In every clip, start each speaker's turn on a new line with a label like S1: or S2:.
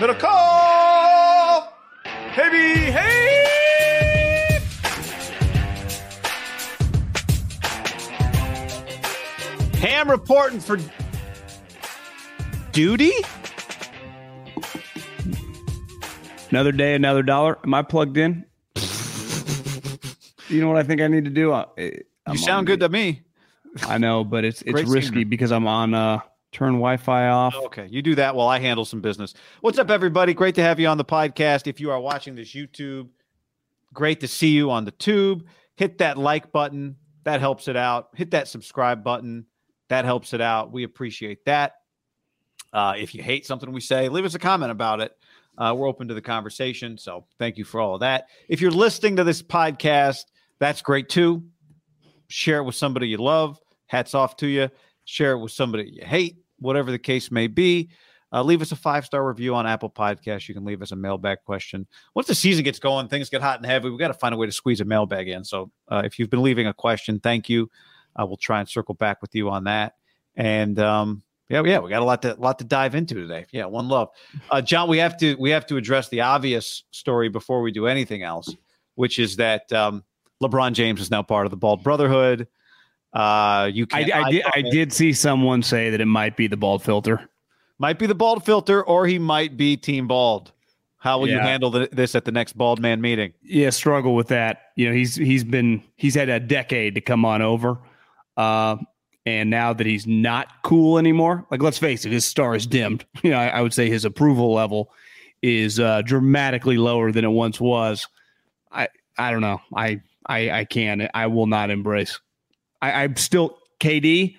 S1: Middle call! Hey, hey! Ham reporting for duty?
S2: Another day, another dollar. Am I plugged in? you know what I think I need to do? I,
S1: You sound good to me.
S2: I know, but it's it's
S1: Great
S2: risky
S1: singer.
S2: because I'm on uh turn Wi-Fi off.
S1: Okay, you do that while I handle some business. What's up, everybody? Great to have you on the podcast. If you are watching this YouTube, great to see you on the tube. Hit that like button, that helps it out. Hit that subscribe button, that helps it out. We appreciate that. Uh, if you hate something we say, leave us a comment about it. Uh, we're open to the conversation. So thank you for all of that. If you're listening to this podcast, that's great too. Share it with somebody you love. Hats off to you. Share it with somebody you hate, whatever the case may be. Uh, leave us a five star review on Apple Podcasts. You can leave us a mailbag question. Once the season gets going, things get hot and heavy. We've got to find a way to squeeze a mailbag in. So uh, if you've been leaving a question, thank you. Uh, we'll try and circle back with you on that. And um, yeah, yeah, we got a lot to lot to dive into today. Yeah, one love, uh, John. We have to we have to address the obvious story before we do anything else, which is that um, LeBron James is now part of the Bald Brotherhood. Uh, you
S2: I,
S1: can
S2: I did I did see someone say that it might be the bald filter.
S1: might be the bald filter, or he might be Team Bald. How will you handle th- this at the next Bald Man meeting?
S2: Yeah, struggle with that. You know, he's he's been he's had a decade to come on over. Uh and now that he's not cool anymore, like let's face it, his star is dimmed. You know, I, I would say his approval level is uh dramatically lower than it once was. I I don't know. I I I can I will not embrace. I, I'm still KD.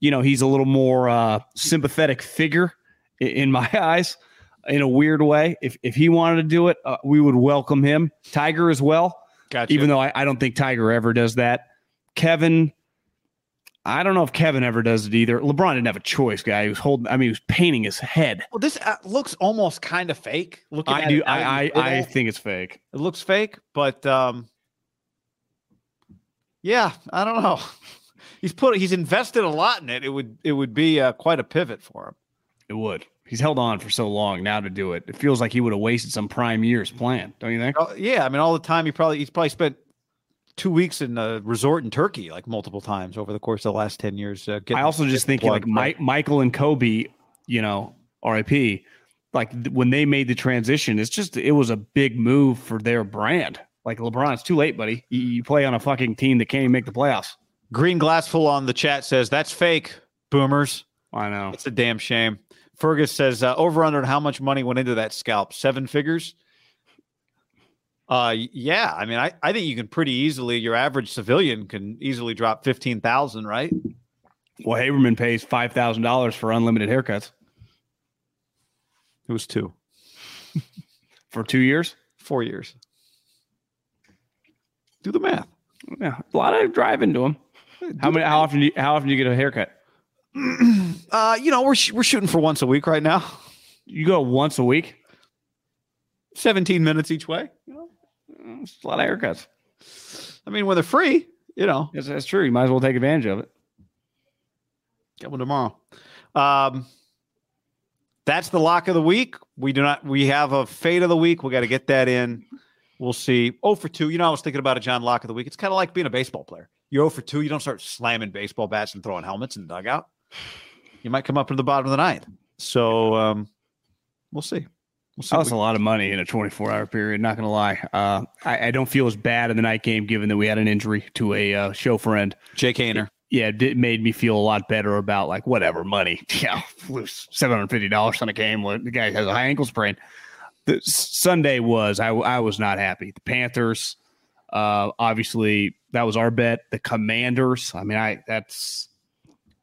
S2: You know, he's a little more uh sympathetic figure in, in my eyes in a weird way. If if he wanted to do it, uh, we would welcome him. Tiger as well,
S1: Gotcha.
S2: even though I, I don't think Tiger ever does that. Kevin, I don't know if Kevin ever does it either. LeBron didn't have a choice, guy. He was holding. I mean, he was painting his head.
S1: well, this uh, looks almost kind of fake. Looking
S2: I do. I I, I think it's fake.
S1: it looks fake, but um, yeah, I don't know. He's put he's invested a lot in it. It would it would be uh, quite a pivot for him.
S2: It would. He's held on for so long now to do it. It feels like he would have wasted some prime years playing, Don't you think?
S1: Oh, yeah, I mean, all the time he probably he's probably spent two weeks in a resort in Turkey like multiple times over the course of the last ten years. Uh, getting-
S2: I also just think like Mike, Michael and Kobe, you know, RIP, like th- when they made the transition, it's just it was a big move for their brand. Like LeBron, it's too late, buddy. You, you play on a fucking team that can't even make the playoffs.
S1: Green Glassful on the chat says that's fake, boomers.
S2: I know.
S1: It's a damn shame. Fergus says uh, over under how much money went into that scalp? Seven figures. Uh, yeah. I mean, I, I think you can pretty easily. Your average civilian can easily drop fifteen thousand, right?
S2: Well, Haberman pays five thousand dollars for unlimited haircuts
S1: It was two,
S2: for two years.
S1: four years. Do the math.
S2: Yeah, a lot of driving to him. How many? How often? Do you, how often do you get a haircut?
S1: uh, you know, we're sh- we're shooting for once a week right now.
S2: You go once a week.
S1: 17 minutes each way. You know,
S2: It's a lot of haircuts.
S1: I mean, when they're free, you know,
S2: Yes, that's true. You might as well take advantage of it.
S1: get one tomorrow. Um, that's the lock of the week. We do not. We have a fade of the week. We got to get that in. We'll see. Oh for two. You know, I was thinking about a John Lock of the week. It's kind of like being a baseball player. You're 0 for two. You don't start slamming baseball bats and throwing helmets in the dugout. You might come up to the bottom of the ninth. So um, we'll see. We'll see.
S2: That was
S1: we-
S2: a lot of money in a 24 hour period. Not going to lie. Uh, I, I don't feel as bad in the night game given that we had an injury to a uh, show friend.
S1: Jake Hayner.
S2: Yeah, it made me feel a lot better about like whatever money. Yeah, lose seven hundred fifty dollars on a game. where The guy has a high ankle sprain. The Sunday was I, I was not happy. The Panthers, uh, obviously that was our bet. The Commanders. I mean, I that's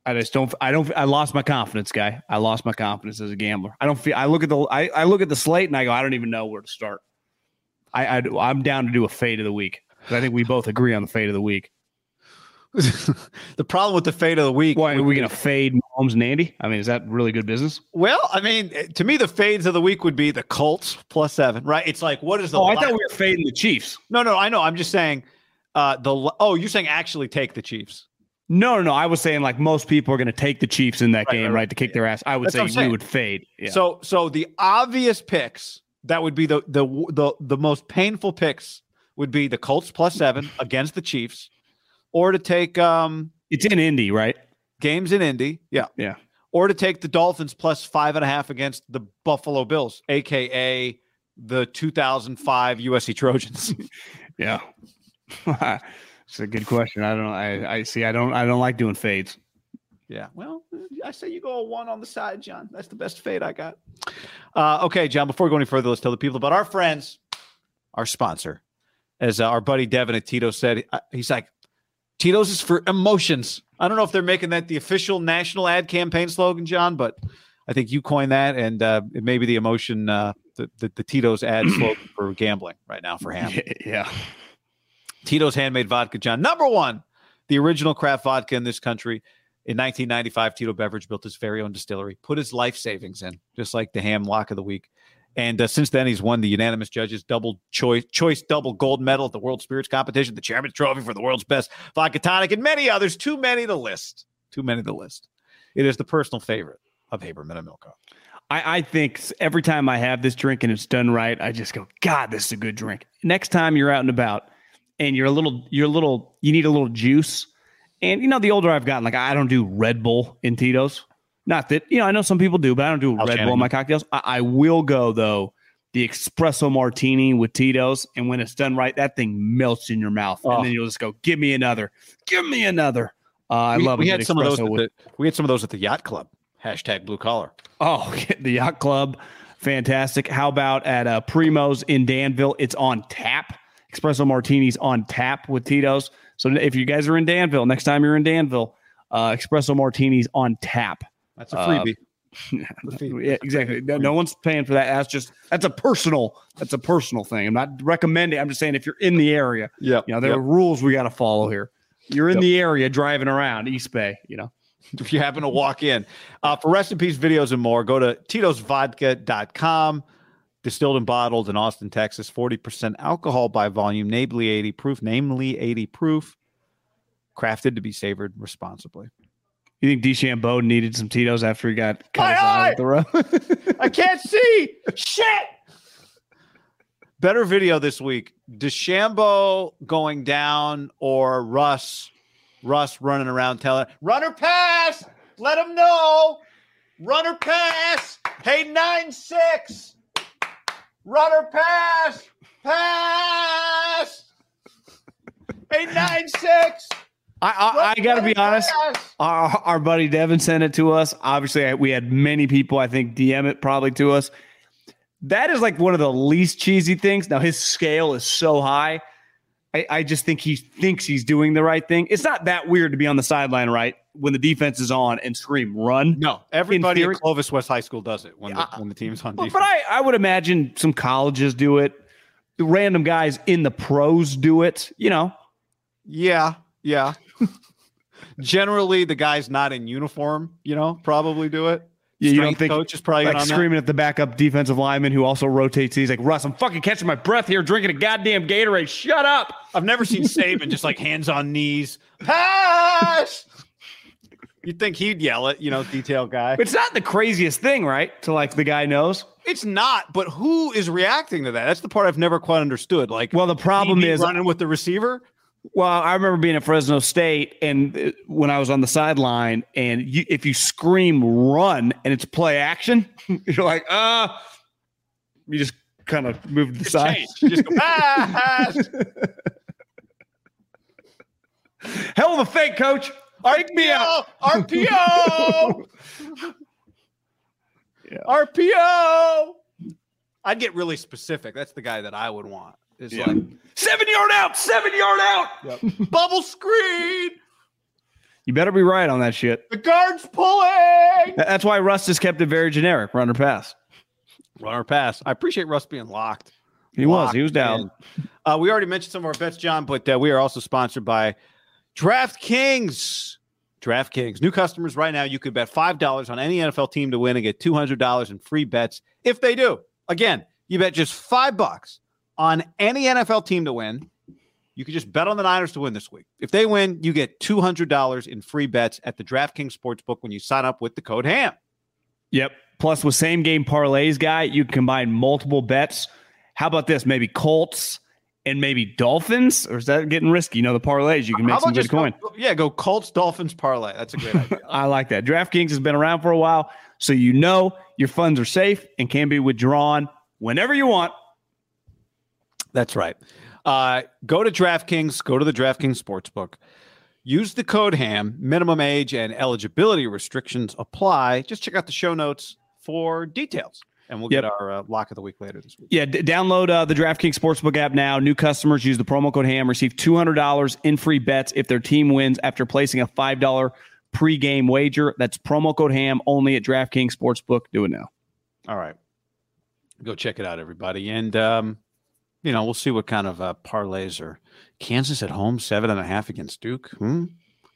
S2: I just don't I don't I lost my confidence, guy. I lost my confidence as a gambler. I don't feel I look at the I, I look at the slate and I go I don't even know where to start. I, I I'm down to do a fade of the week. I think we both agree on the fade of the week.
S1: the problem with the fade of the week.
S2: Why are we going to fade Mahomes and Andy? I mean, is that really good business?
S1: Well, I mean, to me, the fades of the week would be the Colts plus seven, right? It's like, what is the?
S2: Oh, I thought we were fading the Chiefs.
S1: no, no, I know. I'm just saying. Uh, the oh, you're saying actually take the Chiefs.
S2: No, no, no. I was saying like most people are going to take the Chiefs in that
S1: Right,
S2: game,
S1: right,
S2: right, to kick their ass. I would
S1: That's
S2: say we would fade. Yeah.
S1: So, so the obvious picks that would be the the the the most painful picks would be the Colts plus seven against the Chiefs, or to take um
S2: it's in Indy, right?
S1: games in Indy, yeah,
S2: Yeah.
S1: or to take the Dolphins plus five and a half against the Buffalo Bills, aka the 2005 USC Trojans.
S2: Yeah. it's a good question. I don't know. I, I see. I don't. I don't like doing fades.
S1: Yeah. Well, I say you go a one on the side, John. That's the best fade I got. Uh, okay, John, before we go any further, let's tell the people about our friends, our sponsor. As uh, our buddy Devin at Tito said, uh, he's like, Tito's is for emotions. I don't know if they're making that the official national ad campaign slogan, John, but I think you coined that, and uh, it may be the emotion, uh, the, the, the Tito's ad slogan for gambling right now for ham.
S2: Yeah.
S1: Tito's handmade vodka, John. Number one, the original craft vodka in this country. In 1995, Tito Beveridge built his very own distillery, put his life savings in, just like the ham lock of the week. And uh, since then, he's won the unanimous judges double choice choice double gold medal at the World Spirits Competition, the Chairman's Trophy for the world's best vodka tonic, and many others. Too many to list. Too many to list. It is the personal favorite of Haberman and Milko.
S2: I, I think every time I have this drink and it's done right, I just go, God, this is a good drink. Next time you're out and about and you're a little, you're a little, you need a little juice. And you know, the older I've gotten, like I don't do Red Bull in Tito's. Not that you know, I know some people do, but I don't do
S1: Al
S2: Red Bull in my cocktails. I, I will go though the espresso martini with Tito's, and when it's done right, that thing melts in your mouth,
S1: Oh.
S2: and then you'll just go, "Give me another, give me another." Uh, I
S1: we,
S2: love.
S1: we had some of those.
S2: with-
S1: the, we had some of those at the yacht club. Hashtag blue collar.
S2: Oh, the yacht club, fantastic. How about at uh, Primo's in Danville? It's on tap. Espresso martinis on tap with Tito's. So if you guys are in Danville, next time you're in Danville, uh, espresso martinis on tap.
S1: That's a
S2: Uh,
S1: freebie.
S2: Yeah, exactly. No, no one's paying for that. That's just that's a personal that's a personal thing. I'm not recommending. I'm just saying if you're in the area,
S1: yeah.
S2: you know there are rules we got to follow here. You're in
S1: Yep.
S2: the area driving around East Bay. You know.
S1: if you happen to walk in. Uh, for rest in peace videos and more, go to titosvodka.com. Distilled and bottled in Austin, Texas. 40% alcohol by volume, namely 80 proof, namely 80 proof. Crafted to be savored responsibly.
S2: You think DeChambeau needed some Tito's after he got cut
S1: My
S2: his eye
S1: eye!
S2: the rope?
S1: I can't see. Shit. Better video this week. DeChambeau going down or Russ, Russ running around telling runner pass. Let him know. Runner pass. Hey, nine six. Runner pass. Pass. Hey, nine six.
S2: I, I, I got to be honest. Our, our buddy Devin sent it to us. Obviously, we had many people, I think, DM it probably to us. That is like one of the least cheesy things. Now, his scale is so high. I, I just think he thinks he's doing the right thing. It's not that weird to be on the sideline, right? When the defense is on and scream, run.
S1: No, everybody at Clovis West High School does it when the,
S2: Yeah.
S1: when the team's on
S2: But,
S1: defense.
S2: but I, I would imagine some colleges do it. The random guys in the pros do it. You know,
S1: Yeah, yeah. Generally, the guys not in uniform, you know, probably do it.
S2: Yeah, you don't think
S1: coach is probably
S2: like
S1: on that.
S2: screaming at the backup defensive lineman who also rotates. He's like, Russ, I'm fucking catching my breath here, drinking a goddamn Gatorade. Shut up.
S1: I've never seen Saban just like hands on knees. Pass. You'd think he'd yell it, you know, detail guy.
S2: It's not the craziest thing, right? To like the guy knows.
S1: It's not, but who is reacting to that? That's the part I've never quite understood. Like,
S2: Well, the problem is,
S1: running with the receiver.
S2: Well, I remember being at Fresno State and uh, when I was on the sideline, and you, if you scream run and it's play action, you're like, uh, you just kind of move to the
S1: Just
S2: side.
S1: change. You just go pass.
S2: Hell of a fake, coach. Take me out.
S1: RPO.
S2: Yeah.
S1: RPO. I'd get really specific. That's the guy that I would want. Is
S2: Yeah.
S1: like
S2: Seven yard out. Seven yard out.
S1: bubble screen.
S2: You better be right on that shit.
S1: The guard's pulling.
S2: That's why Russ just kept it very generic, Runner pass.
S1: Runner pass. I appreciate Russ being locked.
S2: He was. He was down.
S1: Uh, we already mentioned some of our bets, John, but uh, we are also sponsored by DraftKings. DraftKings. New customers right now, you could bet $5 on any NFL team to win and get $200 in free bets if they do. Again, you bet just five bucks on any NFL team to win. You can just bet on the Niners to win this week. If they win, you get $200 in free bets at the DraftKings Sportsbook when you sign up with the code HAM.
S2: Yep. Plus, with same game parlays, guy, you can combine multiple bets. How about this? Maybe Colts and maybe Dolphins, or is that getting risky? You know, the parlays, you can make some good coin.
S1: Go, yeah, go Colts Dolphins parlay. That's a great idea.
S2: I like that. DraftKings has been around for a while, so you know your funds are safe and can be withdrawn whenever you want.
S1: That's right. Uh, go to DraftKings, go to the DraftKings Sportsbook. Use the code HAM. Minimum age and eligibility restrictions apply. Just check out the show notes for details. And we'll
S2: Yep.
S1: get our uh, lock of the week later this week.
S2: Yeah, d- download uh, the DraftKings Sportsbook app now. New customers use the promo code HAM, receive $200 in free bets if their team wins after placing a $5 pregame wager. That's promo code HAM only at DraftKings Sportsbook. Do it now.
S1: All right. Go check it out, everybody. And, um, you know, we'll see what kind of uh, parlays are. Kansas at home, seven and a half against Duke. Hmm?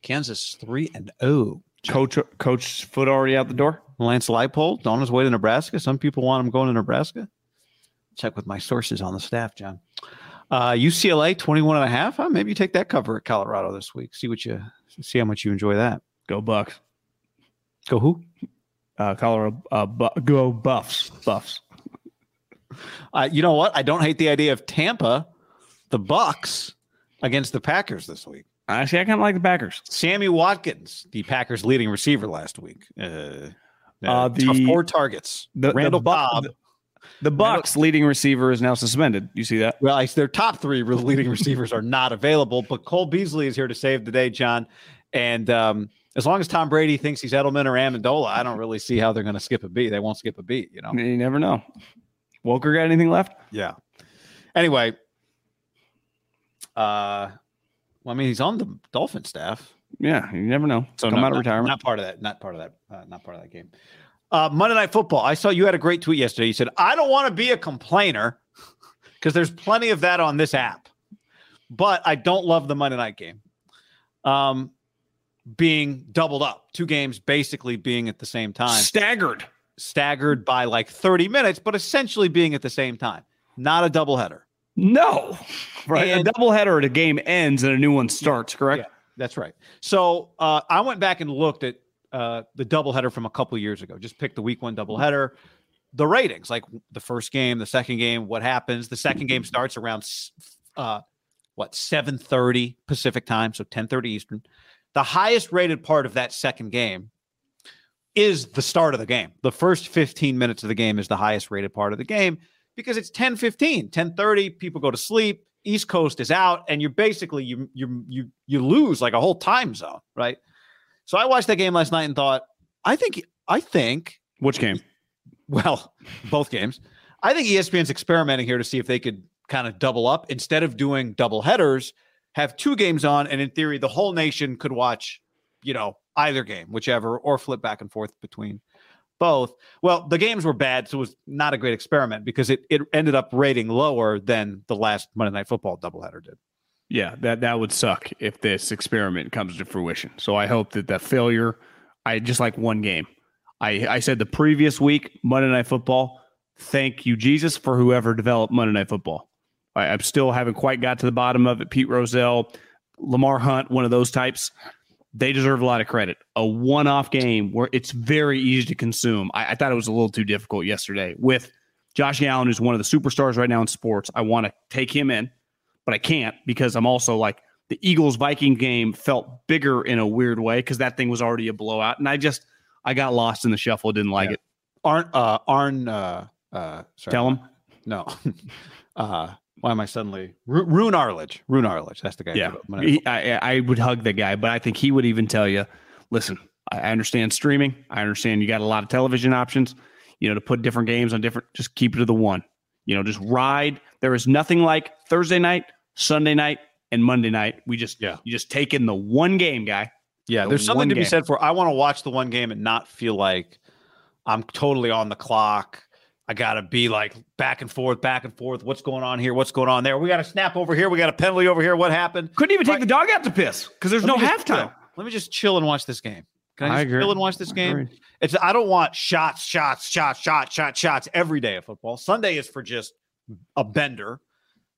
S1: Kansas, three and oh.
S2: Coach, Coach Foot already out the door.
S1: Lance Leipold on his way to Nebraska. Some people want him going to Nebraska. Check with my sources on the staff, John. Uh, UCLA 21 and a half. Huh? Maybe you take that cover at Colorado this week. See what you see how much you enjoy that.
S2: Go Bucks.
S1: Go who?
S2: Uh, Colorado. Uh, bu- go Buffs. Buffs.
S1: Uh, you know what? I don't hate the idea of Tampa, the Bucks against the Packers this week.
S2: Actually, I kind of like the Packers.
S1: Sammy Watkins, the Packers' leading receiver last week. Uh,
S2: Uh,
S1: took
S2: the-
S1: four targets.
S2: The
S1: Randall
S2: the,
S1: Cobb.
S2: the, the Bucks leading receiver is now suspended. You see that?
S1: Well, I- their top three leading receivers are not available, but Cole Beasley is here to save the day, John. And um, as long as Tom Brady thinks he's Edelman or Amendola, I don't really see how they're going to skip a beat. They won't skip a beat, you know.
S2: You never know. Welker got anything left?
S1: Yeah. Anyway, uh, well, I mean, he's on the Dolphin staff,
S2: Yeah, you never know.
S1: so
S2: Come
S1: no-
S2: out of
S1: not-
S2: retirement.
S1: Not part of that. Not part of that. Uh, not part of that game. Uh, Monday Night Football. I saw you had a great tweet yesterday. You said, "I don't want to be a complainer because there's plenty of that on this app, but I don't love the Monday Night game." Um, being doubled up, two games basically being at the same time,
S2: Staggered.
S1: Staggered by like 30 minutes, but essentially being at the same time. Not a doubleheader.
S2: No. Right.
S1: And-
S2: a doubleheader at a game ends and a new one starts, correct?
S1: Yeah, that's right. So uh, I went back and looked at uh, the doubleheader from a couple years ago. Just pick the week one doubleheader. The ratings, like the first game, the second game, what happens? The second game starts around uh, what seven thirty Pacific time, so ten thirty Eastern. The highest rated part of that second game is the start of the game. The first 15 minutes of the game is the highest rated part of the game because it's 10 15, 10 30. People go to sleep. East Coast is out, and you're basically you you you you lose like a whole time zone, right? So I watched that game last night and thought, I think I think
S2: Which game?
S1: well, both games. I think ESPN's experimenting here to see if they could kind of double up instead of doing double headers, have two games on, and in theory, the whole nation could watch, you know, either game, whichever, or flip back and forth between both. Well, the games were bad, so it was not a great experiment because it it ended up rating lower than the last Monday Night Football doubleheader did.
S2: Yeah, that that would suck if this experiment comes to fruition. So I hope that the failure. I just like one game. I I said the previous week Monday Night Football. Thank you, Jesus, for whoever developed Monday Night Football. I, I'm still haven't quite got to the bottom of it. Pete Rozelle, Lamar Hunt, one of those types. They deserve a lot of credit. A one-off game where it's very easy to consume. I, I thought it was a little too difficult yesterday with Josh Allen, who's one of the superstars right now in sports. I want to take him in, but I can't because I'm also like the Eagles Viking game felt bigger in a weird way because that thing was already a blowout, and I just I got lost in the shuffle. Didn't like
S1: Yeah.
S2: it.
S1: Arn, uh, Arn, uh, uh, sorry.
S2: Tell him.
S1: No. uh, why am I suddenly Ru- Roone Arledge? Roone Arledge. That's the guy.
S2: Yeah, he, I, I would hug the guy, but I think he would even tell you, listen, I understand streaming. I understand you got a lot of television options. You know, to put different games on different. Just keep it to the one. You know, just ride. There is nothing like Thursday night, Sunday night, and Monday night. We just
S1: Yeah.
S2: you just take in the one game, guy.
S1: Yeah,
S2: The
S1: there's something to be said for I want to watch the one game and not feel like I'm totally on the clock. I got to be like back and forth, back and forth. What's going on here? What's going on there? We got a snap over here. We got a penalty over here. What happened?
S2: Couldn't even take
S1: Right.
S2: the dog out to piss because there's no
S1: just
S2: halftime.
S1: chill. Let me just chill and watch this game. Can I
S2: I
S1: just
S2: agree.
S1: chill and watch this game?
S2: Agreed.
S1: It's I don't want shots, shots, shots, shots, shots, shots every day of football. Sunday is for just a bender.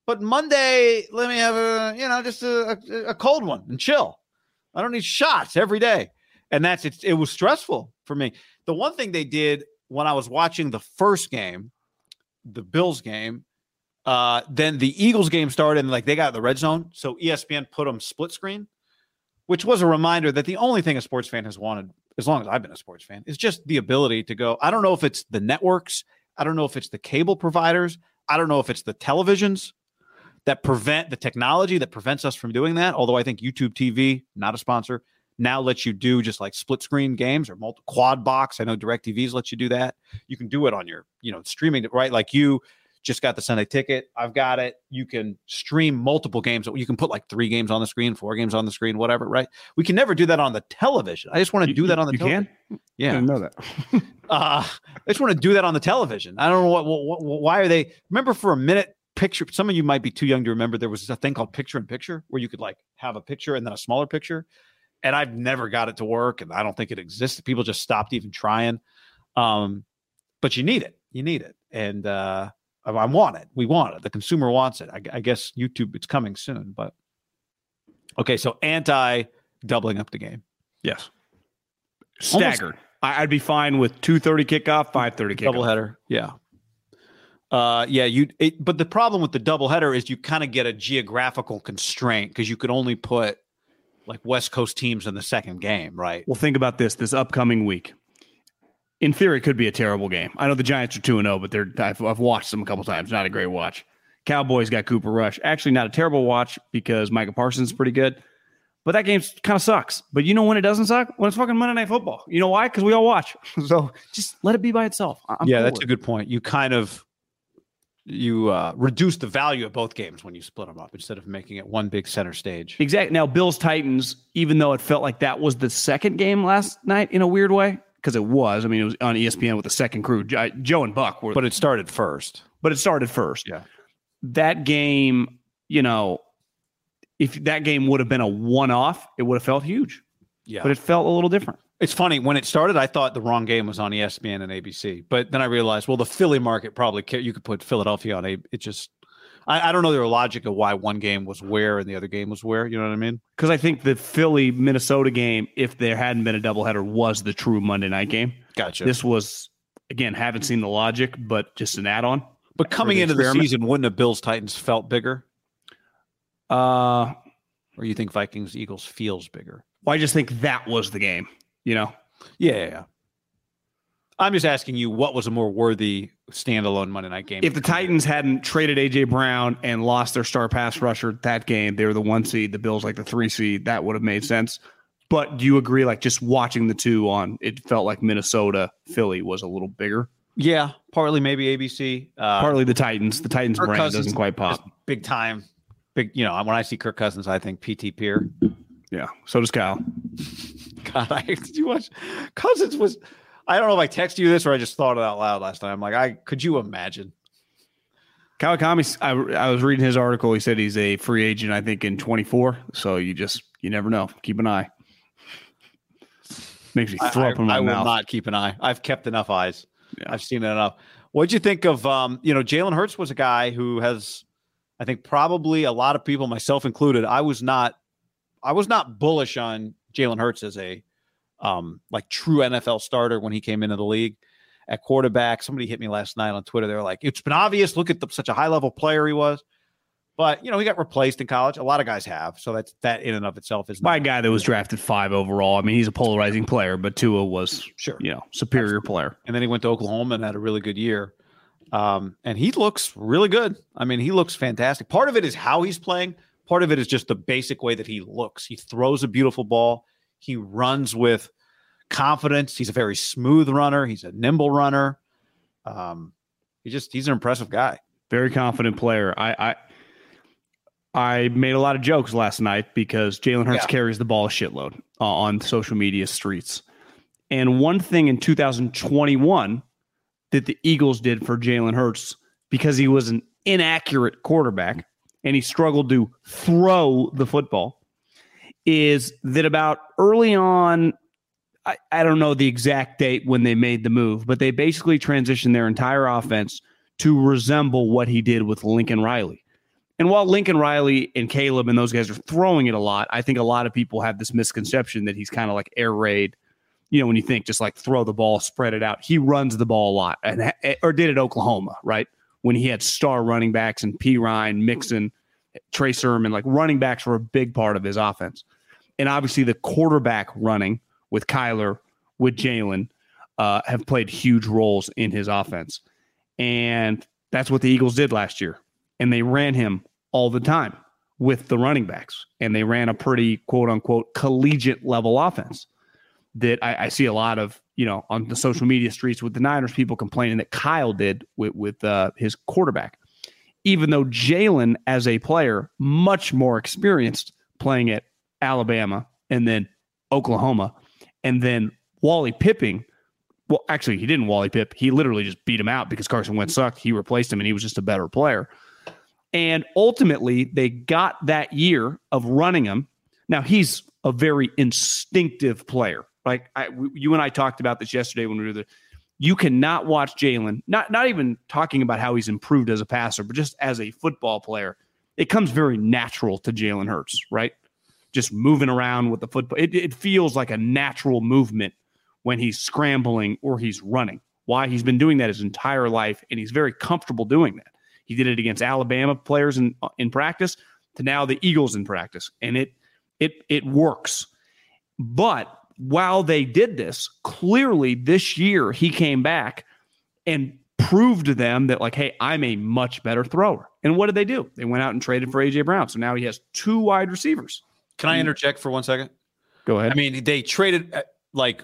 S1: But Monday, let me have a you know just a, a, a cold one and chill. I don't need shots every day, and that's it. It was stressful for me. The one thing they did when I was watching the first game, the Bills game, uh, then the Eagles game started, and like they got the red zone, so ESPN put them split screen, which was a reminder that the only thing a sports fan has wanted, as long as I've been a sports fan, is just the ability to go. I don't know if it's the networks, I don't know if it's the cable providers, I don't know if it's the televisions that prevent the technology that prevents us from doing that. Although I think YouTube TV, not a sponsor, now lets you do just like split screen games or multi quad box. I know DirecTV's lets you do that. You can do it on your, you know, streaming, right? Like you just got the Sunday ticket. I've got it. You can stream multiple games. You can put like three games on the screen, four games on the screen, whatever, right? We can never do that on the television. I just want to do that on the
S2: you
S1: television.
S2: can.
S1: Yeah.
S2: I didn't know that.
S1: Uh, I just want to do that on the television. I don't know what, what, what why are they remember for a minute picture some of you might be too young to remember there was a thing called picture in picture where you could like have a picture and then a smaller picture and I've never got it to work and I don't think it exists. People just stopped even trying. Um, but you need it. You need it. And uh I, I want it. We want it. The consumer wants it. I, I guess YouTube it's coming soon, but okay, so anti doubling up the game.
S2: Yes. Staggered. I, I'd be fine with two thirty kickoff, five thirty kickoff.
S1: Doubleheader. Yeah. Uh, yeah, you. It, but the problem with the doubleheader is you kind of get a geographical constraint because you could only put like West Coast teams in the second game, right?
S2: Well, think about this: this upcoming week. In theory, it could be a terrible game. I know the Giants are two and zero, but they're I've, I've watched them a couple times. Not a great watch. Cowboys got Cooper Rush. Actually, not a terrible watch because Micah Parsons is pretty good. But that game kind of sucks. But you know when it doesn't suck? When it's fucking Monday Night Football. You know why? Because we all watch. so just let it be by itself. I'm
S1: yeah,
S2: cool
S1: that's a good point. You kind of you uh, reduce the value of both games when you split them up instead of making it one big center stage.
S2: Exactly. Now, Bills Titans, even though it felt like that was the second game last night in a weird way, because it was. I mean, it was on ESPN with the second crew. Jo- Joe and Buck were,
S1: But it started first.
S2: but it started first.
S1: Yeah.
S2: That game, you know, if that game would have been a one off, it would have felt huge,
S1: Yeah,
S2: but it felt a little different.
S1: It's funny when it started. I thought the wrong game was on ESPN and ABC, but then I realized, well, the Philly market probably ca- you could put Philadelphia on a. It just, I, I don't know their logic of why one game was where and the other game was where. You know what I mean?
S2: Because I think the Philly Minnesota game, if there hadn't been a doubleheader, was the true Monday night game.
S1: Gotcha.
S2: This was, again, haven't seen the logic, but just an add on.
S1: but coming
S2: the
S1: into the season, wouldn't have Bills Titans felt bigger,
S2: Uh,
S1: or you think Vikings Eagles feels bigger?
S2: well, I just think that was the game, you know?
S1: Yeah, yeah, yeah. I'm just asking you, what was a more worthy standalone Monday night game?
S2: If the Titans hadn't traded AJ Brown and lost their star pass rusher that game, they were the one seed, the Bills like the three seed. That would have made sense. But do you agree? Like just watching the two on, it felt like Minnesota Philly was a little bigger.
S1: yeah, partly maybe ABC, uh,
S2: Partly the Titans. The Titans
S1: Kirk
S2: brand
S1: Cousins
S2: doesn't quite pop.
S1: big time, big. You know, when I see Kirk Cousins, I think PT Peer.
S2: Yeah. So does Kyle.
S1: God, I did you watch Cousins was I don't know if I texted you this or I just thought it out loud last night. I'm like, I could you imagine?
S2: Kawakami, I, I was reading his article. He said he's a free agent, I think, in 24. So you just, you never know. Keep an eye. Makes me throw
S1: I,
S2: up in my
S1: I, I
S2: mouth.
S1: will not keep an eye. I've kept enough eyes.
S2: Yeah.
S1: I've seen it enough. What'd you think of, um, you know, Jalen Hurts was a guy who has, I think, probably a lot of people, myself included, I was not, I was not bullish on Jalen Hurts as a, um, like true NFL starter when he came into the league at quarterback. Somebody hit me last night on Twitter. They were like, it's been obvious. Look at the, such a high level player he was. But you know, he got replaced in college. A lot of guys have. So that's that in and of itself is
S2: by a guy that was drafted five overall. I mean, he's a polarizing player, but Tua was,
S1: sure.
S2: you know, superior player.
S1: and then he went to Oklahoma and had a really good year. Um, and he looks really good. I mean, he looks fantastic. Part of it is how he's playing. Part of it is just the basic way that he looks. He throws a beautiful ball. He runs with confidence. He's a very smooth runner. He's a nimble runner. Um, he just he's an impressive guy.
S2: Very confident player. I, I, I made a lot of jokes last night because Jalen Hurts
S1: Yeah.
S2: carries the ball a shitload uh, on social media streets. And one thing in 2021 that the Eagles did for Jalen Hurts because he was an inaccurate quarterback and he struggled to throw the football is that about early on, I, I don't know the exact date when they made the move, but they basically transitioned their entire offense to resemble what he did with Lincoln Riley. And while Lincoln Riley and Caleb and those guys are throwing it a lot, I think a lot of people have this misconception that he's kind of like air raid. You know, when you think just like throw the ball, spread it out, he runs the ball a lot, and or did at Oklahoma, right? When he had star running backs and Perine, Mixon, Trey Sermon, like running backs were a big part of his offense. And obviously, the quarterback running with Kyler, with Jalen, uh, have played huge roles in his offense. And that's what the Eagles did last year. And they ran him all the time with the running backs. And they ran a pretty quote unquote collegiate level offense that I, I see a lot of, you know, on the social media streets with the Niners, people complaining that Kyle did with, with uh, his quarterback. Even though Jalen, as a player, much more experienced playing at Alabama and then Oklahoma, and then Wally Pipping. Well, actually, he didn't Wally Pipp. He literally just beat him out because Carson Wentz sucked. He replaced him, and he was just a better player. And ultimately, they got that year of running him. Now he's a very instinctive player. Like I, you and I talked about this yesterday when we were there. You cannot watch Jalen. Not not even talking about how he's improved as a passer, but just as a football player, it comes very natural to Jalen Hurts, right? Just moving around with the football. It, it feels like a natural movement when he's scrambling or he's running. Why he's been doing that his entire life, and he's very comfortable doing that. He did it against Alabama players in in practice to now the Eagles in practice, and it it it works. But while they did this, clearly this year he came back and proved to them that like, hey, I'm a much better thrower. And what did they do? They went out and traded for AJ Brown. So now he has two wide receivers.
S1: Can I interject for one second?
S2: Go ahead.
S1: I mean, they traded uh, like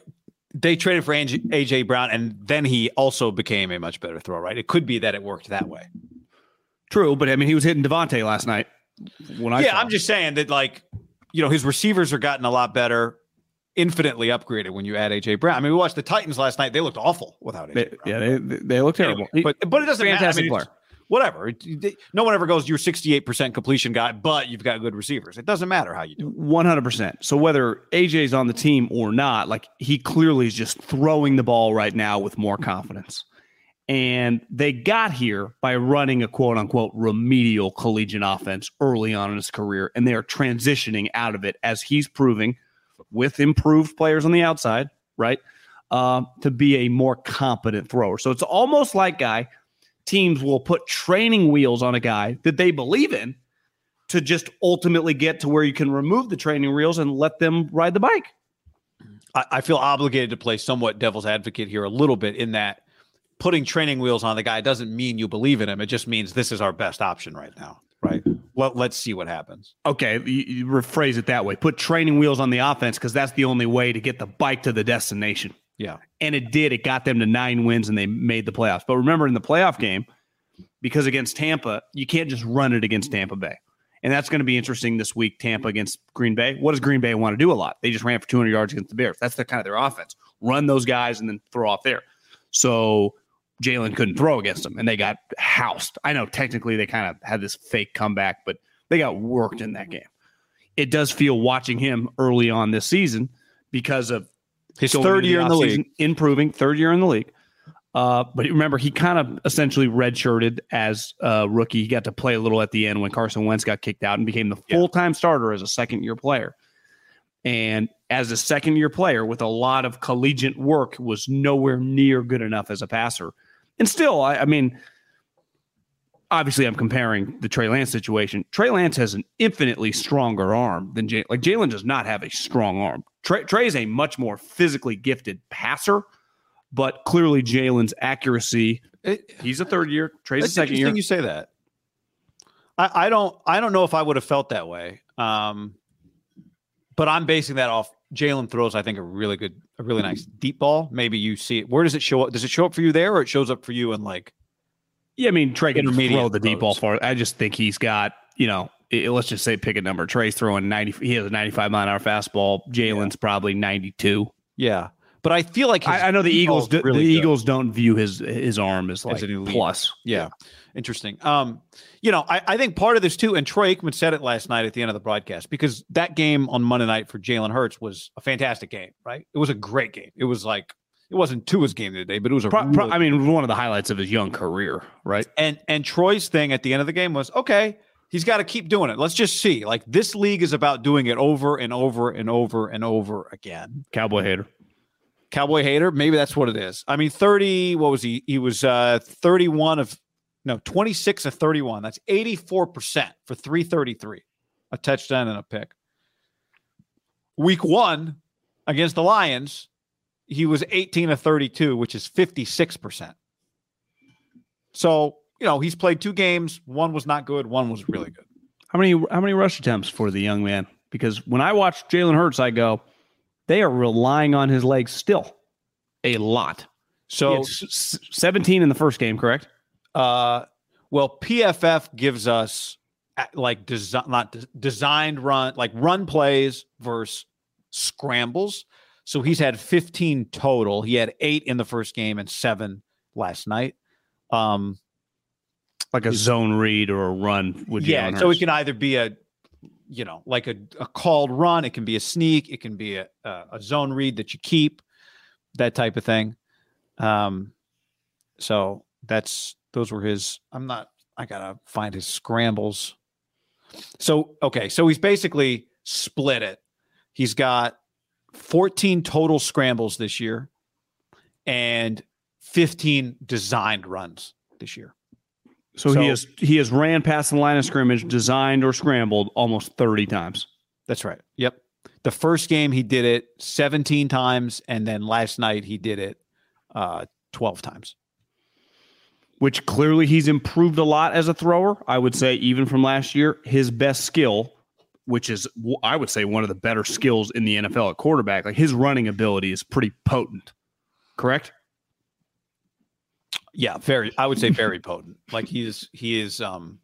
S1: they traded for AJ, AJ Brown, and then he also became a much better thrower. Right? It could be that it worked that way.
S2: True, but I mean, he was hitting DeVonta last night. When I
S1: yeah, I'm
S2: him.
S1: just saying that like you know his receivers are gotten a lot better, infinitely upgraded when you add AJ Brown. I mean, we watched the Titans last night; they looked awful without AJ.
S2: They, yeah, they, they look terrible.
S1: Anyway, but but it doesn't matter. I
S2: fantastic
S1: mean,
S2: player.
S1: Whatever. No one ever goes, you're 68% completion guy, but you've got good receivers. It doesn't matter how you do it.
S2: One hundred percent. So whether AJ's on the team or not, like he clearly is just throwing the ball right now with more confidence. And they got here by running a quote unquote remedial collegiate offense early on in his career, and they are transitioning out of it as he's proving with improved players on the outside, right? Um, to be a more competent thrower. So it's almost like guy teams will put training wheels on a guy that they believe in to just ultimately get to where you can remove the training wheels and let them ride the bike.
S1: I, I feel obligated to play somewhat devil's advocate here a little bit in that putting training wheels on the guy doesn't mean you believe in him. It just means this is our best option right now. Right. Well, let's see what happens.
S2: Okay, you, you rephrase it that way. Put training wheels on the offense because that's the only way to get the bike to the destination.
S1: Yeah.
S2: And it did. It got them to nine wins and they made the playoffs. But remember, in the playoff game, because against Tampa, you can't just run it against Tampa Bay. And that's going to be interesting this week, Tampa against Green Bay. What does Green Bay want to do a lot? They just ran for 200 yards against the Bears. That's the kind of their offense. Run those guys and then throw off there. So Jalen couldn't throw against them and they got housed. I know technically they kind of had this fake comeback, but they got worked in that game. It does feel watching him early on this season because of
S1: His third year in the league.
S2: improving, third year in the league. Uh, but remember, he kind of essentially redshirted as a rookie. He got to play a little at the end when Carson Wentz got kicked out and became the full time starter as a second year player. And as a second year player with a lot of collegiate work, was nowhere near good enough as a passer. And still, I, I mean, obviously, I'm comparing the Trey Lance situation. Trey Lance has an infinitely stronger arm than Jalen. Like Jalen does not have a strong arm. Trey, Trey is a much more physically gifted passer, but clearly Jalen's accuracy.
S1: It-
S2: He's a third year. Trey's a second year.
S1: you say that. I, I don't I don't know if I would have felt that way. Um, but I'm basing that off Jalen throws. I think a really good, a really nice deep ball. Maybe you see it. Where does it show up? Does it show up for you there, or it shows up for you in like?
S2: Yeah, I mean Trey can
S1: Intermediate
S2: throw the deep ball far. I just think he's got you know. i- let's just say pick a number. Trey's throwing ninety. He has a ninety-five mile an hour fastball. Jalen's probably ninety-two.
S1: Yeah, but I feel like
S2: I, I know the Eagles. Do,
S1: really
S2: the
S1: good.
S2: Eagles don't view his his arm as like
S1: elite.
S2: plus.
S1: Yeah. Interesting. Um, you know, I, I think part of this too, and Troy Aikman said it last night at the end of the broadcast, because that game on Monday night for Jalen Hurts was a fantastic game, right? It was a great game. It was like it wasn't Tua's game today, but it was a
S2: Pro, pro- I mean, one of the highlights of his young career, right?
S1: and and Troy's thing at the end of the game was okay, he's got to keep doing it. Let's just see. Like this league is about doing it over and over and over and over again.
S2: Cowboy hater.
S1: Cowboy hater, maybe that's what it is. I mean, 30, what was he? He was uh 31 of no, 26 of 31. That's 84% for 333. A touchdown and a pick. Week 1 against the Lions, he was 18 of 32, which is 56%. So, you know, he's played two games. One was not good, one was really good.
S2: How many how many rush attempts for the young man? Because when I watch Jalen Hurts, I go, they are relying on his legs still a lot.
S1: So,
S2: So seventeen in the first game, correct?
S1: Uh, well, PFF gives us uh, like design, not des- designed run, like run plays versus scrambles. So he's had 15 total. He had eight in the first game and seven last night. Um,
S2: Like a zone read or a run with
S1: yeah, so it can either be a, you know, like a, a called run. It can be a sneak. It can be a, a, a zone read that you keep, that type of thing. Um, so that's those were his. I'm not. I gotta find his scrambles. So okay, so he's basically split it. He's got 14 total scrambles this year, and 15 designed runs this year.
S2: So,
S1: So-
S2: he has he has ran past the line of scrimmage, designed or scrambled almost thirty times.
S1: That's right. Yep. The first game he did it 17 times, and then last night he did it uh, 12 times.
S2: Which clearly he's improved a lot as a thrower. I would say even from last year, his best skill, which is I would say one of the better skills in the NFL at quarterback, like his running ability is pretty potent. Correct?
S1: Yeah, very. I would say very potent. Like he is, he is. Um,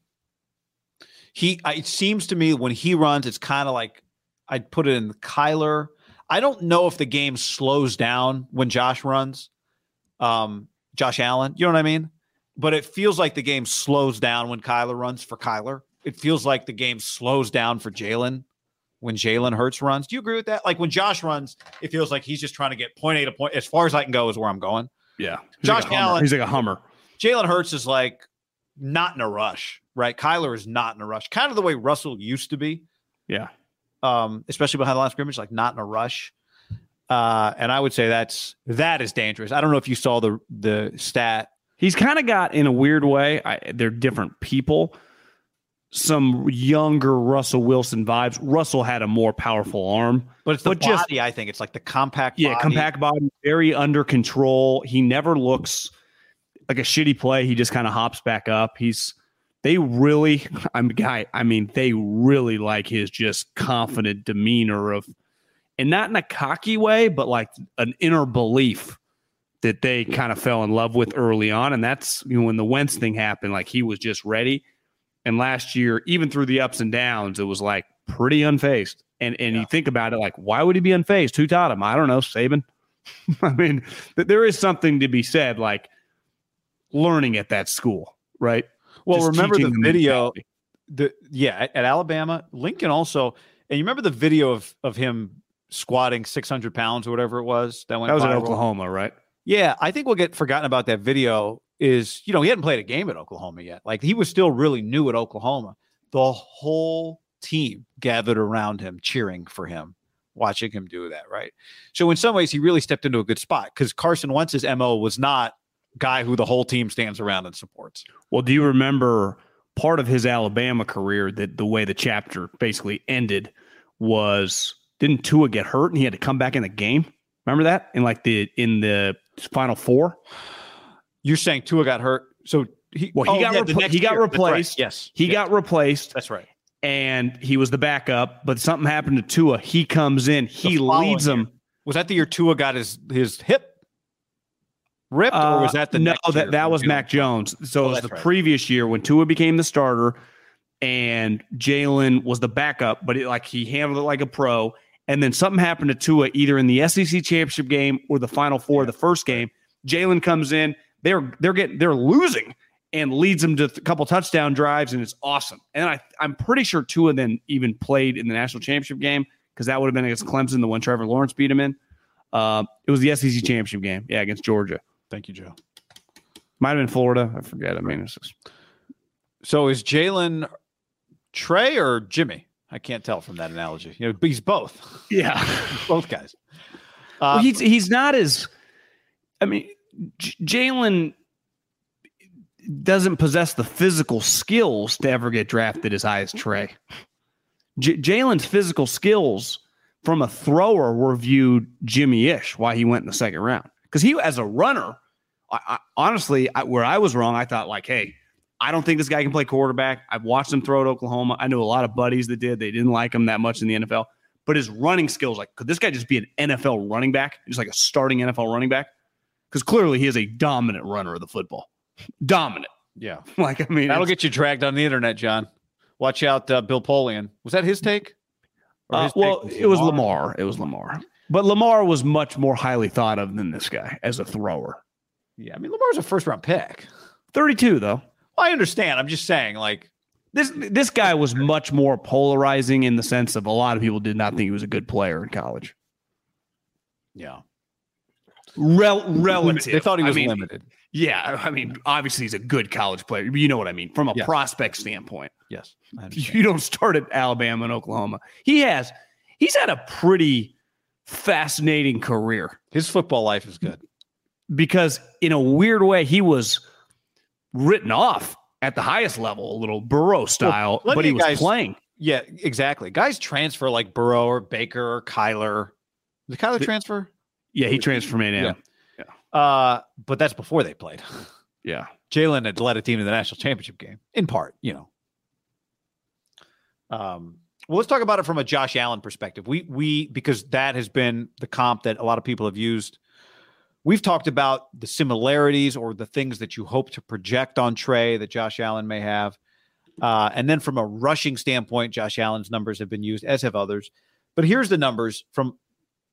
S1: he. It seems to me when he runs, it's kind of like I'd put it in Kyler. I don't know if the game slows down when Josh runs. Um, Josh Allen, you know what I mean? But it feels like the game slows down when Kyler runs for Kyler. It feels like the game slows down for Jalen when Jalen Hurts runs. Do you agree with that? Like when Josh runs, it feels like he's just trying to get point A to point. As far as I can go is where I'm going.
S2: Yeah.
S1: Josh
S2: like.
S1: Allen-
S2: He's like a Hummer.
S1: Jalen Hurts is like not in a rush, right? Kyler is not in a rush, kind of the way Russell used to be,
S2: Yeah.
S1: um, especially behind the line of scrimmage, like not in a rush. Uh, and I would say that's that is dangerous. I don't know if you saw the the stat.
S2: He's kind of got, in a weird way, I, they're different people. Some younger Russell Wilson vibes. Russell had a more powerful arm.
S1: But it's the
S2: But just-
S1: body, I think. It's like the compact
S2: Yeah,
S1: body.
S2: compact body, very under control. He never looks like a shitty play. He just kind of hops back up. He's they really, I'm guy. I mean, they really like his just confident demeanor of, and not in a cocky way, but like an inner belief that they kind of fell in love with early on. And that's you know when the Wentz thing happened, like he was just ready. And last year, even through the ups and downs, it was like pretty unfazed. And and you think about it, like why would he be unfazed? Who taught him? I don't know, Saban. I mean, th- there is something to be said. Like learning at that school, right?
S1: Well,
S2: Just
S1: remember the video. The yeah at, at Alabama, Lincoln also, and you remember the video of of him squatting six hundred pounds or whatever it was that went.
S2: That was in? Oklahoma, right?
S1: Yeah, I think we'll get forgotten about that video. Is you know he hadn't played a game at Oklahoma yet. Like he was still really new at Oklahoma. The whole team gathered around him, cheering for him, watching him do that. Right. So in some ways, he really stepped into a good spot because Carson Wentz's mo was not guy who the whole team stands around and supports.
S2: Well, do you remember part of his Alabama career that the way the chapter basically ended was didn't Tua get hurt and he had to come back in the game? Remember that in like the in the final four?
S1: You're saying Tua got hurt, so he
S2: Well, he got
S1: yeah,
S2: repl- he got
S1: year. That's right.
S2: replaced.
S1: Yes,
S2: He got replaced
S1: That's right.
S2: and he was the backup, but something happened to Tua. He comes in, he leads them.
S1: Was that the year Tua got his his hip ripped, or was that the
S2: Uh, no? That
S1: year
S2: that was
S1: June?
S2: Mac Jones. So
S1: Oh,
S2: it was the
S1: right.
S2: previous year when Tua became the starter, and Jalen was the backup. But it, like he handled it like a pro. And then something happened to Tua either in the SEC championship game or the Final Four, of the first game. Jalen comes in. They're they're getting they're losing and leads them to a couple touchdown drives, and it's awesome. And I I'm pretty sure Tua then even played in the national championship game because that would have been against Clemson, the one Trevor Lawrence beat him in. Uh, it was the SEC championship game, yeah, against Georgia.
S1: Thank you, Joe.
S2: Might have been Florida. I forget. I mean, it's just,
S1: So is Jalen Trey or Jimmy? I can't tell from that analogy. You know, he's both.
S2: yeah.
S1: both guys.
S2: well,
S1: Uh,
S2: he's he's not as. I mean, J- Jalen doesn't possess the physical skills to ever get drafted as high as Trey. J- Jalen's physical skills from a thrower were viewed Jimmy-ish why he went in the second round because he as a runner. I, I, honestly, I, where I was wrong, I thought like, hey, I don't think this guy can play quarterback. I've watched him throw at Oklahoma. I know a lot of buddies that did. They didn't like him that much in the NFL. But his running skills, like, could this guy just be an NFL running back? Just like a starting NFL running back? Because clearly he is a dominant runner of the football. Dominant.
S1: yeah.
S2: Like, I mean,
S1: That'll get you dragged on the internet, John. Watch out, uh, Bill Polian. Was that his take?
S2: Uh, well, it was Lamar. It was Lamar. But Lamar was much more highly thought of than this guy as a thrower.
S1: Yeah, I mean Lamar's a first round pick.
S2: 32, though.
S1: Well, I understand. I'm just saying, like,
S2: This this guy was much more polarizing in the sense of a lot of people did not think he was a good player in college.
S1: yeah,
S2: Rel- relative.
S1: They thought he
S2: I
S1: was
S2: mean,
S1: limited.
S2: Yeah, I mean, obviously he's a good college player. You know what I mean from a
S1: Yes.
S2: prospect standpoint.
S1: Yes,
S2: You don't start at Alabama and Oklahoma. He has he's had a pretty fascinating career
S1: his football life is good.
S2: because in a weird way he was written off at the highest level, a little Burrow style,
S1: plenty
S2: but he was
S1: guys-
S2: playing.
S1: Yeah, exactly. Guys transfer like Burrow or Baker or Kyler. Did Kyler
S2: The-
S1: transfer?
S2: Yeah, he transferred from A&M.
S1: Uh, but that's before they played.
S2: Yeah.
S1: Jalen had led a team to the national championship game, in part, you know. Um, well, let's talk about it from a Josh Allen perspective. We we because that has been the comp that a lot of people have used. We've talked about the similarities or the things that you hope to project on Trey that Josh Allen may have. Uh, and then from a rushing standpoint, Josh Allen's numbers have been used, as have others. But here's the numbers from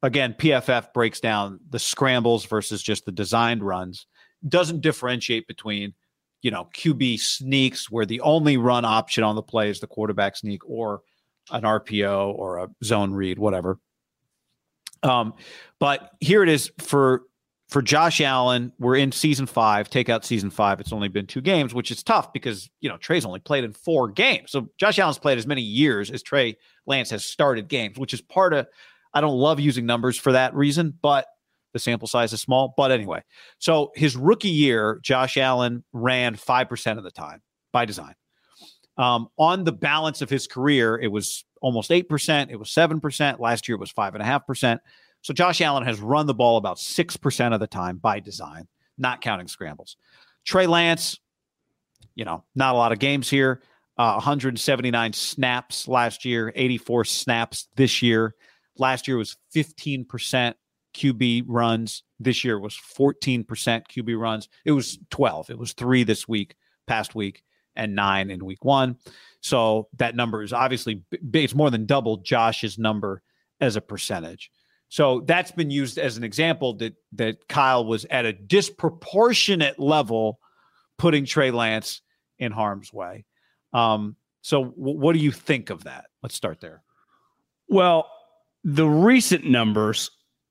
S1: again, PFF breaks down the scrambles versus just the designed runs doesn't differentiate between you know QB sneaks where the only run option on the play is the quarterback sneak or an RPO or a zone read whatever um but here it is for for Josh Allen we're in season 5 take out season 5 it's only been two games which is tough because you know Trey's only played in four games so Josh Allen's played as many years as Trey Lance has started games which is part of I don't love using numbers for that reason but the sample size is small. But anyway, so his rookie year, Josh Allen ran 5% of the time by design. Um, on the balance of his career, it was almost 8%. It was 7%. Last year, it was 5.5%. So Josh Allen has run the ball about 6% of the time by design, not counting scrambles. Trey Lance, you know, not a lot of games here. Uh, 179 snaps last year, 84 snaps this year. Last year was 15% QB runs. This year was 14% QB runs. It was 12. It was three this week, past week, and nine in week one. So that number is obviously it's more than double Josh's number as a percentage. So that's been used as an example that that Kyle was at a disproportionate level putting Trey Lance in harm's way. Um, so, w- what do you think of that? Let's start there.
S2: Well, the recent numbers,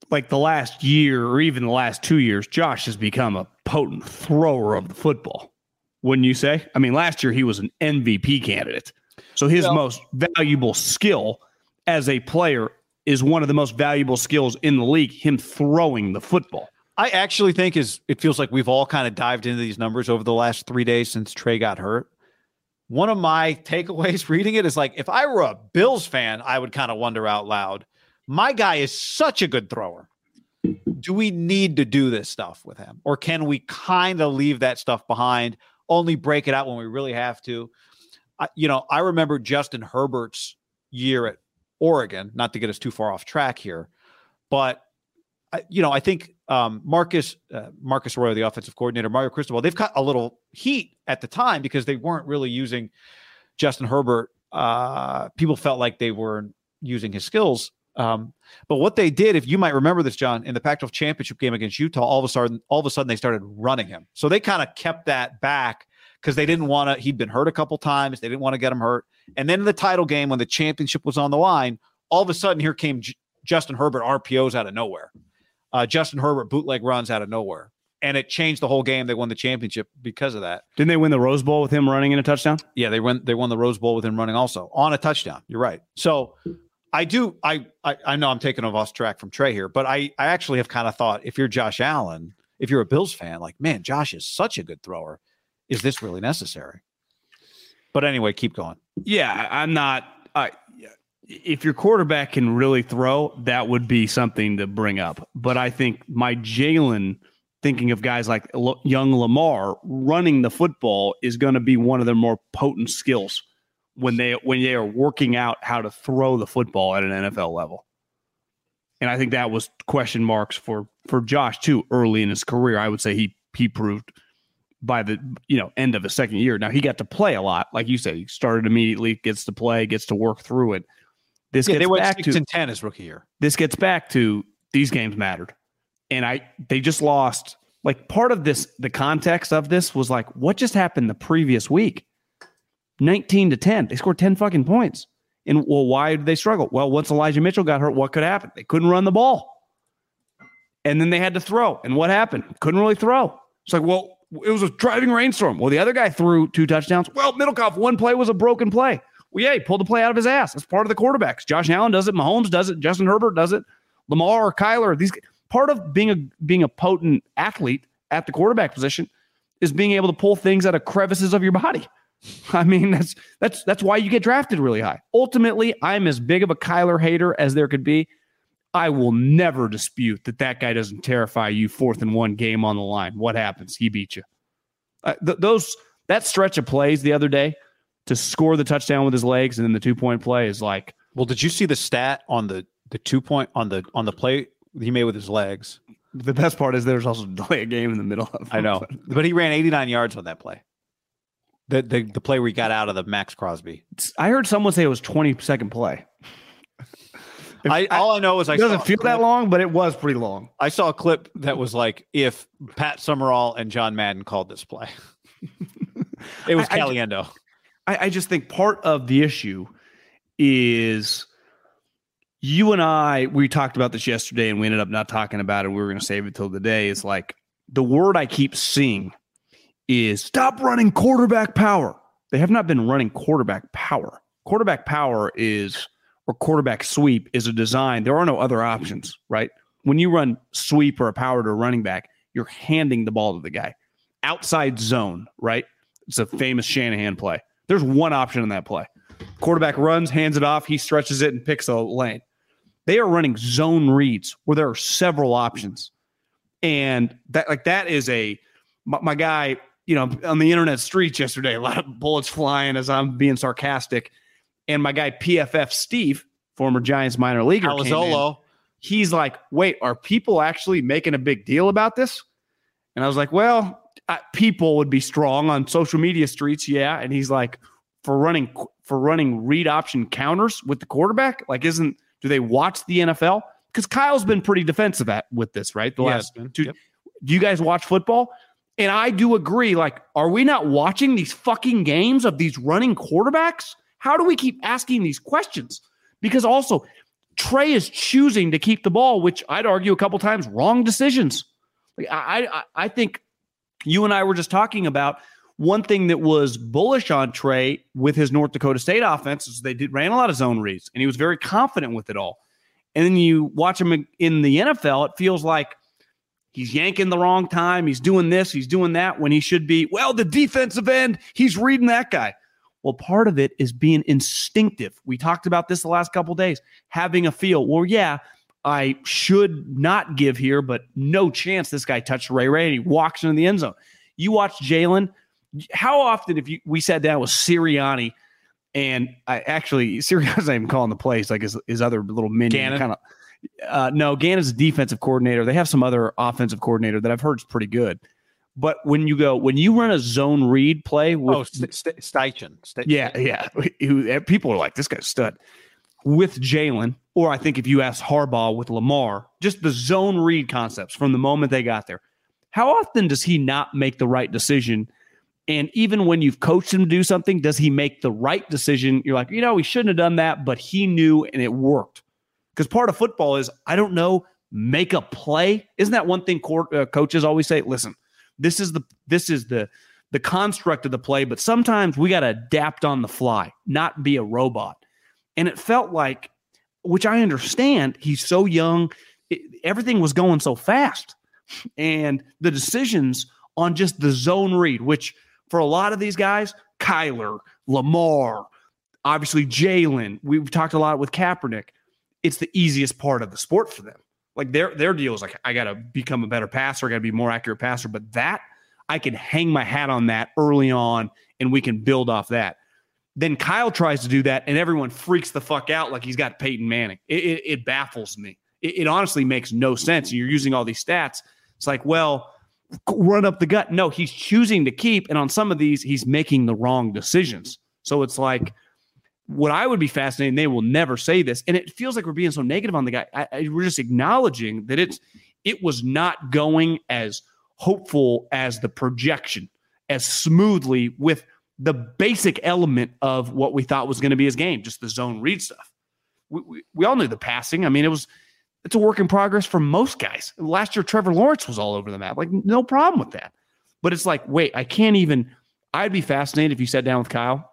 S2: like the last year or even the last two years, Josh has become a potent thrower of the football. Wouldn't you say? I mean, last year he was an MVP candidate. So his
S1: Well-
S2: most valuable skill as a player is one of the most valuable skills in the league, him throwing the football.
S1: I actually think is it feels like we've all kind of dived into these numbers over the last three days since Trey got hurt. One of my takeaways reading it is like if I were a Bills fan, I would kind of wonder out loud. My guy is such a good thrower. Do we need to do this stuff with him, or can we kind of leave that stuff behind? Only break it out when we really have to. I, you know, I remember Justin Herbert's year at Oregon. Not to get us too far off track here, but I, you know, I think um, Marcus uh, Marcus Arroyo, the offensive coordinator, Mario Cristobal, they've got a little heat at the time because they weren't really using Justin Herbert. Uh, people felt like they weren't using his skills. Um, but what they did, if you might remember this, John, in the Pac-12 championship game against Utah, all of a sudden, all of a sudden, they started running him. So they kind of kept that back because they didn't want to. He'd been hurt a couple times. They didn't want to get him hurt. And then in the title game, when the championship was on the line, all of a sudden, here came J- Justin Herbert RPOs out of nowhere. Uh, Justin Herbert bootleg runs out of nowhere, and it changed the whole game. They won the championship because of that.
S2: Didn't they win the Rose Bowl with him running in a touchdown?
S1: Yeah, they won. They won the Rose Bowl with him running also on a touchdown. You're right. So I do. I I, I know I'm taking off track from Trey here, but I I actually have kind of thought if you're Josh Allen, if you're a Bills fan, like man, Josh is such a good thrower. Is this really necessary? But anyway, keep going.
S2: Yeah, I'm not. I if your quarterback can really throw, that would be something to bring up. But I think my Jalen thinking of guys like young Lamar running the football is going to be one of their more potent skills when they when they are working out how to throw the football at an NFL level. And I think that was question marks for for Josh too early in his career. I would say he he proved by the you know end of his second year. Now he got to play a lot, like you said. He started immediately, gets to play, gets to work through it. This
S1: Yeah,
S2: gets
S1: they went
S2: back
S1: six
S2: to
S1: and ten his rookie year.
S2: this gets back to these games mattered, and I they just lost. Like part of this, the context of this was like, what just happened the previous week? Nineteen to ten, they scored ten fucking points. And well, why did they struggle? Well, once Elijah Mitchell got hurt, what could happen? They couldn't run the ball, and then they had to throw. And what happened? Couldn't really throw. It's like, well, it was a driving rainstorm. Well, the other guy threw two touchdowns. Well, Middlekauff, one play was a broken play. Well, yeah, he pulled the play out of his ass. That's part of the quarterbacks. Josh Allen does it. Mahomes does it. Justin Herbert does it. Lamar or Kyler. These part of being a being a potent athlete at the quarterback position is being able to pull things out of crevices of your body. I mean, that's that's that's why you get drafted really high. Ultimately, I'm as big of a Kyler hater as there could be. I will never dispute that that guy doesn't terrify you fourth and one game on the line. What happens? He beat you. Uh, th- those that stretch of plays the other day to score the touchdown with his legs and then the two point play is like
S1: Well, did you see the stat on the the two point on the on the play he made with his legs?
S2: the best part is there's also delay a game in the middle of
S1: I know, but he ran 89 yards on that play. The, the the play where he got out of the Maxx Crosby.
S2: I heard someone say it was 20 second play.
S1: I, all I know is I
S2: It doesn't feel that long, but it was pretty long.
S1: I saw a clip that was like if Pat Summerall and John Madden called this play. it was
S2: I- I-
S1: Caliendo.
S2: I, I just think part of the issue is you and I, we talked about this yesterday and we ended up not talking about it. We were going to save it till the day. Is like the word I keep seeing is stop running quarterback power. They have not been running quarterback power. Quarterback power is, or quarterback sweep is a design. There are no other options, right? When you run sweep or a power to a running back, you're handing the ball to the guy. Outside zone, right? It's a famous Shanahan play. There's one option in that play. Quarterback runs, hands it off, he stretches it and picks a lane. They are running zone reads where there are several options. And that like that is a my, my guy, you know, on the internet streets yesterday, a lot of bullets flying as I'm being sarcastic. And my guy PFF Steve, former Giants minor leaguer. He's like, wait, are people actually making a big deal about this? And I was like, well, uh, people would be strong on social media streets, yeah. And he's like, for running for running read option counters with the quarterback, like, isn't do they watch the NFL? Because Kyle's been pretty defensive at with this, right? The last two.
S1: yep.
S2: Do you guys watch football? And I do agree. Like, are we not watching these fucking games of these running quarterbacks? How do we keep asking these questions? Because also, Trey is choosing to keep the ball, which I'd argue a couple times wrong decisions. Like, I, I, I think you and I were just talking about one thing that was bullish on Trey with his North Dakota State offense is they did ran a lot of zone reads, and he was very confident with it all. And then you watch him in the NFL, it feels like he's yanking the wrong time. He's doing this, he's doing that when he should be, well, the defensive end, he's reading that guy. Well, part of it is being instinctive. We talked about this the last couple days, having a feel. Well, yeah, I should not give here, but no chance this guy touched Ray Ray and he walks into the end zone. You watch Jalen. How often if you we sat down with Sirianni and I actually Sirianni's not even calling the plays like his, his other little minion kind of uh, no, Gannon's a defensive coordinator. They have some other offensive coordinator that I've heard is pretty good. But when you go, when you run a zone read play with
S1: oh, St- St- Steichen.
S2: St- yeah, yeah, people are like, this guy's stud. With Jalen, or I think if you ask Harbaugh with Lamar, just the zone read concepts from the moment they got there. How often does he not make the right decision? And even when you've coached him to do something, does he make the right decision? You're like, you know, he shouldn't have done that, but he knew and it worked. Because part of football is, I don't know, make a play. Isn't that one thing court, uh, coaches always say? Listen, this is the this is the the construct of the play, but sometimes we got to adapt on the fly, not be a robot. And it felt like, which I understand, he's so young, it, everything was going so fast, and the decisions on just the zone read, which for a lot of these guys, Kyler, Lamar, obviously Jalen, we've talked a lot with Kaepernick. It's the easiest part of the sport for them. Like their their deal is like I got to become a better passer, I got to be more accurate passer. But that I can hang my hat on that early on, and we can build off that. Then Kyle tries to do that, and everyone freaks the fuck out like he's got Peyton Manning. It, it, it baffles me. It, it honestly makes no sense. You're using all these stats. It's like, well, run up the gut. No, he's choosing to keep, and on some of these, he's making the wrong decisions. So it's like what I would be fascinated, they will never say this, and it feels like we're being so negative on the guy. I, I, we're just acknowledging that it's it was not going as hopeful as the projection, as smoothly with the basic element of what we thought was going to be his game, just the zone read stuff. We, we, we all knew the passing. I mean, it was it's a work in progress for most guys. Last year, Trevor Lawrence was all over the map. Like, no problem with that. But it's like, wait, I can't even. I'd be fascinated if you sat down with Kyle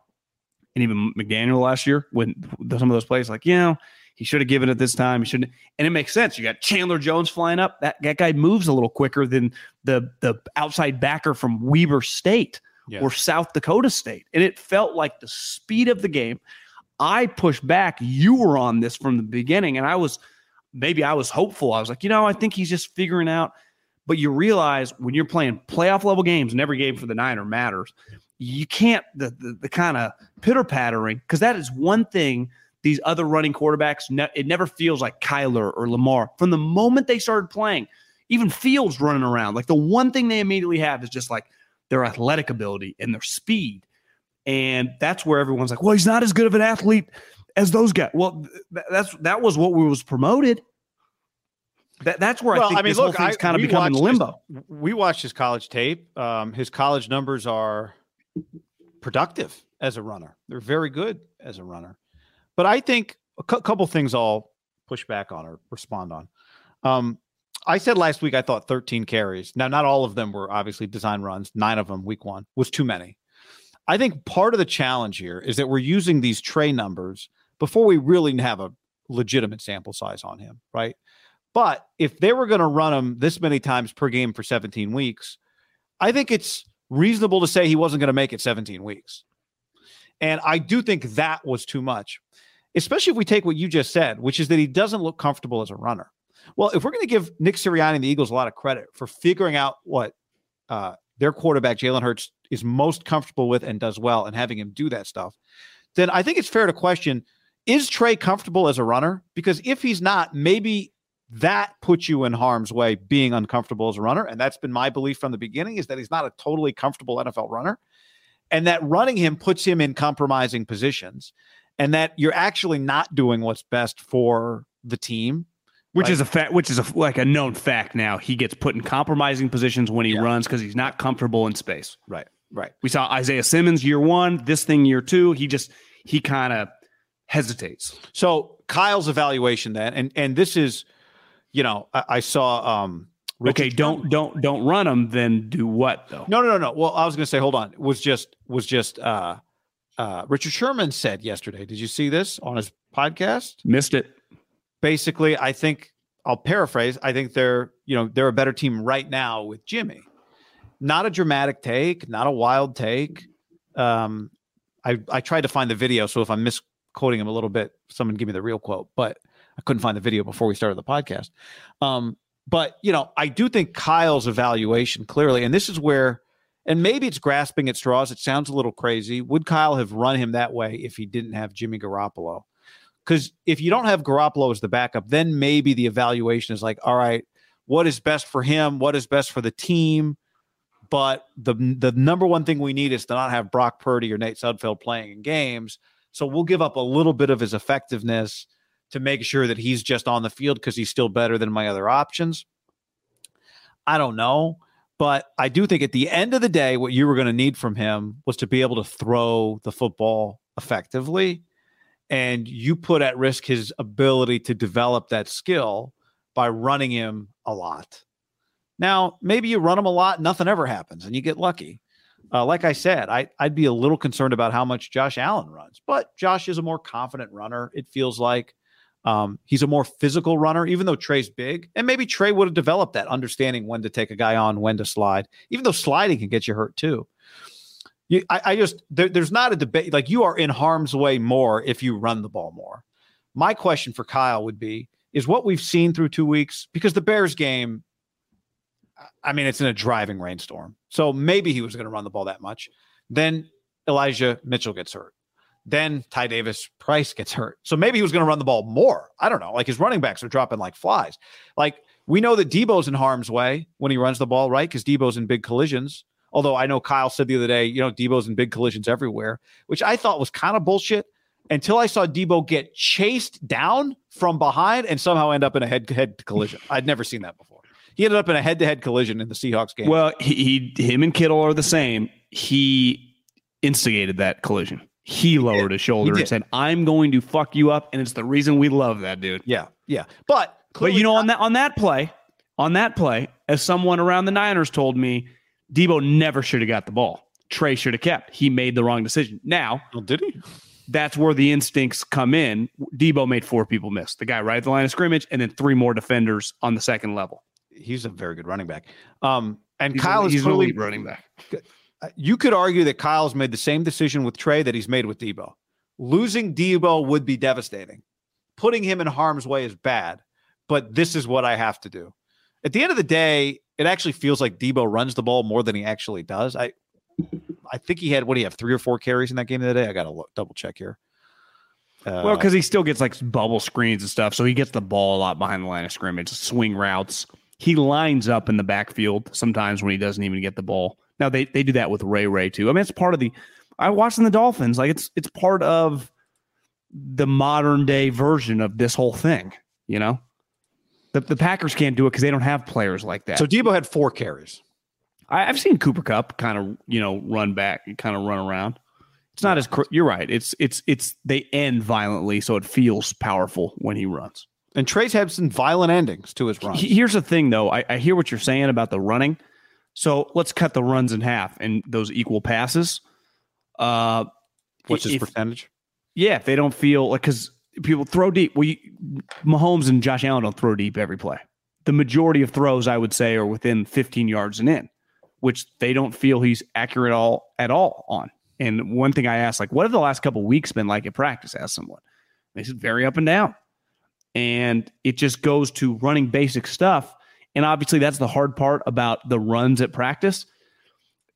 S2: and even McDaniel last year when some of those plays, like, you know, he should have given it this time. He shouldn't. And it makes sense. You got Chandler Jones flying up. That, that guy moves a little quicker than the the outside backer from Weber State yeah. or South Dakota State. And it felt like the speed of the game. I pushed back. You were on this from the beginning, and I was maybe I was hopeful. I was like, you know, I think he's just figuring out. But you realize when you're playing playoff level games, and every game for the Niner matters, you can't the the, the kind of pitter pattering because that is one thing these other running quarterbacks ne- it never feels like Kyler or Lamar from the moment they started playing. Even Fields running around like the one thing they immediately have is just like their athletic ability and their speed, and that's where everyone's like, well, he's not as good of an athlete as those guys. Well, th- that's that was what we was promoted. That, that's where well, I think I mean, this look, whole thing's I, kind of becoming limbo.
S1: His, we watched his college tape. Um, his college numbers are productive as a runner. They're very good as a runner. But I think a cu- couple things I'll push back on or respond on. Um, I said last week I thought 13 carries. Now, not all of them were obviously design runs. Nine of them, week one, was too many. I think part of the challenge here is that we're using these Trey numbers before we really have a legitimate sample size on him, right? But if they were going to run him this many times per game for 17 weeks, I think it's reasonable to say he wasn't going to make it 17 weeks. And I do think that was too much, especially if we take what you just said, which is that he doesn't look comfortable as a runner. Well, if we're going to give Nick Sirianni and the Eagles a lot of credit for figuring out what uh, their quarterback, Jalen Hurts, is most comfortable with and does well and having him do that stuff, then I think it's fair to question is Trey comfortable as a runner? Because if he's not, maybe that puts you in harm's way being uncomfortable as a runner. And that's been my belief from the beginning is that he's not a totally comfortable NFL runner. And that running him puts him in compromising positions. And that you're actually not doing what's best for the team,
S2: Which
S1: Right.
S2: is a fact, which is a, like a known fact now. He gets put in compromising positions when he
S1: Yeah.
S2: runs because he's not comfortable in space.
S1: Right. Right.
S2: We saw Isaiah Simmons year one, this thing year two. He just he kind of hesitates.
S1: So Kyle's evaluation then, and and this is, you know, I, I saw. um Richard
S2: okay, don't don't don't run them. Then do what though?
S1: No, no, no, no. Well, I was going to say, hold on. Was just was just uh, uh, Richard Sherman said yesterday. Did you see this on his podcast?
S2: Missed it.
S1: Basically, I think I'll paraphrase. I think they're you know they're a better team right now with Jimmy. Not a dramatic take, not a wild take. Um, I I tried to find the video, so if I'm misquoting him a little bit, someone give me the real quote. But I couldn't find the video before we started the podcast. Um, but you know, I do think Kyle's evaluation clearly, and this is where, and maybe it's grasping at straws. It sounds a little crazy. Would Kyle have run him that way if he didn't have Jimmy Garoppolo? Because if you don't have Garoppolo as the backup, then maybe the evaluation is like, all right, what is best for him? What is best for the team? But the the number one thing we need is to not have Brock Purdy or Nate Sudfeld playing in games. So we'll give up a little bit of his effectiveness to make sure that he's just on the field because he's still better than my other options. I don't know. But I do think at the end of the day, what you were going to need from him was to be able to throw the football effectively. And you put at risk his ability to develop that skill by running him a lot. Now, maybe you run him a lot, nothing ever happens, and you get lucky. Uh, like I said, I, I'd be a little concerned about how much Josh Allen runs, but Josh is a more confident runner. It feels like um, he's a more physical runner, even though Trey's big. And maybe Trey would have developed that understanding when to take a guy on, when to slide, even though sliding can get you hurt too. You, I, I just, there, there's not a debate. Like you are in harm's way more if you run the ball more. My question for Kyle would be is what we've seen through two weeks, because the Bears game, I mean, it's in a driving rainstorm. So maybe he was going to run the ball that much. Then Elijah Mitchell gets hurt. Then Ty Davis Price gets hurt. So maybe he was going to run the ball more. I don't know. Like his running backs are dropping like flies. Like we know that Deebo's in harm's way when he runs the ball, right? Because Deebo's in big collisions. Although I know Kyle said the other day, you know, Deebo's in big collisions everywhere, which I thought was kind of bullshit until I saw Deebo get chased down from behind and somehow end up in a head to head collision. I'd never seen that before. He ended up in a head to head collision in the Seahawks game.
S2: Well, he, he him and Kittle are the same. He instigated that collision. He lowered his shoulder and said, "I'm going to fuck you up," and it's the reason we love that dude.
S1: yeah, yeah. But
S2: But you know, on that on that play, on that play, as someone around the Niners told me, Deebo never should have got the ball. Trey should have kept. He made the wrong decision. Now,
S1: Well, did he?
S2: that's where the instincts come in. Deebo made four people miss. The guy right at the line of scrimmage, and then three more defenders on the second level.
S1: He's a very good running back. Um, and
S2: He's,
S1: Kyle
S2: a,
S1: is
S2: he's running back.
S1: Uh, you could argue that Kyle's made the same decision with Trey that he's made with Deebo. Losing Deebo would be devastating. Putting him in harm's way is bad, but this is what I have to do. At the end of the day, it actually feels like Deebo runs the ball more than he actually does. I I think he had what do you have three or four carries in that game of the day? I got to double check here. Uh,
S2: Well, because he still gets like bubble screens and stuff, so he gets the ball a lot behind the line of scrimmage, swing routes. He lines up in the backfield sometimes when he doesn't even get the ball. Now they they do that with Ray Ray too. I mean, it's part of the. I watched in the Dolphins, like it's it's part of the modern day version of this whole thing. You know, the the Packers can't do it because they don't have players like that.
S1: so Deebo had four carries.
S2: I, I've seen Cooper Kupp kind of you know run back, and kind of run around. It's not as cr- you're right. It's it's it's they end violently, so it feels powerful when he runs.
S1: And Trey's had some violent endings to his runs.
S2: Here's the thing, though. I, I hear what you're saying about the running. So let's cut the runs in half and those equal passes. Uh,
S1: What's his
S2: if-
S1: percentage?
S2: yeah, if they don't feel like because people throw deep. You, Mahomes and Josh Allen don't throw deep every play. The majority of throws, I would say, are within 15 yards and in, which they don't feel he's accurate all at all on. And one thing I asked, like, what have the last couple weeks been like at practice? Asked someone. They said very up and down, and it just goes to running basic stuff. And obviously, that's the hard part about the runs at practice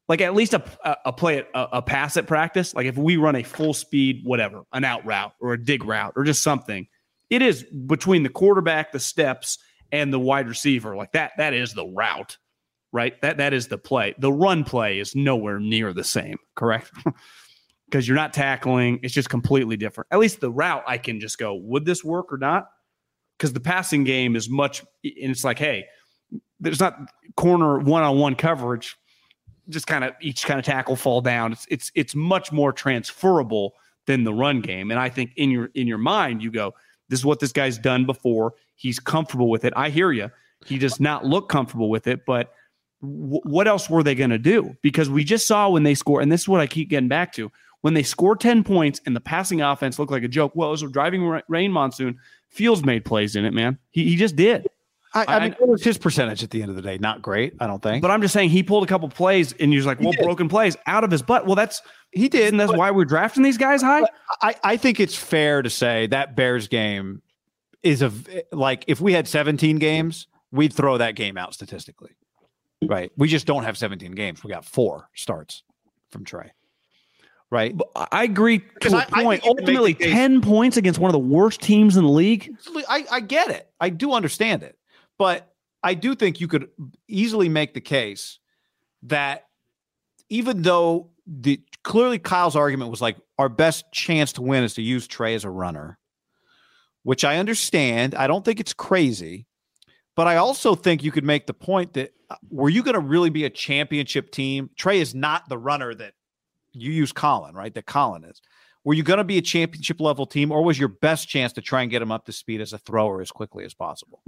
S2: like at least a a, play a, a pass at practice. Like if we run a full speed, whatever, an out route or a dig route or just something, it is between the quarterback, the steps, and the wide receiver. Like that, that is the route, right? That that is the play. The run play is nowhere near the same, correct? Because you're not tackling. It's just completely different. At least the route, I can just go, would this work or not? because the passing game is much, and it's like, hey, there's not corner one on one coverage, just kind of each kind of tackle fall down. It's it's it's much more transferable than the run game, and I think in your in your mind you go, this is what this guy's done before. He's comfortable with it. I hear you. He does not look comfortable with it, but w- what else were they going to do? Because we just saw when they score, and this is what I keep getting back to when they score 10 points and the passing offense looked like a joke. Well, it was a driving rain monsoon. Fields made plays in it, man. He, he just did.
S1: I, I mean, it was his percentage at the end of the day? Not great, I don't think.
S2: But I'm just saying he pulled a couple plays and you're like, well, broken plays out of his butt. Well, that's
S1: he did,
S2: and that's why we're drafting these guys high.
S1: I, I think it's fair to say that Bears game is a like if we had 17 games, we'd throw that game out statistically. Right. We just don't have 17 games. We got four starts from Trey right?
S2: I agree to a I, point. I Ultimately, ten points against one of the worst teams in the league.
S1: I, I get it. I do understand it, but I do think you could easily make the case that even though the clearly Kyle's argument was like our best chance to win is to use Trey as a runner, which I understand. I don't think it's crazy, but I also think you could make the point that uh, were you going to really be a championship team? Trey is not the runner that you use Colin, right? That Colin is. Were you going to be a championship level team, or was your best chance to try and get him up to speed as a thrower as quickly as possible?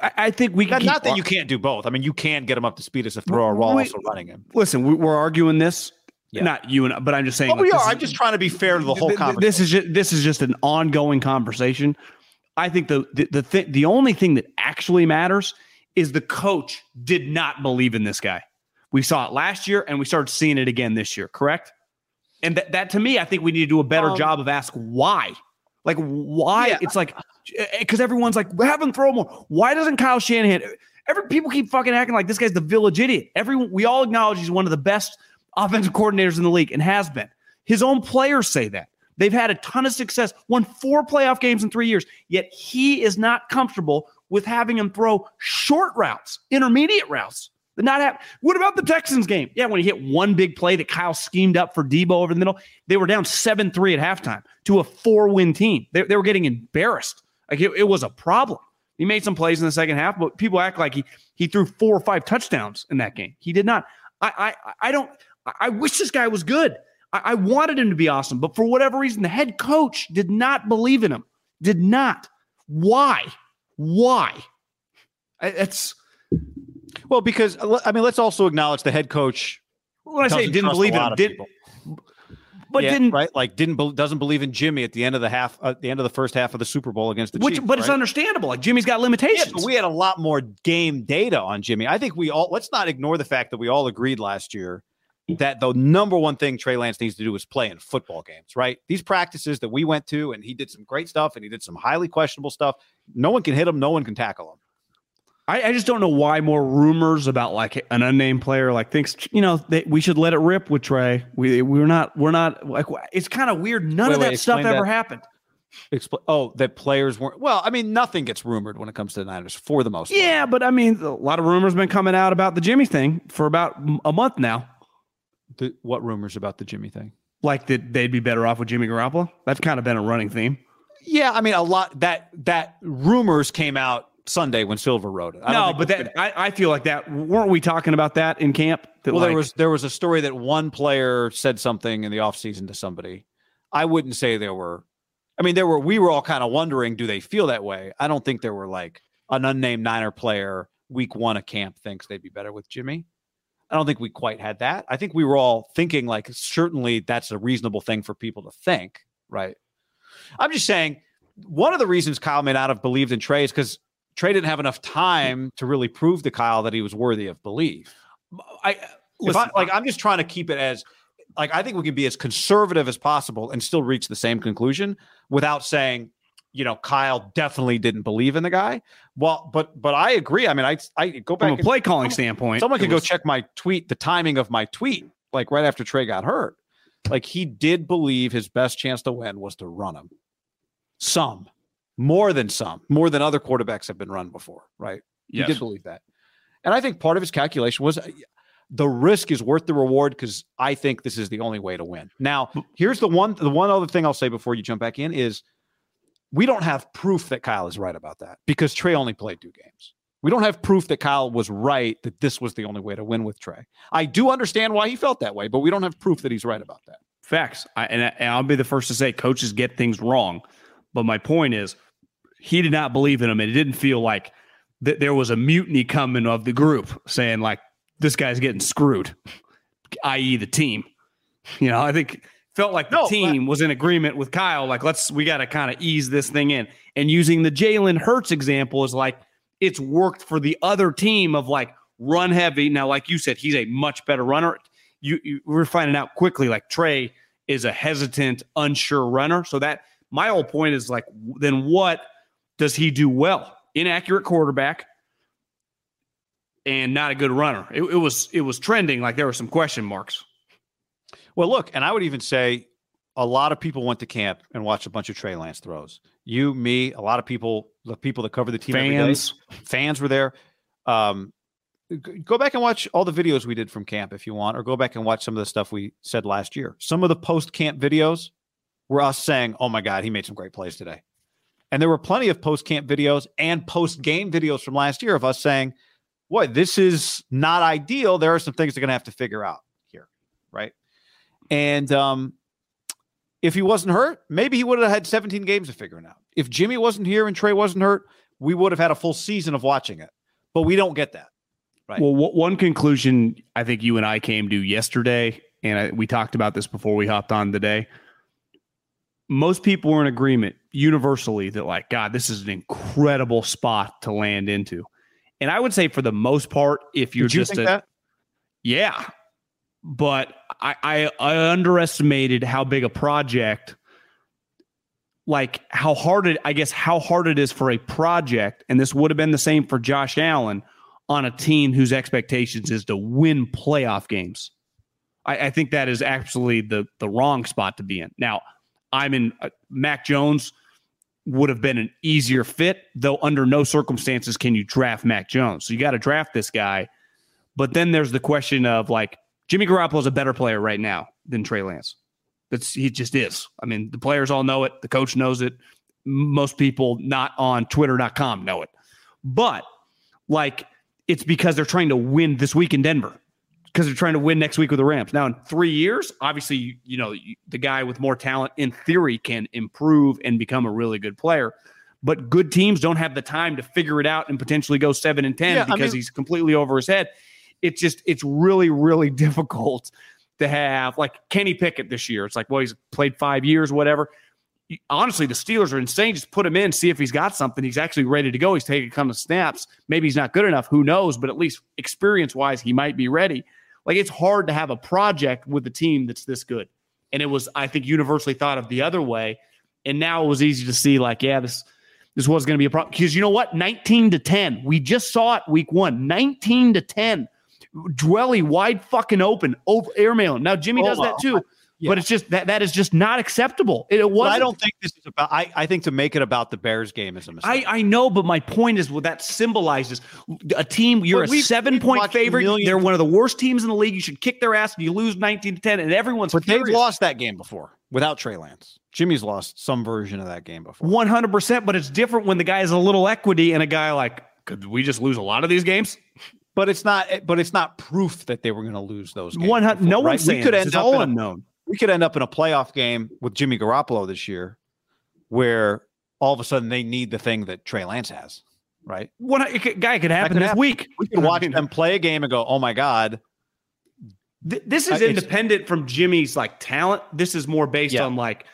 S2: I think we
S1: can. Not, not that you can't do both. I mean, you can get him up to speed as a thrower while also running him.
S2: Listen, we're arguing this. Yeah. Not you and, I, but I'm just saying.
S1: Oh, like, we are. I'm just trying to be fair to the whole conversation.
S2: This is just, this is just an ongoing conversation. I think the the the, th- the only thing that actually matters is the coach did not believe in this guy. We saw it last year, and we started seeing it again this year. Correct? And that, that to me, I think we need to do a better um, job of ask why. Like why? Yeah. It's like because everyone's like, have him throw more. Why doesn't Kyle Shanahan? Every people keep fucking acting like this guy's the village idiot. Everyone, we all acknowledge he's one of the best offensive coordinators in the league and has been. His own players say that. They've had a ton of success, won four playoff games in three years, yet he is not comfortable with having him throw short routes, intermediate routes. Not have, what about the Texans game? Yeah, when he hit one big play that Kyle schemed up for Deebo over the middle, they were down 7 3 at halftime to a four win team. They, they were getting embarrassed. Like it, it, was a problem. He made some plays in the second half, but people act like he he threw four or five touchdowns in that game. He did not. I I, I don't. I wish this guy was good. I, I wanted him to be awesome, but for whatever reason, the head coach did not believe in him. Did not. Why? Why? It's
S1: well, because uh, I mean, let's also acknowledge the head coach.
S2: When I say didn't believe in him, did, but yeah, didn't
S1: right? Like didn't be, doesn't believe in Jimmy at the end of the half, uh, at the end of the first half of the Super Bowl against the
S2: Which,
S1: Chiefs.
S2: But
S1: right?
S2: it's understandable. Like Jimmy's got limitations.
S1: Yeah, we had a lot more game data on Jimmy. I think we all let's not ignore the fact that we all agreed last year that the number one thing Trey Lance needs to do is play in football games, right? These practices that we went to, and he did some great stuff and he did some highly questionable stuff. No one can hit him, no one can tackle him.
S2: I, I, just don't know why more rumors about like an unnamed player like thinks you know they, we should let it rip with Trey. We we're not we're not like it's kind of weird. None wait, of that wait, stuff ever that. happened.
S1: Expl- oh, that players weren't. Well, I mean, nothing gets rumored when it comes to the Niners for the most.
S2: Yeah,
S1: part.
S2: but I mean, a lot of rumors been coming out about the Jimmy thing for about a month now.
S1: The, what rumors about the Jimmy thing?
S2: Like that they'd be better off with Jimmy Garoppolo. That's kind of been a running theme.
S1: Yeah, I mean, a lot that that rumors came out Sunday when Silver wrote it.
S2: No, but that I, I, feel like that weren't we talking about that in camp?
S1: That well, like, there was there was a story that one player said something in the offseason to somebody. I wouldn't say there were. I mean, there were. We were all kind of wondering, do they feel that way? I don't think there were like an unnamed Niner player week one of camp thinks they'd be better with Jimmy. I don't think we quite had that. I think we were all thinking like certainly that's a reasonable thing for people to think, right? I'm just saying one of the reasons Kyle may not have believed in Trey is because Trey didn't have enough time to really prove to Kyle that he was worthy of belief. Uh, I, listen, I like I'm just trying to keep it as like I think we can be as conservative as possible and still reach the same conclusion without saying, you know, Kyle definitely didn't believe in the guy. Well, but but I agree. I mean, I I go back
S2: from a play calling standpoint.
S1: Someone could was, go check my tweet, the timing of my tweet, like right after Trey got hurt. Like he did believe his best chance to win was to run him. Some more than some, more than other quarterbacks have been run before, right? Yes. He did believe that. And I think part of his calculation was uh, the risk is worth the reward because I think this is the only way to win. Now, here's the one the one other thing I'll say before you jump back in is We don't have proof that Kyle is right about that because Trey only played two games. We don't have proof that Kyle was right that this was the only way to win with Trey. I do understand why he felt that way, but we don't have proof that he's right about that.
S2: Facts. I, and, and I'll be the first to say coaches get things wrong. But my point is, he did not believe in him. And it didn't feel like that there was a mutiny coming of the group saying, like, this guy's getting screwed, i.e., the team. You know, I think felt like the no, team but- was in agreement with Kyle. Like, let's, we got to kind of ease this thing in. And using the Jalen Hurts example is like, it's worked for the other team of like run heavy. Now, like you said, he's a much better runner. You, you we're finding out quickly like Trey is a hesitant, unsure runner. So that my whole point is like, then what does he do well? Inaccurate quarterback and not a good runner. It, it was it was trending like there were some question marks.
S1: Well, look, and I would even say a lot of people went to camp and watched a bunch of Trey Lance throws. You, me, a lot of people, the people that cover the team,
S2: fans,
S1: fans were there. Um, go back and watch all the videos we did from camp if you want, or go back and watch some of the stuff we said last year. Some of the post camp videos were us saying, "Oh my God, he made some great plays today," and there were plenty of post camp videos and post game videos from last year of us saying, "Boy, this is not ideal. There are some things they're going to have to figure out here, right?" And um, if he wasn't hurt, maybe he would have had 17 games of figuring out. If Jimmy wasn't here and Trey wasn't hurt, we would have had a full season of watching it. But we don't get that.
S2: Right. Well, w- one conclusion I think you and I came to yesterday, and I, we talked about this before we hopped on today. Most people were in agreement universally that, like, God, this is an incredible spot to land into. And I would say, for the most part, if you're
S1: you
S2: just a,
S1: that?
S2: yeah, but I, I, I underestimated how big a project like how hard it I guess how hard it is for a project, and this would have been the same for Josh Allen on a team whose expectations is to win playoff games. I, I think that is absolutely the the wrong spot to be in. Now, I'm in uh, Mac Jones would have been an easier fit, though under no circumstances can you draft Mac Jones. So you got to draft this guy. But then there's the question of like Jimmy Garoppolo is a better player right now than Trey Lance. That's he just is. I mean, the players all know it. The coach knows it. Most people not on Twitter.com know it. But like, it's because they're trying to win this week in Denver because they're trying to win next week with the Rams. Now, in three years, obviously, you know, the guy with more talent in theory can improve and become a really good player. But good teams don't have the time to figure it out and potentially go seven and 10 yeah, because I mean, he's completely over his head it's just it's really really difficult to have like Kenny Pickett this year. It's like, well, he's played five years, whatever. Honestly, the Steelers are insane. Just put him in, see if he's got something. He's actually ready to go. He's taking a couple of snaps. Maybe he's not good enough. Who knows? But at least experience wise, he might be ready. Like it's hard to have a project with a team that's this good. And it was, I think, universally thought of the other way. And now it was easy to see, like, yeah, this this was going to be a problem. Because you know what? 19 to 10. We just saw it week one. 19 to 10 Dwelley wide fucking open, over airmail. Now Jimmy oh does that too. Yeah. But it's just that that is just not acceptable. It, it was.
S1: I don't think this is about. I, I think to make it about the Bears game is a mistake.
S2: I, I know, but my point is, what that symbolizes a team. You're a 7 point favorite. They're one of the worst teams in the league. You should kick their ass, and you lose nineteen to ten, and everyone's.
S1: But
S2: furious.
S1: they've lost that game before without Trey Lance. Jimmy's lost some version of that game before.
S2: One hundred percent. But it's different when the guy has a little equity and a guy like. Could we just lose a lot of these games?
S1: but it's not. But it's not proof that they were going to lose those. Games
S2: One
S1: hundred.
S2: No right? saying we could end up all unknown.
S1: A, we could end up in a playoff game with Jimmy Garoppolo this year, where all of a sudden they need the thing that Trey Lance has. Right.
S2: One guy could happen could this happen. week.
S1: We could watch them play a game and go, "Oh my god."
S2: This is independent from Jimmy's like talent. This is more based yeah. on like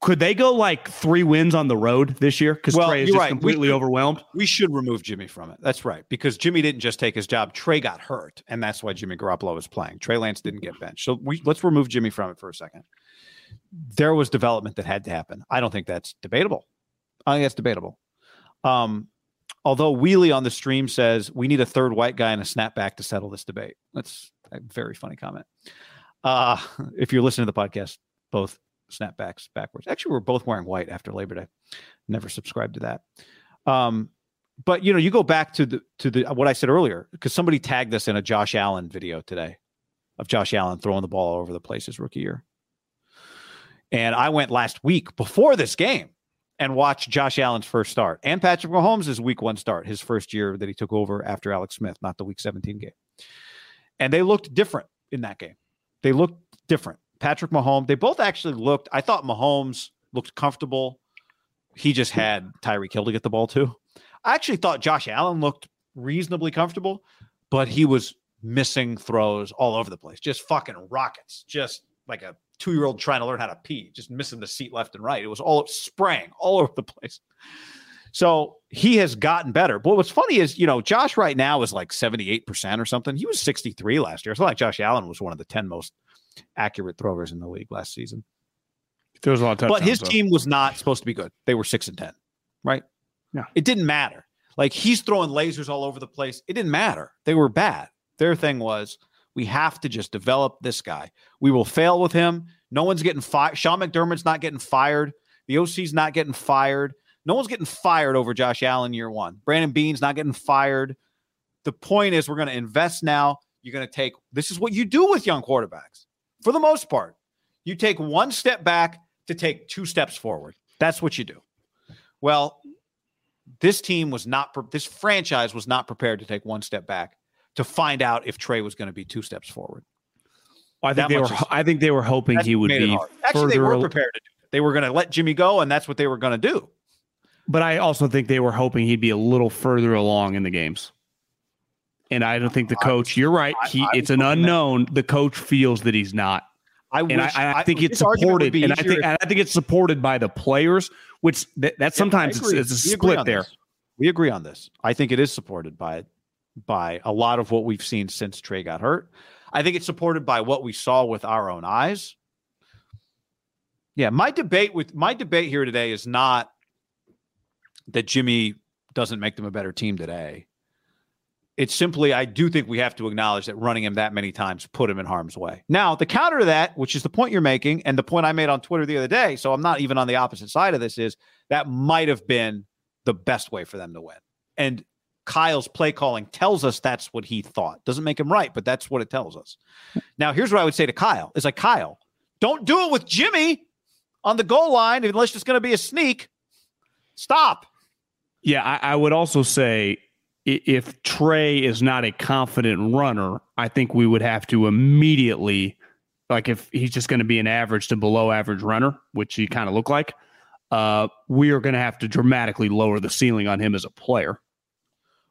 S2: could they go like three wins on the road this year? Because well, Trey is just right. completely we, overwhelmed.
S1: We should remove Jimmy from it. That's right. Because Jimmy didn't just take his job. Trey got hurt, and that's why Jimmy Garoppolo was playing. Trey Lance didn't get benched. So we let's remove Jimmy from it for a second. There was development that had to happen. I don't think that's debatable. I think that's debatable. Um, although Wheelie on the stream says we need a third white guy and a snapback to settle this debate. That's a very funny comment. Uh, if you're listening to the podcast, both snapbacks backwards. Actually, we're both wearing white after Labor Day. Never subscribed to that. Um, but you know, you go back to the to the what I said earlier because somebody tagged us in a Josh Allen video today of Josh Allen throwing the ball all over the place his rookie year. And I went last week before this game and watched Josh Allen's first start and Patrick Mahomes' week one start, his first year that he took over after Alex Smith, not the week 17 game. And they looked different in that game. They looked different. Patrick Mahomes, they both actually looked, I thought Mahomes looked comfortable. He just had Tyreek Hill to get the ball to. I actually thought Josh Allen looked reasonably comfortable, but he was missing throws all over the place, just fucking rockets, just like a two year old trying to learn how to pee, just missing the seat left and right. It was all spraying all over the place. So he has gotten better. But what's funny is, you know, Josh right now is like 78% or something. He was 63 last year. It's not like Josh Allen was one of the 10 most accurate throwers in the league last season.
S2: There was a lot of
S1: But his
S2: though.
S1: team was not supposed to be good. They were six and 10, right?
S2: Yeah.
S1: It didn't matter. Like he's throwing lasers all over the place. It didn't matter. They were bad. Their thing was we have to just develop this guy. We will fail with him. No one's getting fired. Sean McDermott's not getting fired. The OC's not getting fired. No one's getting fired over Josh Allen year one. Brandon Beane's not getting fired. The point is, we're going to invest now. You're going to take this is what you do with young quarterbacks for the most part. You take one step back to take two steps forward. That's what you do. Well, this team was not, pre- this franchise was not prepared to take one step back to find out if Trey was going to be two steps forward.
S2: I think
S1: that
S2: they were.
S1: is-
S2: I think they were hoping he would be.
S1: Actually, they were prepared to do it. They were going to let Jimmy go, and that's what they were going to do.
S2: But I also think they were hoping he'd be a little further along in the games. And I don't think the
S1: I
S2: coach. You're right.
S1: I-
S2: He
S1: I
S2: it's an unknown. The coach feels that he's not,
S1: I
S2: and I,
S1: wish-
S2: I think it's
S1: this argument would
S2: supported. And I think
S1: if-
S2: I think it's supported by the players, which that,
S1: Yeah,
S2: sometimes it's, it's a
S1: We
S2: split there.
S1: this. We agree on this. I think it is supported by by a lot of what we've seen since Trey got hurt. I think it's supported by what we saw with our own eyes. Yeah, my debate with my debate here today is not that Jimmy doesn't make them a better team today. It's simply I do think we have to acknowledge that running him that many times put him in harm's way. Now, the counter to that, which is the point you're making and the point I made on Twitter the other day, so I'm not even on the opposite side of this is that might have been the best way for them to win. And Kyle's play calling tells us that's what he thought. Doesn't make him right, but that's what it tells us. Now, here's what I would say to Kyle: is like Kyle, don't do it with Jimmy on the goal line unless it's going to be a sneak. Stop.
S2: Yeah, I, I would also say if Trey is not a confident runner, I think we would have to immediately, like, if he's just going to be an average to below average runner, which he kind of look like, uh, we are going to have to dramatically lower the ceiling on him as a player.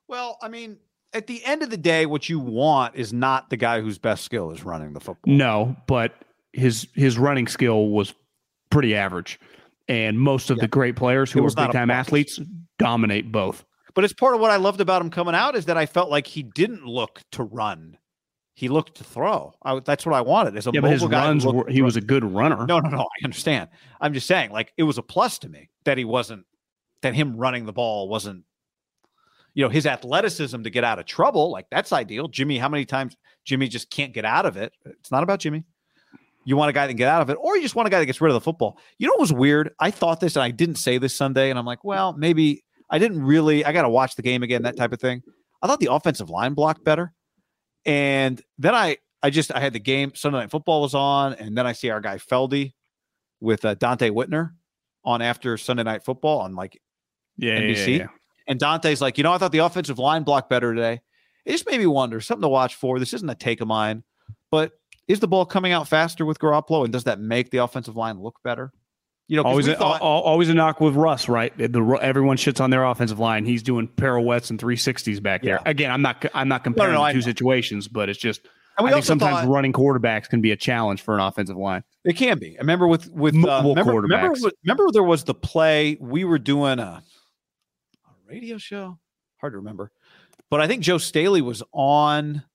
S1: Well, I mean, at the end of the day, what you want is not the guy whose best skill is running the football.
S2: No, but his his running skill was pretty average, and most of
S1: Yeah.
S2: the great players who are big time athletes dominate both.
S1: But it's part of what I loved about him coming out is that I felt like he didn't look to run. He looked to throw. I, that's what I wanted. As a
S2: Yeah, but his
S1: mobile guy
S2: runs were he was a good runner.
S1: No, no, no. I understand. I'm just saying, like, it was a plus to me that he wasn't, that him running the ball wasn't, you know, his athleticism to get out of trouble. Like, that's ideal. Jimmy, how many times Jimmy just can't get out of it? It's not about Jimmy. You want a guy that can get out of it, or you just want a guy that gets rid of the football. You know what was weird? I thought this and I didn't say this Sunday, and I'm like, well, maybe I didn't really, I got to watch the game again, that type of thing. I thought the offensive line blocked better. And then I, I just, I had the game, Sunday Night Football was on, and then I see our guy Feldy with uh, Donte Whitner on after Sunday Night Football on like
S2: yeah,
S1: NBC.
S2: yeah, yeah.
S1: And Donte's like, you know, I thought the offensive line blocked better today. It just made me wonder something to watch for. This isn't a take of mine, but is the ball coming out faster with Garoppolo, and does that make the offensive line look better? You know,
S2: Always,
S1: we
S2: a,
S1: thought-
S2: always a knock with Russ, right? The, everyone shits on their offensive line. He's doing pirouettes and 360s back there.
S1: Yeah.
S2: Again, I'm not I'm not comparing
S1: no,
S2: the
S1: I
S2: two situations, but it's just
S1: and we
S2: I think sometimes
S1: thought
S2: running quarterbacks can be a challenge for an offensive line.
S1: it can be. I remember with with uh, remember, remember, remember there was the play we were doing a, a radio show. Hard to remember, but I think Joe Staley was on.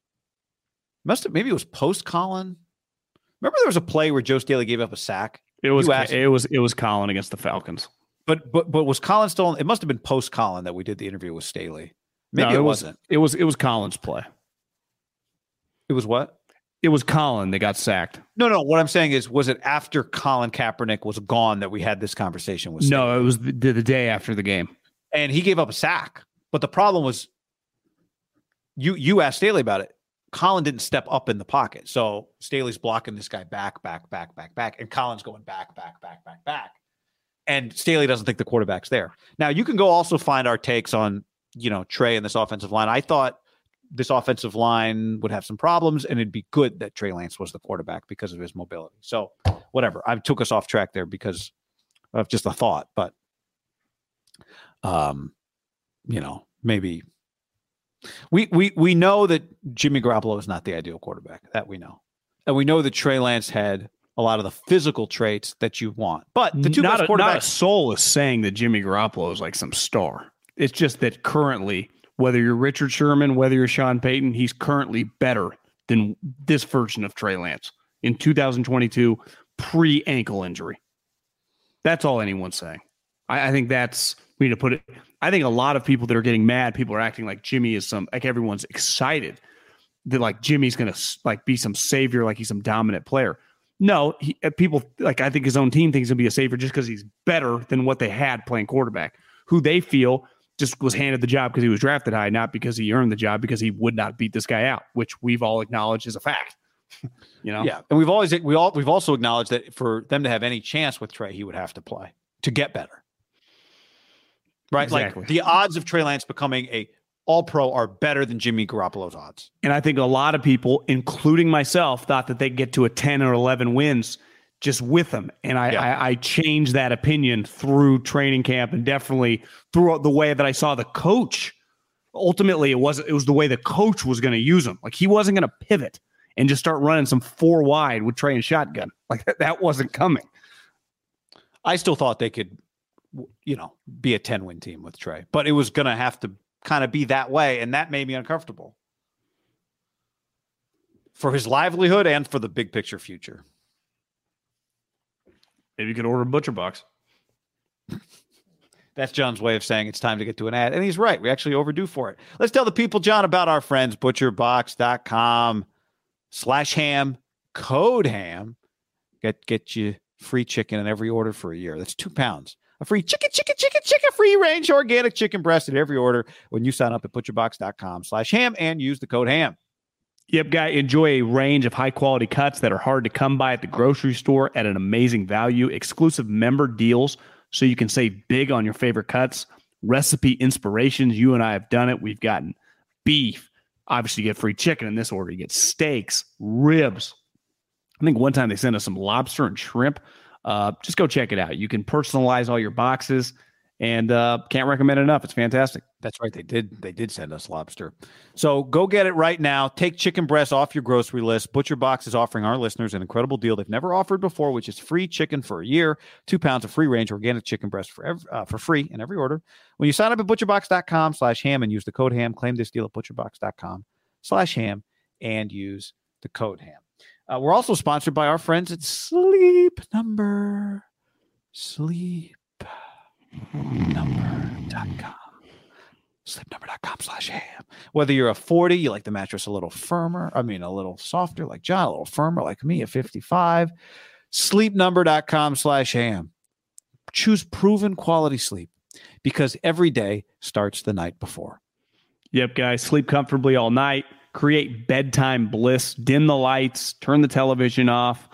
S1: Must have maybe it was post Colin. Remember there was a play where Joe Staley gave up a sack.
S2: It was it was it was Colin against the Falcons.
S1: But but but was Colin still? on- It must have been post Colin that we did the interview with Staley. Maybe
S2: No,
S1: it,
S2: was,
S1: wasn't.
S2: It was it was Colin's play.
S1: It was what?
S2: It was Colin that got sacked.
S1: No, no. What I'm saying is, was it after Colin Kaepernick was gone that we had this conversation with? Staley?
S2: No, it was the, the day after the game.
S1: and he gave up a sack. But the problem was, you you asked Staley about it. Colin didn't step up in the pocket, so Staley's blocking this guy back, back, back, back, back, and Colin's going back, back, back, back, back. and Staley doesn't think the quarterback's there. Now you can go also find our takes on you know Trey and this offensive line. I thought this offensive line would have some problems, and it'd be good that Trey Lance was the quarterback because of his mobility. So whatever, I took us off track there because of just a thought, but um, you know maybe we we we know that Jimmy Garoppolo is not the ideal quarterback. That we know, and we know that Trey Lance had a lot of the physical traits that you want. But the two
S2: not
S1: best
S2: a,
S1: quarterbacks.
S2: not a soul is saying that Jimmy Garoppolo is like some star. It's just that currently, whether you're Richard Sherman, whether you're Sean Payton, he's currently better than this version of Trey Lance in 2022 pre ankle injury. That's all anyone's saying. I, I think that's we need to put it. I think a lot of people that are getting mad, people are acting like Jimmy is some like everyone's excited that like Jimmy's going to like be some savior, like he's some dominant player. No, he, uh, people like I think his own team thinks he'll be a savior just because he's better than what they had playing quarterback, who they feel just was handed the job because he was drafted high, not because he earned the job, because he would not beat this guy out, which we've all acknowledged is a fact. you know,
S1: Yeah, and we've always we all we've also acknowledged that for them to have any chance with Trey, he would have to play to get better. Right,
S2: Exactly.
S1: like the odds of Trey Lance becoming a All Pro are better than Jimmy Garoppolo's odds.
S2: And I think a lot of people, including myself, thought that they'd get to a 10 or 11 wins just with him. And I,
S1: Yeah.
S2: I, I changed that opinion through training camp and definitely through the way that I saw the coach. Ultimately, it was it was the way the coach was going to use him. Like he wasn't going to pivot and just start running some four wide with Trey and shotgun. Like that, that wasn't coming.
S1: I still thought they could, you know, be a ten win team with Trey, but it was going to have to kind of be that way, and that made me uncomfortable for his livelihood and for the big picture future.
S2: Maybe you could order a butcher box.
S1: That's John's way of saying it's time to get to an ad. And he's right. We actually overdue for it. Let's tell the people, John, about our friends, butcherbox.com slash ham, code ham. Get get you free chicken in every order for a year. That's two pounds. A free chicken, chicken, chicken, chicken, free range organic chicken breast at every order when you sign up at butcherbox.com slash ham and use the code ham.
S2: Yep, guy, enjoy a range of high quality cuts that are hard to come by at the grocery store at an amazing value, exclusive member deals so you can save big on your favorite cuts, recipe inspirations. You and I have done it. We've gotten beef. Obviously, you get free chicken in this order. You get steaks, ribs. I think one time they sent us some lobster and shrimp. Uh, just go check it out. You can personalize all your boxes and uh, can't recommend it enough. It's fantastic.
S1: That's right. They did. They did send us lobster. So go get it right now. Take chicken breast off your grocery list. Butcher Box is offering our listeners an incredible deal they've never offered before, which is free chicken for a year, two pounds of free range organic chicken breast for ev- uh, for free in every order. When you sign up at butcherbox.com slash ham and use the code ham, claim this deal at butcherbox.com slash ham and use the code ham. Uh, we're also sponsored by our friends at Sleep Number. Sleep number.com. Sleepnumber.com slash ham. Whether you're a 40, you like the mattress a little firmer, I mean, a little softer like John, a little firmer like me, a 55. Sleepnumber.com slash ham. Choose proven quality sleep because every day starts the night before.
S2: Yep, guys, sleep comfortably all night. Create bedtime bliss. Dim the lights. Turn the television off.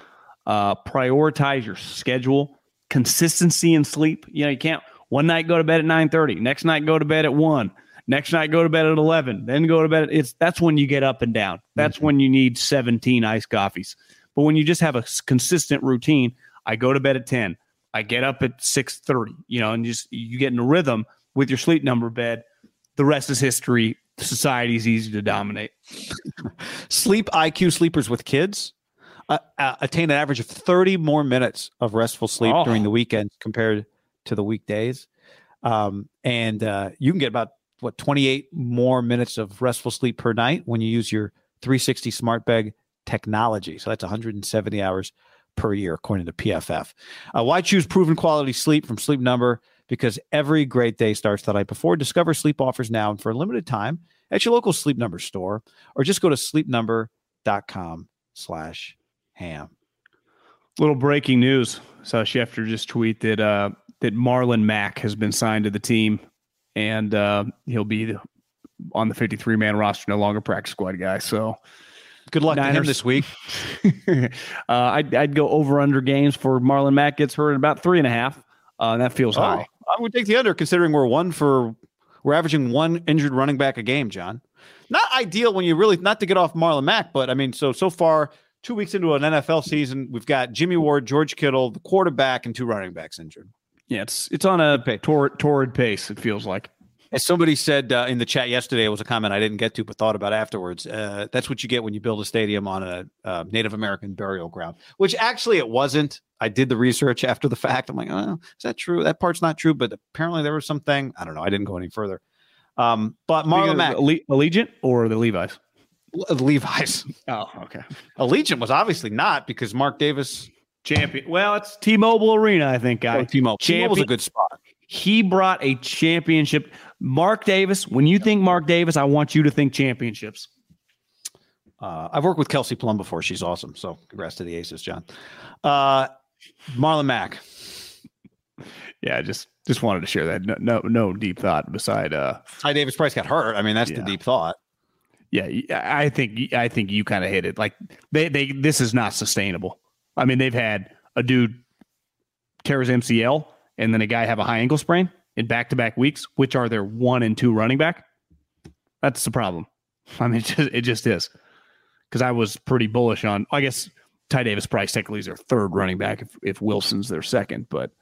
S2: Uh, prioritize your schedule. Consistency in sleep. You know, you can't one night go to bed at nine thirty. Next night go to bed at one. Next night go to bed at eleven. Then go to bed. At, it's that's when you get up and down. That's when you need seventeen iced coffees. But when you just have a consistent routine, I go to bed at ten. I get up at six thirty. You know, and just you get in a rhythm with your sleep number bed. The rest is history. Society's easy to dominate.
S1: Sleep IQ sleepers with kids uh, uh, attain an average of 30 more minutes of restful sleep
S2: Oh.
S1: during the weekends compared to the weekdays. Um, and uh, you can get about what 28 more minutes of restful sleep per night when you use your 360 smart bed technology. So that's 170 hours per year, according to PFF. Uh, why choose proven quality sleep from Sleep Number? Because every great day starts the night before. Discover sleep offers now and for a limited time at your local Sleep Number store, or just go to sleepnumber.com slash ham.
S2: Little breaking news. Saw Schefter just tweet that uh, that Marlon Mack has been signed to the team, and uh, he'll be the, on the 53 man roster, no longer practice squad guy. So
S1: Good luck to him this week.
S2: uh, I'd, I'd go over under games for Marlon Mack gets hurt at about three and a half. Uh, that feels
S1: Oh,
S2: high.
S1: I would take the under, considering we're one for we're averaging one injured running back a game. John, not ideal when you really not to get off Marlon Mack, but I mean, so so far two weeks into an NFL season, we've got Jimmy Ward, George Kittle, the quarterback, and two running backs injured.
S2: Yeah, it's it's on a torrid, torrid pace. It feels like.
S1: As somebody said uh, in the chat yesterday, it was a comment I didn't get to, but thought about afterwards. Uh, that's what you get when you build a stadium on a uh, Native American burial ground, which actually it wasn't. I did the research after the fact. I'm like, oh, is that true? That part's not true, but apparently there was something. I don't know. I didn't go any further. Um, but Marlon Mack,
S2: Alle- Allegiant or the Levi's?
S1: Le- Levi's,
S2: Oh, okay.
S1: Allegiant was obviously not because Mark Davis,
S2: Champion. Well, it's T-Mobile Arena, I think, guy.
S1: oh, T-Mobile, T-Mobile's a good spot.
S2: He brought a championship. Mark Davis. When you think Mark Davis, I want you to think championships.
S1: Uh, I've worked with Kelsey Plum before. She's awesome. So congrats to the Aces, John. Uh, Marlon Mack.
S2: Yeah, just just wanted to share that. No, no, no deep thought beside. uh
S1: Ty Davis Price got hurt. I mean, that's the deep thought.
S2: Yeah, I think I think you kind of hit it. Like they they this is not sustainable. I mean, they've had a dude tear his MCL and then a guy have a high ankle sprain in back to back weeks, which are their one and two running back. That's the problem. I mean, it just, it just is. Because I was pretty bullish on. I guess Ty Davis Price technically is their third running back if, if Wilson's their second, but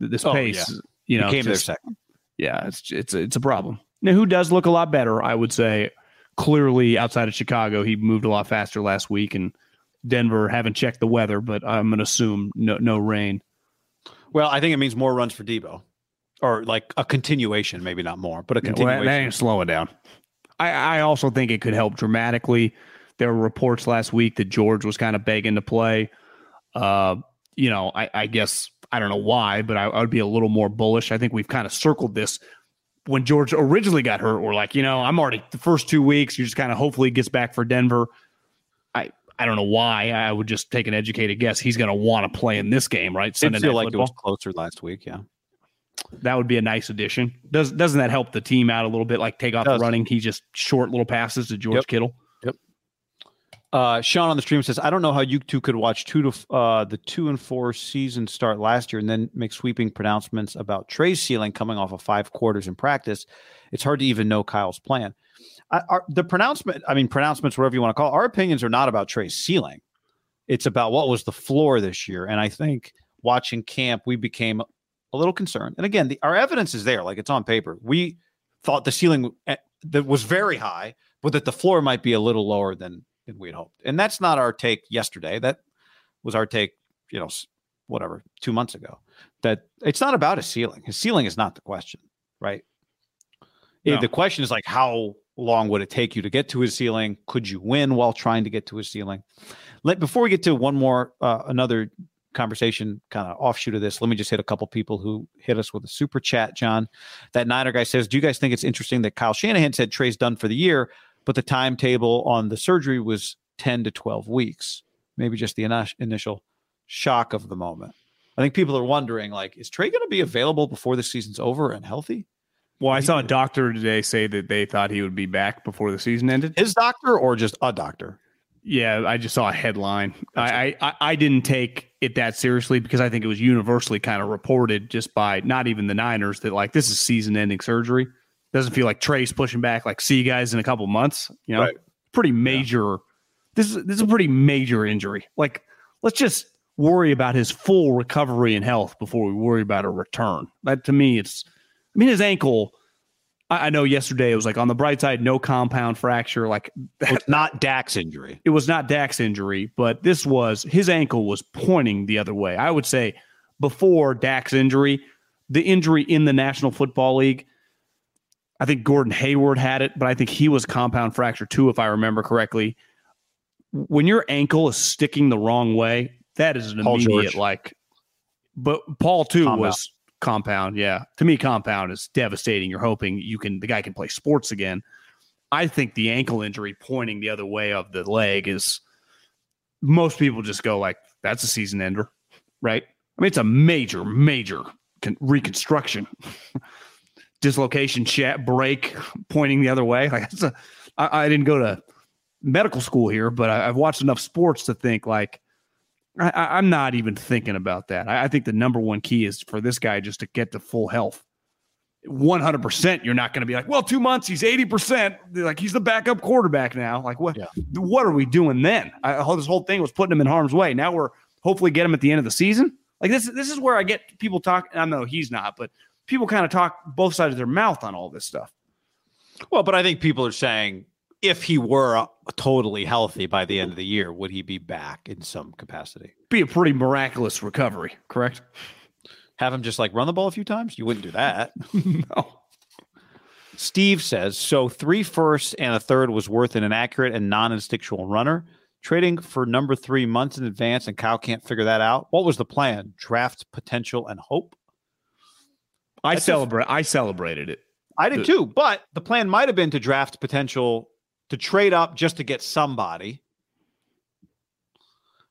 S2: th- this
S1: Oh,
S2: pace,
S1: yeah.
S2: you know,
S1: Became their second.
S2: yeah, it's it's a, it's a problem. Now, who does look a lot better? I would say clearly outside of Chicago, he moved a lot faster last week, and Denver haven't checked the weather, but I'm going to assume no no rain.
S1: Well, I think it means more runs for Deebo, or like a continuation, maybe not more, but a
S2: Yeah, well,
S1: continuation.
S2: that, ain't slowing down. I, I also think it could help dramatically. There were reports last week that George was kind of begging to play. Uh, you know, I, I guess I don't know why, but I, I would be a little more bullish. I think we've kind of circled this when George originally got hurt. We're like, you know, I'm already the first two weeks. You just kind of hopefully gets back for Denver. I I don't know why. I would just take an educated guess. He's going to want to play in this game, right? Sunday
S1: feel like
S2: football.
S1: it was closer last week. Yeah.
S2: That would be a nice addition. Does doesn't that help the team out a little bit? Like take off the running, he just short little passes to George
S1: Yep.
S2: Kittle. Yep.
S1: Uh, Sean on the stream says, "I don't know how you two could watch two to uh, the two and four season start last year and then make sweeping pronouncements about Trey's ceiling coming off of five quarters in practice. It's hard to even know Kyle's plan. I, our, the pronouncement, I mean pronouncements, whatever you want to call, it, our opinions are not about Trey's ceiling. It's about what was the floor this year. And I think watching camp, we became a little concerned. And again, the, our evidence is there, like it's on paper. We thought the ceiling eh, that was very high, but that the floor might be a little lower than than we had hoped. And that's not our take yesterday. That was our take, you know, whatever, two months ago. That it's not about his ceiling. His ceiling is not the question, right?
S2: No.
S1: The question is like, how long would it take you to get to his ceiling? Could you win while trying to get to his ceiling? Let before we get to one more, uh, another conversation kind of offshoot of this. Let me just hit a couple people who hit us with a super chat. John, that Niner guy says, "Do you guys think it's interesting that Kyle Shanahan said Trey's done for the year, but the timetable on the surgery was ten to twelve weeks? Maybe just the ini- initial shock of the moment." I think people are wondering, like, is Trey going to be available before the season's over and healthy?
S2: Well, I saw a doctor today say that they thought he would be back before the season ended.
S1: His doctor or just a doctor?
S2: Yeah, I just saw a headline. I, I I didn't take it that seriously because I think it was universally kind of reported just by not even the Niners that like this is season-ending surgery. Doesn't feel like Trace pushing back. Like see you guys in a couple months. You know,
S1: Right.
S2: pretty major. This is this is a pretty major injury. Like let's just worry about his full recovery and health before we worry about a return. That to me, it's. I mean, his ankle. I, I know yesterday it was like on the bright side, no compound fracture. Like
S1: It's not Dak's injury.
S2: it was not Dak's injury, but this was his ankle was pointing the other way. I would say before Dak's injury, the injury in the National Football League, I think Gordon Hayward had it, but I think he was compound fracture too, if I remember correctly. When your ankle is sticking the wrong way, that is an
S1: Paul
S2: immediate
S1: George.
S2: like. But Paul too was compound. Yeah, to me, compound is devastating. You're hoping you can the guy can play sports again. I think the ankle injury pointing the other way of the leg is most people just go like that's a season ender, right? I mean, it's a major, major con- reconstruction, dislocation, chat break, pointing the other way. Like it's a, I, I didn't go to medical school here, but I, I've watched enough sports to think like I, I'm not even thinking about that. I, I think the number one key is for this guy just to get to full health. 100% you're not going to be like well two months he's 80% like he's the backup quarterback now like what
S1: Yeah.
S2: what are we doing then I, this whole thing was putting him in harm's way now we're hopefully get him at the end of the season like this this is where i get people talk i know he's not but people kind of talk both sides of their mouth on all this stuff
S1: Well, but I think people are saying if he were uh, totally healthy by the end of the year, would he be back in some capacity?
S2: be a pretty miraculous recovery correct
S1: Have him just like run the ball a few times? You wouldn't do that.
S2: no
S1: Steve says so. Three firsts and a third was worth an inaccurate and non-instinctual runner. Trading for number three months in advance, and Kyle can't figure that out. What was the plan? Draft potential and hope.
S2: i celebrate i celebrated it
S1: I did too, but the plan might have been to draft potential to trade up just to get somebody.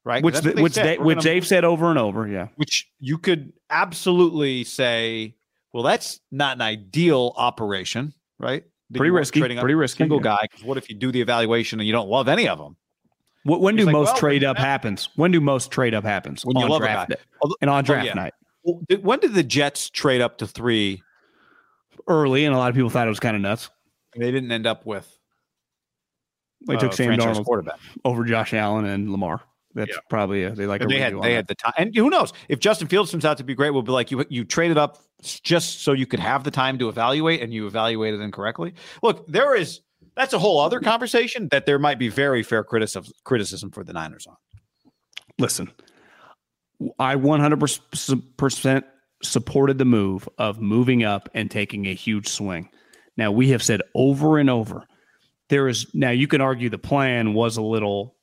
S1: Right,
S2: which the, which
S1: said.
S2: they, which
S1: gonna-
S2: they've said over and over yeah
S1: which you could absolutely say, well, that's not an ideal operation, right? That
S2: Pretty risky,
S1: trading up
S2: pretty risky,
S1: Single
S2: yeah.
S1: guy. 'cause what if you do the evaluation and you don't love any of them?
S2: Wh- When do
S1: like,
S2: most
S1: well,
S2: trade
S1: when
S2: up happens? When do most trade up happens?
S1: When you
S2: on
S1: love a
S2: draft
S1: guy. Although-
S2: and on
S1: oh,
S2: draft
S1: yeah.
S2: night.
S1: Well, when did the Jets trade up to three?
S2: Early, and a lot of people thought it was kind of nuts.
S1: They didn't end up with.
S2: They
S1: uh,
S2: took Sam
S1: franchise
S2: Darnold
S1: quarterback.
S2: over Josh Allen and Lamar. That's
S1: Yeah.
S2: probably a, they like. A
S1: they had they
S2: that.
S1: had the time, and who knows if Justin Fields turns out to be great, we'll be like you you traded up just so you could have the time to evaluate, and you evaluated incorrectly. Look, there is that's a whole other conversation that there might be very fair criticism criticism for the Niners on.
S2: Listen, I 100% supported the move of moving up and taking a huge swing. Now, we have said over and over there is now you can argue the plan was a little,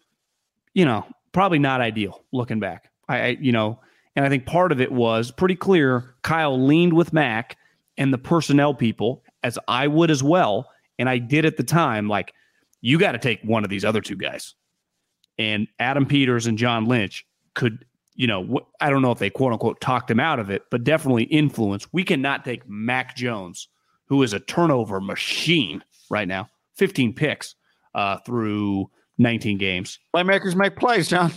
S2: you know, probably not ideal looking back. I, I you know, and I think part of it was pretty clear. Kyle leaned with Mac and the personnel people, as I would as well. And I did at the time, like, you got to take one of these other two guys and Adam Peters and John Lynch could, you know, I don't know if they quote unquote talked him out of it, but definitely influence. We cannot take Mac Jones, who is a turnover machine right now, 15 picks uh, through 19 games.
S1: Playmakers make plays, John.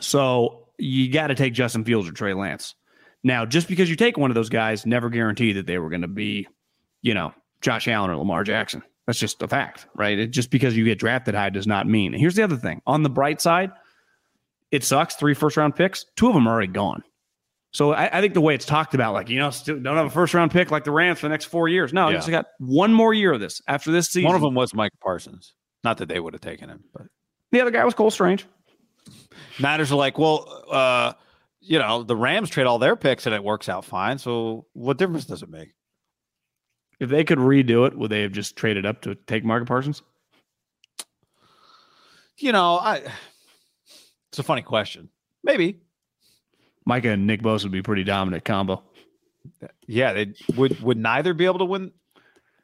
S2: So you got to take Justin Fields or Trey Lance. Now, just because you take one of those guys, never guarantee that they were going to be, you know, Josh Allen or Lamar Jackson. That's just a fact, right? It, just because you get drafted high does not mean. And here's the other thing: on the bright side, it sucks. Three first round picks, two of them are already gone. So I, I think the way it's talked about, like you know, still don't have a first round pick like the Rams for the next four years. No, you
S1: Yeah.
S2: just got one more year of this after this season.
S1: One of them was Mike Parsons. Not that they would have taken him, but
S2: the other guy was Cole Strange.
S1: Matters are like, well, uh, you know, the Rams trade all their picks and it works out fine. So what difference does it make?
S2: If they could redo it, would they have just traded up to take Margaret Parsons?
S1: You know, I. It's a funny question. Maybe.
S2: Micah and Nick Bosa would be pretty dominant combo.
S1: Yeah, they would. Would neither be able to win?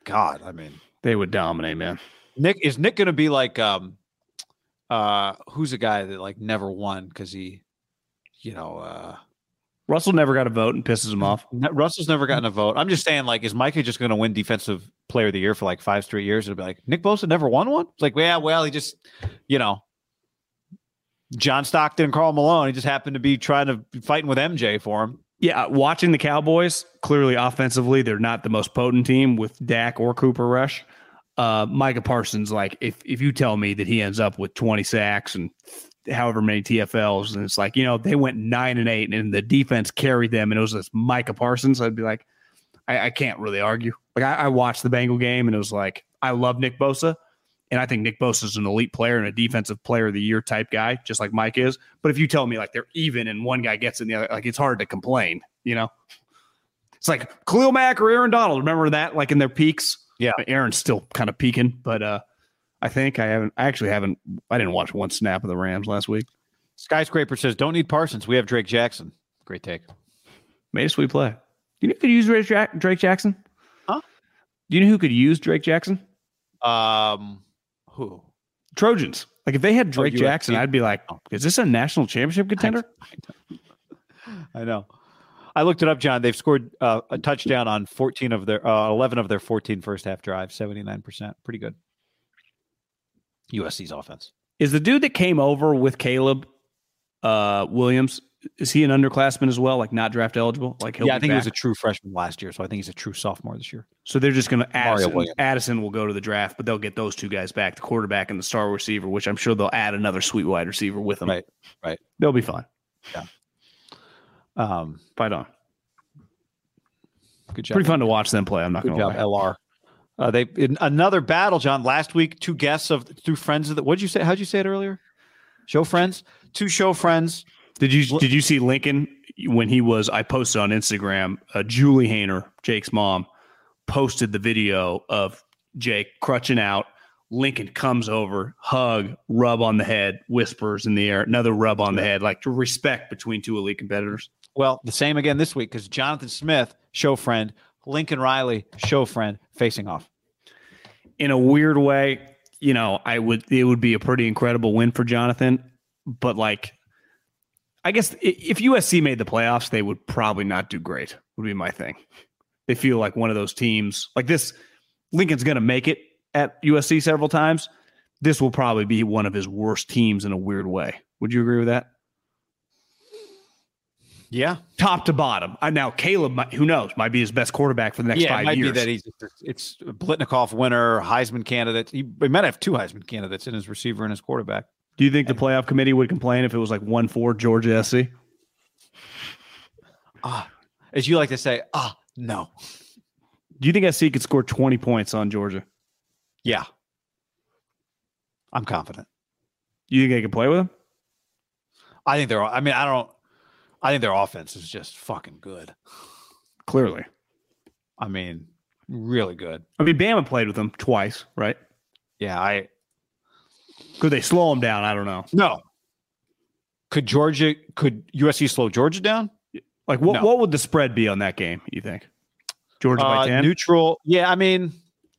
S1: God, I mean,
S2: They would dominate, man.
S1: Nick is Nick going to be like um, uh, who's a guy that like never won because he, you know, uh,
S2: Russell never got a vote and pisses him off.
S1: Russell's never gotten a vote. I'm just saying, like, is Micah just going to win Defensive Player of the Year for like five straight years? It'll be like Nick Bosa never won one. It's like, yeah, well, he just, you know, John Stockton and Karl Malone. He just happened to be trying to fighting with MJ for him.
S2: Yeah, watching the Cowboys, clearly offensively, they're not the most potent team with Dak or Cooper Rush. Uh, Micah Parsons, like, if if you tell me that he ends up with 20 sacks and however many TFLs, and it's like, you know, they went nine and eight and the defense carried them and it was this Micah Parsons, I'd be like, I, I can't really argue. Like, I, I watched the Bengal game and it was like, I love Nick Bosa. And I think Nick Bosa is an elite player and a defensive player of the year type guy, just like Mike is. But if you tell me like they're even and one guy gets it and the other, like it's hard to complain, you know? It's like Khalil Mack or Aaron Donald. Remember that, like in their peaks?
S1: Yeah.
S2: Aaron's still kind of peaking, but uh I think I haven't I actually haven't I didn't watch one snap of the Rams last week.
S1: Skyscraper says, "Don't need Parsons. We have Drake Jackson." Great take.
S2: Made a sweet play. Do you know who could use Drake, Drake Jackson?
S1: Huh?
S2: Do you know who could use Drake Jackson?
S1: Um, who?
S2: Trojans. Like if they had Drake
S1: USC.
S2: Jackson, I'd be like, is this a national championship contender?
S1: I know. I looked it up, John. They've scored uh, a touchdown on 14 of their uh, 11 of their 14 first half drives, 79%. Pretty good. USC's offense.
S2: Is the dude that came over with Caleb uh, Williams. Is he an underclassman as well, like not draft eligible? Like he'll
S1: yeah, I think he was a true freshman last year, so I think he's a true sophomore this year.
S2: So they're just going to Addison. Addison will go to the draft, but they'll get those two guys back, the quarterback and the star receiver, which I'm sure they'll add another sweet wide receiver with them.
S1: Right, right.
S2: They'll be fine. Yeah.
S1: Um,
S2: Fight on.
S1: good job.
S2: Pretty fun to watch them play. I'm not going to lie.
S1: LR. Uh, they in another battle, John. Last week, two guests of two friends of the. What did you say? How'd you say it earlier? Show friends, two show friends.
S2: Did you did you see Lincoln when he was? I posted on Instagram. Uh, Julie Haener, Jake's mom, posted the video of Jake crutching out. Lincoln comes over, hug, rub on the head, whispers in the air, another rub on the head, like respect between two elite competitors.
S1: Well, the same again this week because Jonathan Smith, show friend, Lincoln Riley, show friend, facing off.
S2: in a weird way, you know, I would it would be a pretty incredible win for Jonathan, but like I guess if USC made the playoffs, they would probably not do great. Would be my thing. They feel like one of those teams like this Lincoln's going to make it at USC several times. This will probably be one of his worst teams in a weird way. Would you agree with that?
S1: Yeah,
S2: Top to bottom. Uh, now Caleb, might, who knows, might be his best quarterback for the next
S1: yeah. It
S2: five
S1: might
S2: years.
S1: be that he's it's Biletnikoff winner, Heisman candidate. He, he might have two Heisman candidates in his receiver and his quarterback.
S2: Do you think the playoff committee would complain if it was like one four Georgia SC?
S1: Ah, as you like to say, ah, no.
S2: Do you think SC could score 20 points on Georgia?
S1: Yeah, I'm confident.
S2: You think they can play with them?
S1: I think they're. I mean, I don't. I think their offense is just fucking good.
S2: Clearly.
S1: I mean, really good.
S2: I mean, Bama played with them twice, right?
S1: Yeah, I
S2: Could they slow them down? I don't know.
S1: no. Could Georgia? Could USC slow Georgia down?
S2: Like, what,
S1: No.
S2: what would the spread be on that game, you think? Georgia by
S1: Uh,
S2: 10?
S1: neutral. Yeah, I mean,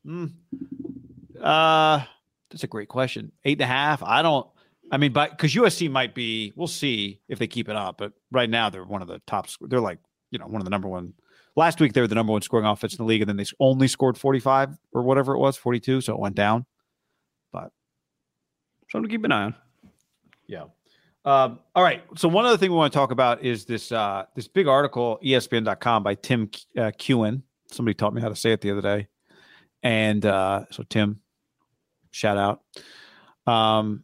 S1: mm, uh, that's a great question. Eight and a half. I don't. I mean, but because USC might be, we'll see if they keep it up. But right now, they're one of the top. They're like, you know, one of the number one. Last week, they were the number one scoring offense in the league, and then they only scored forty-five or whatever it was, forty-two. So it went down.
S2: Something to keep an eye on.
S1: Yeah. Um, all right. So one other thing we want to talk about is this uh, this big article, ESPN.com by Tim uh, Keown. Somebody taught me how to say it the other day, and uh, so Tim, shout out. Um,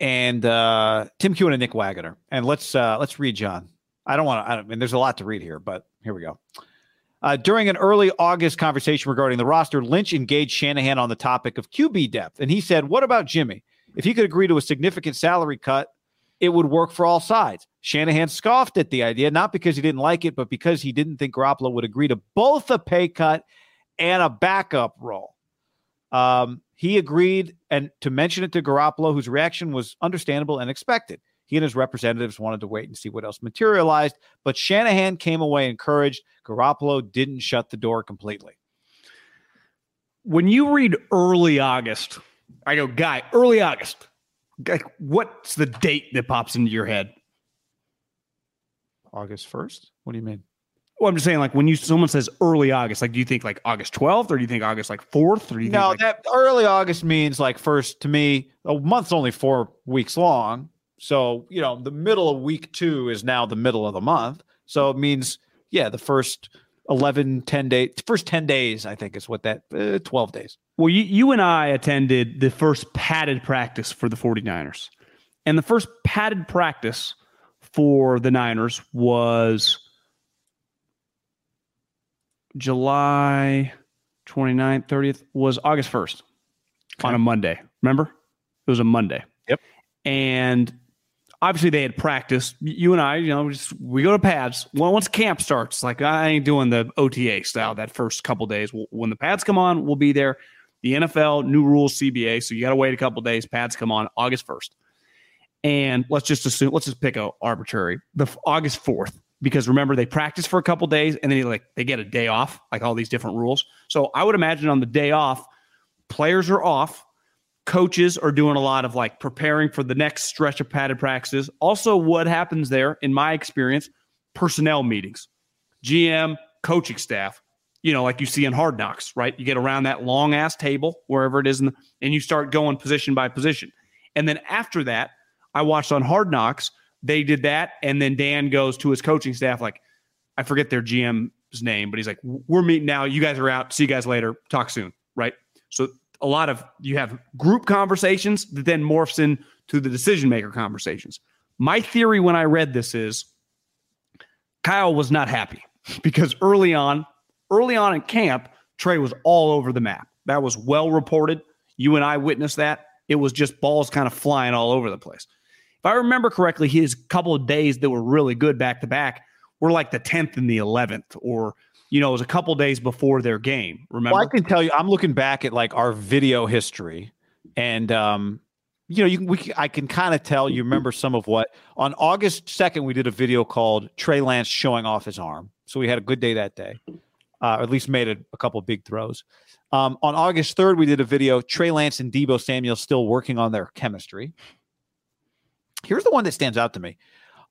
S1: and uh, Tim Keown and Nick Wagoner. And let's uh, let's read John. I don't want to. I, I mean, there's a lot to read here, but here we go. Uh, during an early August conversation regarding the roster, Lynch engaged Shanahan on the topic of QB depth, and he said, "What about Jimmy? If he could agree to a significant salary cut, it would work for all sides. Shanahan scoffed at the idea, not because he didn't like it, but because he didn't think Garoppolo would agree to both a pay cut and a backup role. Um, he agreed and to mention it to Garoppolo, whose reaction was understandable and expected. He and his representatives wanted to wait and see what else materialized, but Shanahan came away encouraged. Garoppolo didn't shut the door completely.
S2: When you read early August, I go, guy, early August. Like, what's the date that pops into your head?
S1: August 1st? What do you mean?
S2: Well, I'm just saying, like, when you someone says early August, like, do you think like August 12th, or do you think August like 4th, or do you
S1: No,
S2: think like,
S1: that early August means like first to me, a month's only four weeks long. So, you know, the middle of week two is now the middle of the month. So it means, yeah, the first 11, 10 days, first 10 days, I think is what that, uh, 12 days.
S2: Well, you, you and I attended the first padded practice for the 49ers. And the first padded practice for the Niners was July 29th, 30th, was August 1st on a Monday. Remember? It was a Monday.
S1: Yep.
S2: And obviously they had practice. You and I, you know, just we go to pads. Once camp starts, like I ain't doing the OTA style that first couple days. When the pads come on, we'll be there. The NFL new rules CBA, so you got to wait a couple days. Pads come on August first, and let's just assume let's just pick a arbitrary the August fourth because remember they practice for a couple days and then like they get a day off, like all these different rules. So I would imagine on the day off, players are off, coaches are doing a lot of like preparing for the next stretch of padded practices. Also, what happens there, in my experience, personnel meetings, GM, coaching staff. You know, like you see in Hard Knocks, right? You get around that long ass table wherever it is, the, and you start going position by position. And then after that, I watched on Hard Knocks. They did that, and then Dan goes to his coaching staff like, I forget their GM's name, but he's like, "We're meeting now. You guys are out. See you guys later. Talk soon." Right. So a lot of you have group conversations that then morphs into the decision maker conversations. My theory when I read this is Kyle was not happy because early on, early on in camp, Trey was all over the map. That was well reported. You and I witnessed that. It was just balls kind of flying all over the place. If I remember correctly, his couple of days that were really good back to back were like the 10th and the 11th, or, you know, it was a couple days before their game. Remember?
S1: Well, I can tell you, I'm looking back at like our video history and, um, you know, you can, we, I can kind of tell you remember some of what on August 2nd, we did a video called Trey Lance showing off his arm. So we had a good day that day, uh, or at least made a, a couple big throws. Um, on August 3rd, we did a video, Trey Lance and Deebo Samuel still working on their chemistry. Here's the one that stands out to me.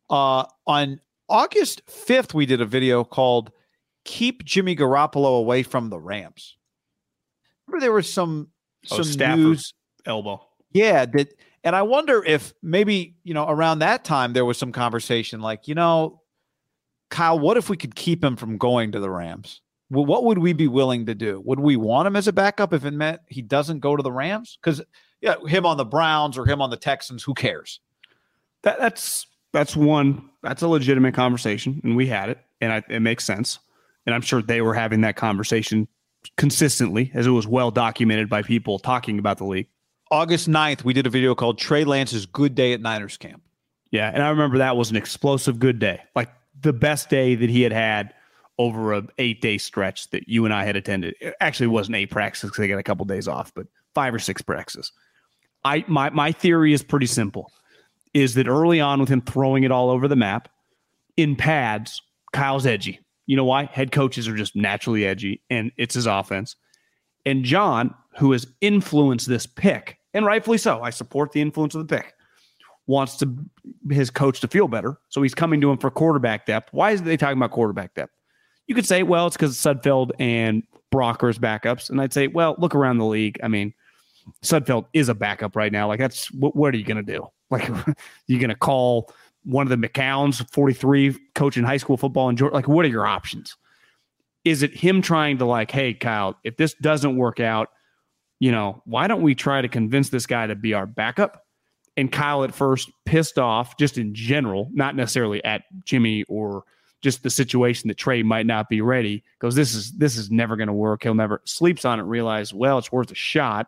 S1: Uh, on August 5th, we did a video called Keep Jimmy Garoppolo Away from the Rams. Remember there was some
S2: Oh,
S1: some
S2: Stafford.
S1: news
S2: elbow.
S1: yeah, that and I wonder if maybe, you know, around that time there was some conversation like, you know, Kyle, what if we could keep him from going to the Rams? Well, what would we be willing to do? Would we want him as a backup if it meant he doesn't go to the Rams? Because yeah, him on the Browns or him on the Texans, who cares?
S2: That, that's that's one that's a legitimate conversation, and we had it, and I, it makes sense. And I'm sure they were having that conversation consistently, as it was well documented by people talking about the league.
S1: August 9th, we did a video called Trey Lance's Good Day at Niners Camp.
S2: Yeah, and I remember that was an explosive good day, like the best day that he had had over a eight day stretch that you and I had attended. It actually wasn't eight practices because they got a couple days off, but five or six practices. I my my theory is pretty simple: is that early on with him throwing it all over the map in pads, Kyle's edgy. You know why? Head coaches are just naturally edgy, and it's his offense. And John, who has influenced this pick, and rightfully so, I support the influence of the pick wants to his coach to feel better. So he's coming to him for quarterback depth. Why is they talking about quarterback depth? You could say, well, it's because Sudfeld and Brocker's backups. And I'd say, well, look around the league. I mean, Sudfeld is a backup right now. Like that's what, what are you going to do? Like you're going to call one of the McCowns, 43, coaching high school football in Georgia. Like what are your options? Is it him trying to like, hey, Kyle, if this doesn't work out, you know, why don't we try to convince this guy to be our backup? and Kyle at first pissed off just in general, not necessarily at Jimmy or just the situation that Trey might not be ready. Goes, this is this is never going to work. He'll never sleeps on it. Realize, well, it's worth a shot,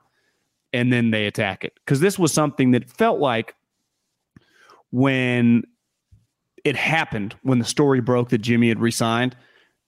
S2: and then they attack it because this was something that felt like when it happened when the story broke that Jimmy had resigned,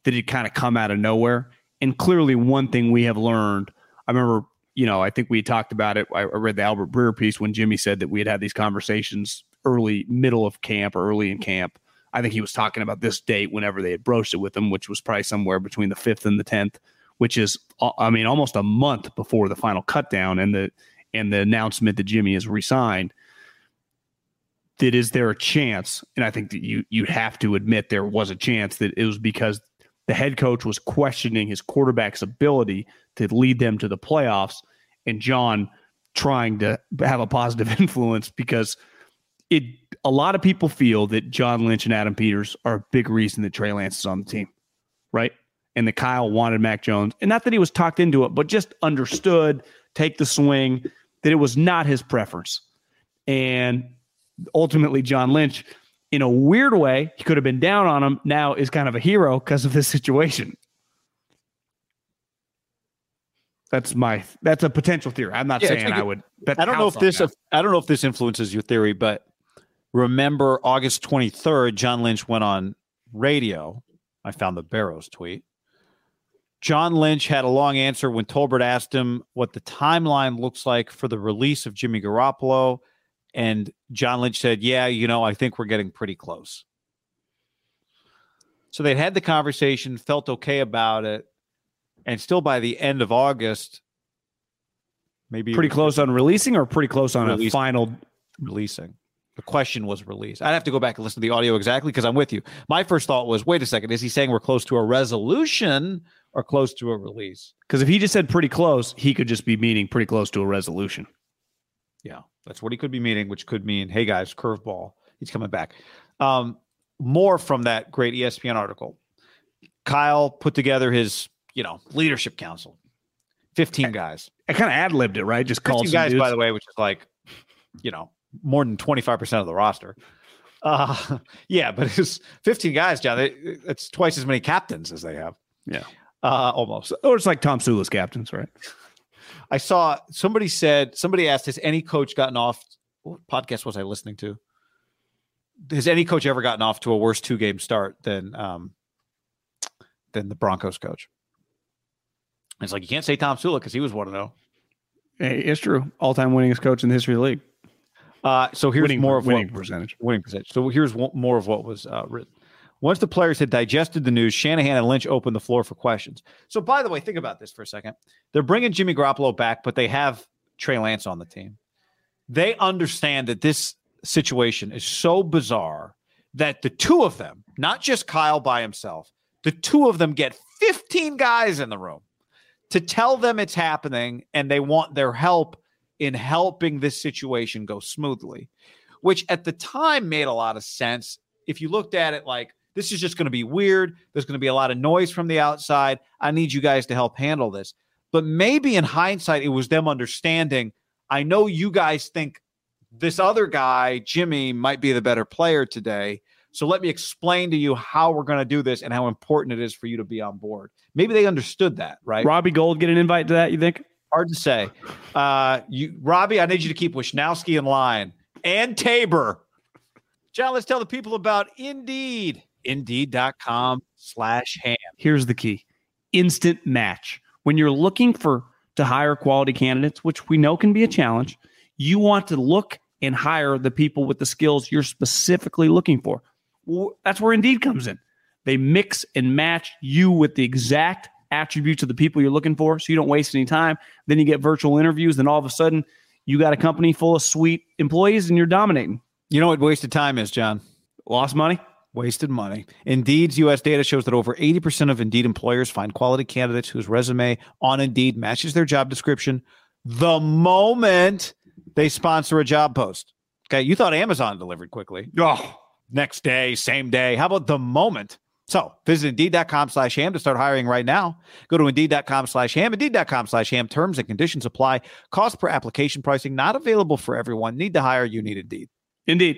S2: that it kind of come out of nowhere. And clearly, one thing we have learned, I remember you know, I think we talked about it. I read the Albert Breer piece when Jimmy said that we had had these conversations early, middle of camp, or early in camp. I think he was talking about this date whenever they had broached it with him, which was probably somewhere between the fifth and the tenth, which is, uh, I mean, almost a month before the final cutdown and the and the announcement that Jimmy has resigned. That is there a chance, and I think that you you'd have to admit there was a chance that it was because the head coach was questioning his quarterback's ability to lead them to the playoffs and John trying to have a positive influence because it a lot of people feel that John Lynch and Adam Peters are a big reason that Trey Lance is on the team, right? And that Kyle wanted Mac Jones, and not that he was talked into it, but just understood, take the swing, that it was not his preference. And ultimately, John Lynch, in a weird way, he could have been down on him. Now is kind of a hero because of this situation. That's my that's a potential theory. I'm not
S1: Yeah,
S2: saying
S1: like
S2: I would. Bet
S1: I don't know if this
S2: that.
S1: I don't know if this influences your theory, but remember August 23rd, John Lynch went on radio. I found the Barrows tweet. John Lynch had a long answer when Tolbert asked him what the timeline looks like for the release of Jimmy Garoppolo. And John Lynch said, Yeah, you know, I think we're getting pretty close. So they'd had the conversation, felt okay about it. And still by the end of August, maybe
S2: pretty close on releasing or pretty close on a final.
S1: releasing. The question was released. I'd have to go back and listen to the audio exactly because I'm with you. My first thought was, wait a second, is he saying we're close to a resolution or close to a release?
S2: Because if he just said pretty close, he could just be meaning pretty close to a resolution.
S1: Yeah. That's what he could be meaning, which could mean, hey guys, curveball. He's coming back. Um, more from that great ESPN article. Kyle put together his, you know, leadership council. 15 guys.
S2: I kind of ad libbed it, right? Just called
S1: 15 guys, by the way, which is like, you know, more than 25% of the roster. Uh, yeah, but it's 15 guys, John. It's twice as many captains as they have.
S2: Yeah.
S1: Uh, almost.
S2: Or it's like Don Shula's captains, right?
S1: I saw somebody said, somebody asked, has any coach gotten off? What podcast was I listening to? Has any coach ever gotten off to a worse two game start than um, than the Broncos coach? It's like you can't say Don Shula because he was one to know.
S2: Hey, it's true. All time winningest coach in the history of the league.
S1: Uh, so here's
S2: winning,
S1: more of
S2: winning
S1: what,
S2: percentage.
S1: Winning percentage. So here's more of what was uh, written. Once the players had digested the news, Shanahan and Lynch opened the floor for questions. So, by the way, think about this for a second. They're bringing Jimmy Garoppolo back, but they have Trey Lance on the team. They understand that this situation is so bizarre that the two of them, not just Kyle by himself, the two of them get 15 guys in the room to tell them it's happening and they want their help in helping this situation go smoothly, which at the time made a lot of sense. If you looked at it like, this is just going to be weird. There's going to be a lot of noise from the outside. I need you guys to help handle this. But maybe in hindsight, it was them understanding. I know you guys think this other guy, Jimmy, might be the better player today. So let me explain to you how we're going to do this and how important it is for you to be on board. Maybe they understood that, right?
S2: Robbie Gould get an invite to that, you think?
S1: Hard to say. Uh, you, Robbie, I need you to keep Wishnowsky in line and Taybor. John, let's tell the people about Indeed indeed.com slash ham.
S2: Here's the key instant match. When you're looking for to hire quality candidates, which we know can be a challenge, you want to look and hire the people with the skills you're specifically looking for. That's where Indeed comes in. They mix and match you with the exact attributes of the people you're looking for so you don't waste any time. Then you get virtual interviews, then all of a sudden you got a company full of sweet employees and you're dominating.
S1: You know what wasted time is, John?
S2: Lost money?
S1: Wasted money. Indeed's U.S. data shows that over 80% of Indeed employers find quality candidates whose resume on Indeed matches their job description the moment they sponsor a job post. Okay. You thought Amazon delivered quickly.
S2: Oh,
S1: next day, same day. How about the moment? So visit Indeed.com slash ham to start hiring right now. Go to Indeed.com slash ham, Indeed.com slash ham. Terms and conditions apply. Cost per application pricing not available for everyone. Need to hire? You need Indeed.
S2: Indeed.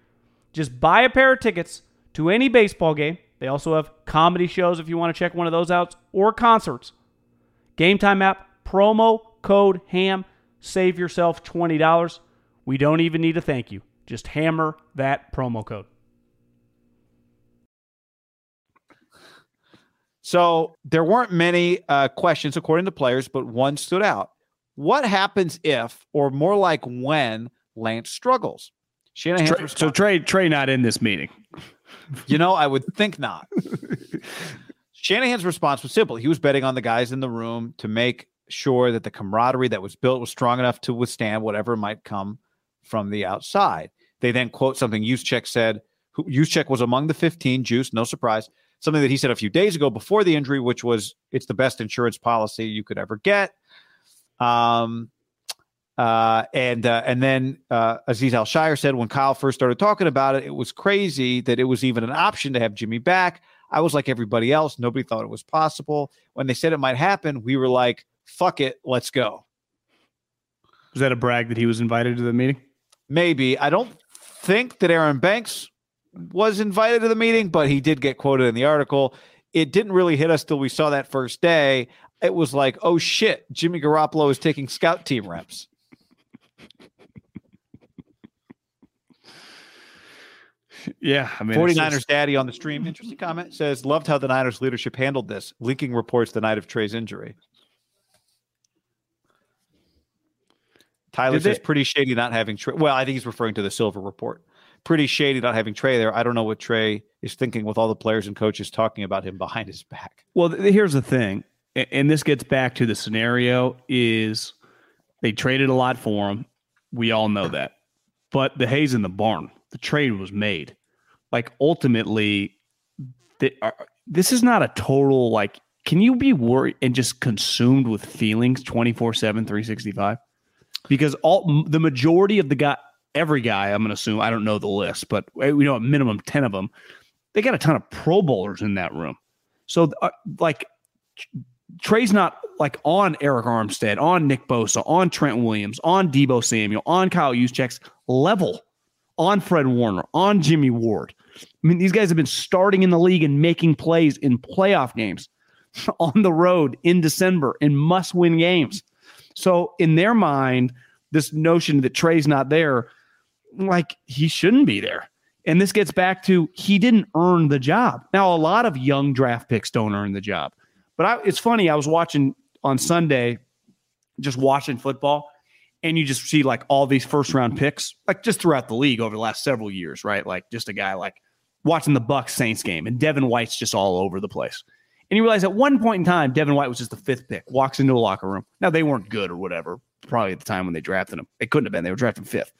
S3: Just buy a pair of tickets to any baseball game. They also have comedy shows if you want to check one of those out or concerts. Game Time app, promo code HAM, save yourself $20. We don't even need a thank you. Just hammer that promo code.
S1: So there weren't many uh, questions according to players, but one stood out. What happens if, or more like when, Lance struggles? Shanahan's
S2: Trey, so Trey Trey not in this meeting.
S1: you know, I would think not. Shanahan's response was simple. He was betting on the guys in the room to make sure that the camaraderie that was built was strong enough to withstand whatever might come from the outside. They then quote something Juszczyk said. Juszczyk was among the 15, Juice, no surprise. Something that he said a few days ago before the injury, which was it's the best insurance policy you could ever get. Um, uh, and uh, and then uh, Azeez Al-Shaair said when Kyle first started talking about it, it was crazy that it was even an option to have Jimmy back. I was like everybody else; nobody thought it was possible. When they said it might happen, we were like, "Fuck it, let's go."
S2: Was that a brag that he was invited to the meeting?
S1: Maybe I don't think that Aaron Banks was invited to the meeting, but he did get quoted in the article. It didn't really hit us till we saw that first day. It was like, "Oh shit, Jimmy Garoppolo is taking scout team reps."
S2: Yeah, I mean,
S1: 49ers
S2: just-
S1: daddy on the stream. Interesting comment says, loved how the Niners leadership handled this. Leaking reports the night of Trey's injury. Tyler
S2: Did
S1: says,
S2: they-
S1: pretty shady not having Trey. Well, I think he's referring to the Silver report. Pretty shady not having Trey there. I don't know what Trey is thinking with all the players and coaches talking about him behind his back.
S2: Well, th- here's the thing, and this gets back to the scenario: is they traded a lot for him. We all know that, but the hay's in the barn. The trade was made. Like ultimately, the, uh, this is not a total like. Can you be worried and just consumed with feelings 24 7, 365? Because all the majority of the guy, every guy, I'm going to assume, I don't know the list, but uh, we know a minimum 10 of them, they got a ton of Pro Bowlers in that room. So, uh, like, Trey's not like on Arik Armstead, on Nick Bosa, on Trent Williams, on Deebo Samuel, on Kyle Juszczyk's level, on Fred Warner, on Jimmy Ward. I mean, these guys have been starting in the league and making plays in playoff games, on the road in December in must-win games. So, in their mind, this notion that Trey's not there, like he shouldn't be there. And this gets back to he didn't earn the job. Now, a lot of young draft picks don't earn the job. But I, it's funny, I was watching on Sunday, just watching football, and you just see like all these first round picks, like just throughout the league over the last several years, right? Like just a guy like watching the Bucs Saints game, and Devin White's just all over the place. And you realize at one point in time, Devin White was just the fifth pick, walks into a locker room. Now they weren't good or whatever, probably at the time when they drafted him. They couldn't have been. They were drafted fifth.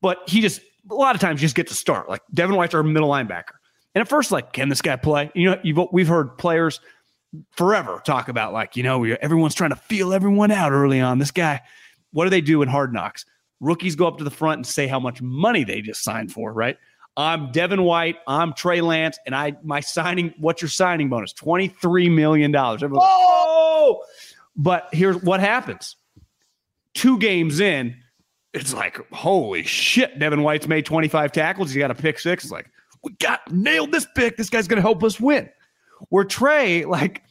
S2: But he just a lot of times just get to start. Like Devin White's our middle linebacker. And at first, like, can this guy play? You know, you've we've heard players forever talk about like, you know, everyone's trying to feel everyone out early on. This guy, what do they do in hard knocks? Rookies go up to the front and say how much money they just signed for, right? I'm Devin White, I'm Trey Lance, and I my signing, what's your signing bonus? $23 million. Everyone's oh, but here's what happens. Two games in, it's like, holy shit, Devin White's made 25 tackles. He got a pick six. It's like, we got nailed this pick. This guy's gonna help us win. Where Trey, like,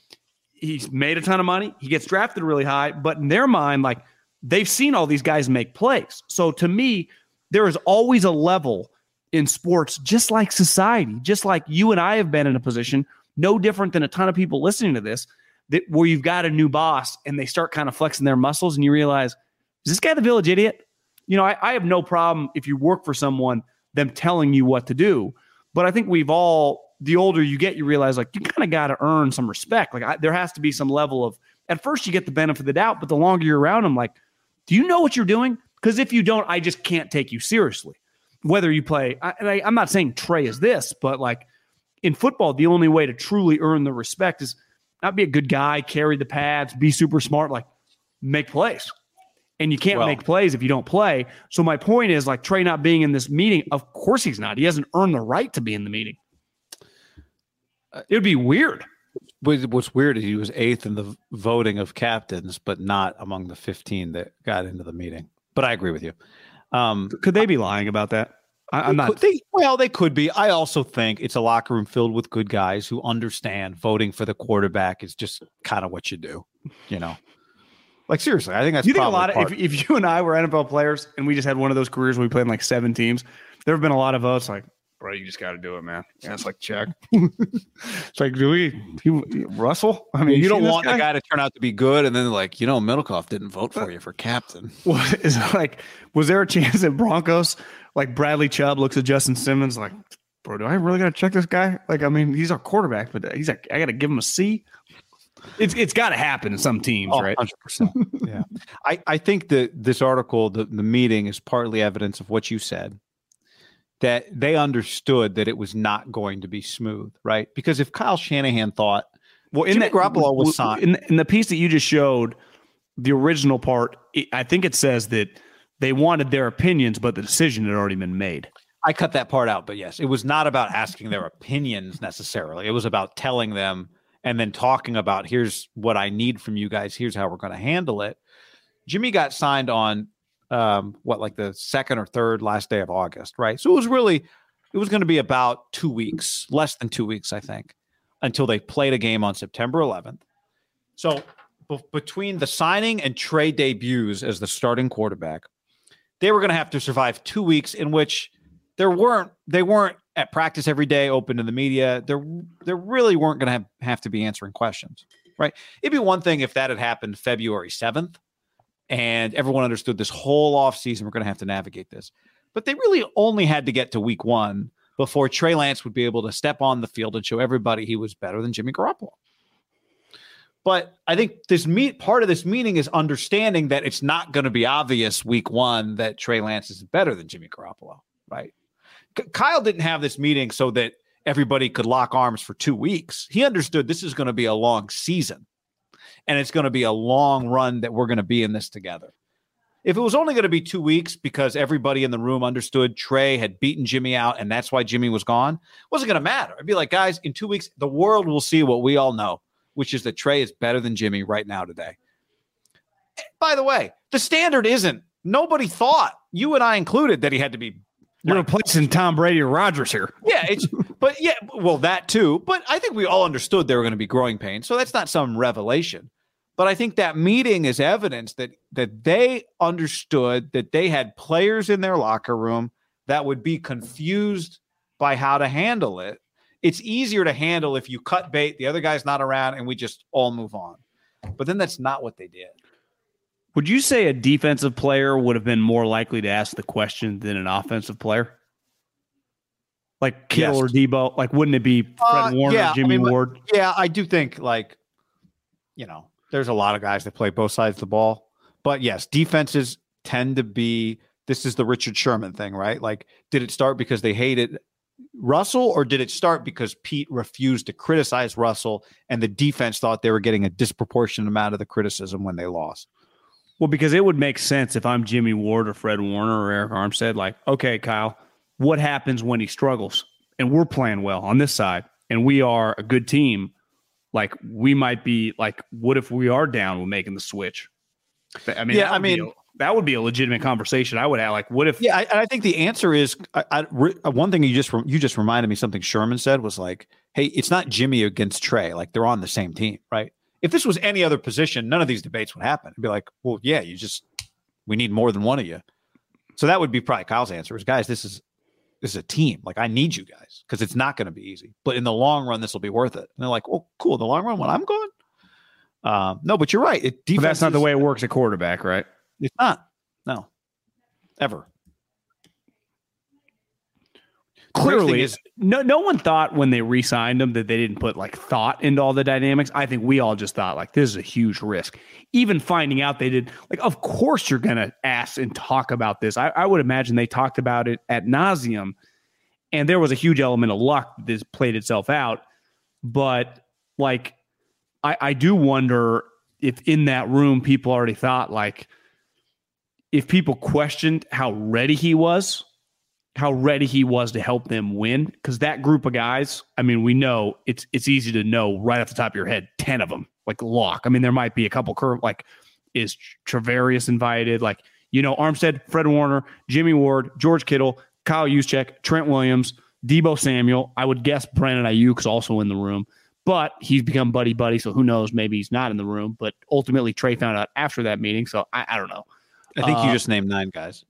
S2: he's made a ton of money. He gets drafted really high, but in their mind, like, they've seen all these guys make plays. So to me, there is always a level in sports, just like society, just like you and I have been in a position, no different than a ton of people listening to this, that where you've got a new boss and they start kind of flexing their muscles and you realize, is this guy the village idiot? You know, I, I have no problem if you work for someone, them telling you what to do. But I think we've all, the older you get, you realize like you kind of got to earn some respect. Like I, there has to be some level of, at first you get the benefit of the doubt, but the longer you're around them, like, do you know what you're doing? Because if you don't, I just can't take you seriously. Whether you play, I, and I, I'm not saying Trey is this, but like in football, the only way to truly earn the respect is not be a good guy, carry the pads, be super smart, like make plays. And you can't
S1: Well-
S2: make plays if you don't play. So my point is like Trey not being in this meeting, of course he's not. He hasn't earned the right to be in the meeting. Uh, it would be weird.
S1: What- What's weird is he was eighth in the voting of captains, but not among the 15 that got into the meeting. But I agree with you. Um,
S2: Could they be lying about that? I, I'm not.
S1: they, well, they could be. I also think it's a locker room filled with good guys who understand voting for the quarterback is just kind of what you do. You know, like seriously, I think that's
S2: you think a lot of if, if you and I were NFL players and we just had one of those careers where we played in like seven teams, there have been a lot of votes like bro, you just got to do it, man. Yeah, it's like check. it's like, do we you, Russell? I mean,
S1: you don't
S2: see this
S1: want the guy to turn out to be good, and then like, you know, Middlekauff didn't vote for uh, you for captain.
S2: What is like? Was there a chance that Broncos? Like Bradley Chubb looks at Justin Simmons like, bro, do I really got to check this guy? Like, I mean, he's our quarterback, but he's like, I got to give him a C. It's it's got to happen in some teams,
S1: Oh,
S2: right?
S1: 100%. yeah. I, I think that this article, the, the meeting, is partly evidence of what you said that they understood that it was not going to be smooth, right? Because if Kyle Shanahan thought,
S2: Well, in
S1: Jimmy Garoppolo was signed.
S2: in, in the piece that you just showed, the original part. it- I think it says that they wanted their opinions, but the decision had already been made.
S1: I cut that part out, but yes, it was not about asking their opinions necessarily. It was about telling them and then talking about here's what I need from you guys. Here's how we're going to handle it. Jimmy got signed on um, what like the second or third last day of August, right? So it was really it was going to be about two weeks, less than two weeks, I think, until they played a game on September 11th. So b- between the signing and trade debuts as the starting quarterback, they were going to have to survive two weeks in which there weren't they weren't at practice every day open to the media there there really weren't going to have, have to be answering questions right it'd be one thing if that had happened february 7th and everyone understood this whole offseason we're going to have to navigate this but they really only had to get to week one before trey lance would be able to step on the field and show everybody he was better than jimmy garoppolo but I think this meet part of this meeting is understanding that it's not going to be obvious week one that Trey Lance is better than Jimmy Garoppolo, right? Kyle didn't have this meeting so that everybody could lock arms for two weeks. He understood this is going to be a long season and it's going to be a long run that we're going to be in this together. If it was only going to be two weeks because everybody in the room understood Trey had beaten Jimmy out and that's why Jimmy was gone, it wasn't going to matter. I'd be like, guys, in two weeks, the world will see what we all know, which is that Trey is better than Jimmy right now today. By the way, the standard isn't. Nobody thought, you and I included, that he had to be
S2: You're replacing Tom Brady or Rodgers here.
S1: yeah, it's but yeah, well that too. But I think we all understood there were going to be growing pains, so that's not some revelation. But I think that meeting is evidence that that they understood that they had players in their locker room that would be confused by how to handle it. It's easier to handle if you cut bait, the other guy's not around, and we just all move on. But then that's not what they did.
S2: Would you say a defensive player would have been more likely to ask the question than an offensive player? Like Kittle
S1: Yes.
S2: or Deebo? Like, wouldn't it be Fred
S1: Uh,
S2: Warner,
S1: yeah, I
S2: Jimmy
S1: mean,
S2: Ward?
S1: Yeah, I do think like, you know, there's a lot of guys that play both sides of the ball. But yes, defenses tend to be this is the Richard Sherman thing, right? Like, did it start because they hated Russell, or did it start because Pete refused to criticize Russell and the defense thought they were getting a disproportionate amount of the criticism when they lost?
S2: Well, because it would make sense if I'm Jimmy Ward or Fred Warner or Arik Armstead, like, okay, Kyle, what happens when he struggles? And we're playing well on this side, and we are a good team. Like, we might be like, what if we are down with making the switch? I mean,
S1: Yeah, I mean-
S2: a- that would be a legitimate conversation. I would have like, what if?
S1: Yeah, I, and I think the answer is I, I, uh, one thing you just you just reminded me something Sherman said was like, "Hey, it's not Jimmy against Trey. Like they're on the same team, right? If this was any other position, none of these debates would happen. It'd be like, well, yeah, you just we need more than one of you. So that would be probably Kyle's answer: is guys, this is this is a team. Like I need you guys because it's not going to be easy, but in the long run, this will be worth it. And they're like, well, cool. In the long run, when I'm gone, um, no, but you're right. It
S2: that's not the way it works at quarterback, right?
S1: It's not. No, ever. The great thing
S2: Clearly,
S1: is-
S2: no no one thought when they re-signed him that they didn't put like thought into all the dynamics. I think we all just thought like this is a huge risk. Even finding out they did, like, of course you're gonna ask and talk about this. I, I would imagine they talked about it at nauseum, and there was a huge element of luck that this played itself out. But like, I, I do wonder if in that room people already thought like, if people questioned how ready he was how ready he was to help them win because that group of guys i mean we know it's it's easy to know right off the top of your head 10 of them like lock i mean there might be a couple curve like is Charvarius invited? Like you know armstead fred warner jimmy ward george kittle kyle Juszczyk, trent williams deebo samuel. I would guess brandon aiyuk's also in the room but he's become buddy buddy so who knows? Maybe he's not in the room but ultimately trey found out after that meeting so i, I don't know.
S1: I think you
S2: Uh,
S1: just named nine guys.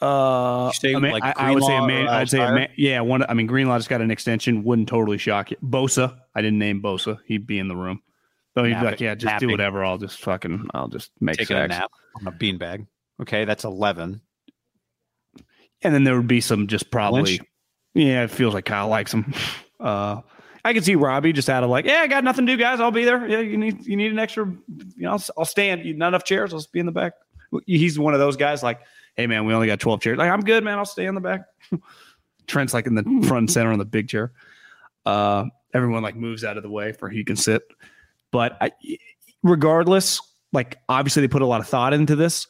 S2: Uh,
S1: say,
S2: I mean,
S1: like,
S2: I, I would say, a man, I'd say, a man, yeah. One, I mean, Greenlaw just got an extension. Wouldn't totally shock you. Bosa, I didn't name Bosa. He'd be in the room. So he'd be like, yeah, just
S1: napping.
S2: do whatever. I'll just fucking, I'll just make
S1: Taking a
S2: sacks.
S1: nap on a beanbag. Okay, that's eleven.
S2: And then there would be some just probably,
S1: Lynch?
S2: yeah, it feels like Kyle likes him. Uh, I can see Robbie just out of like, yeah, I got nothing to do, guys. I'll be there. Yeah, you need you need an extra, you know, I'll, I'll stand. You not enough chairs. I'll just be in the back. He's one of those guys like, hey man, we only got twelve chairs. Like I'm good, man. I'll stay in the back. Trent's like in the front center on the big chair. Uh, everyone like moves out of the way for he can sit. But I, regardless, like obviously they put a lot of thought into this,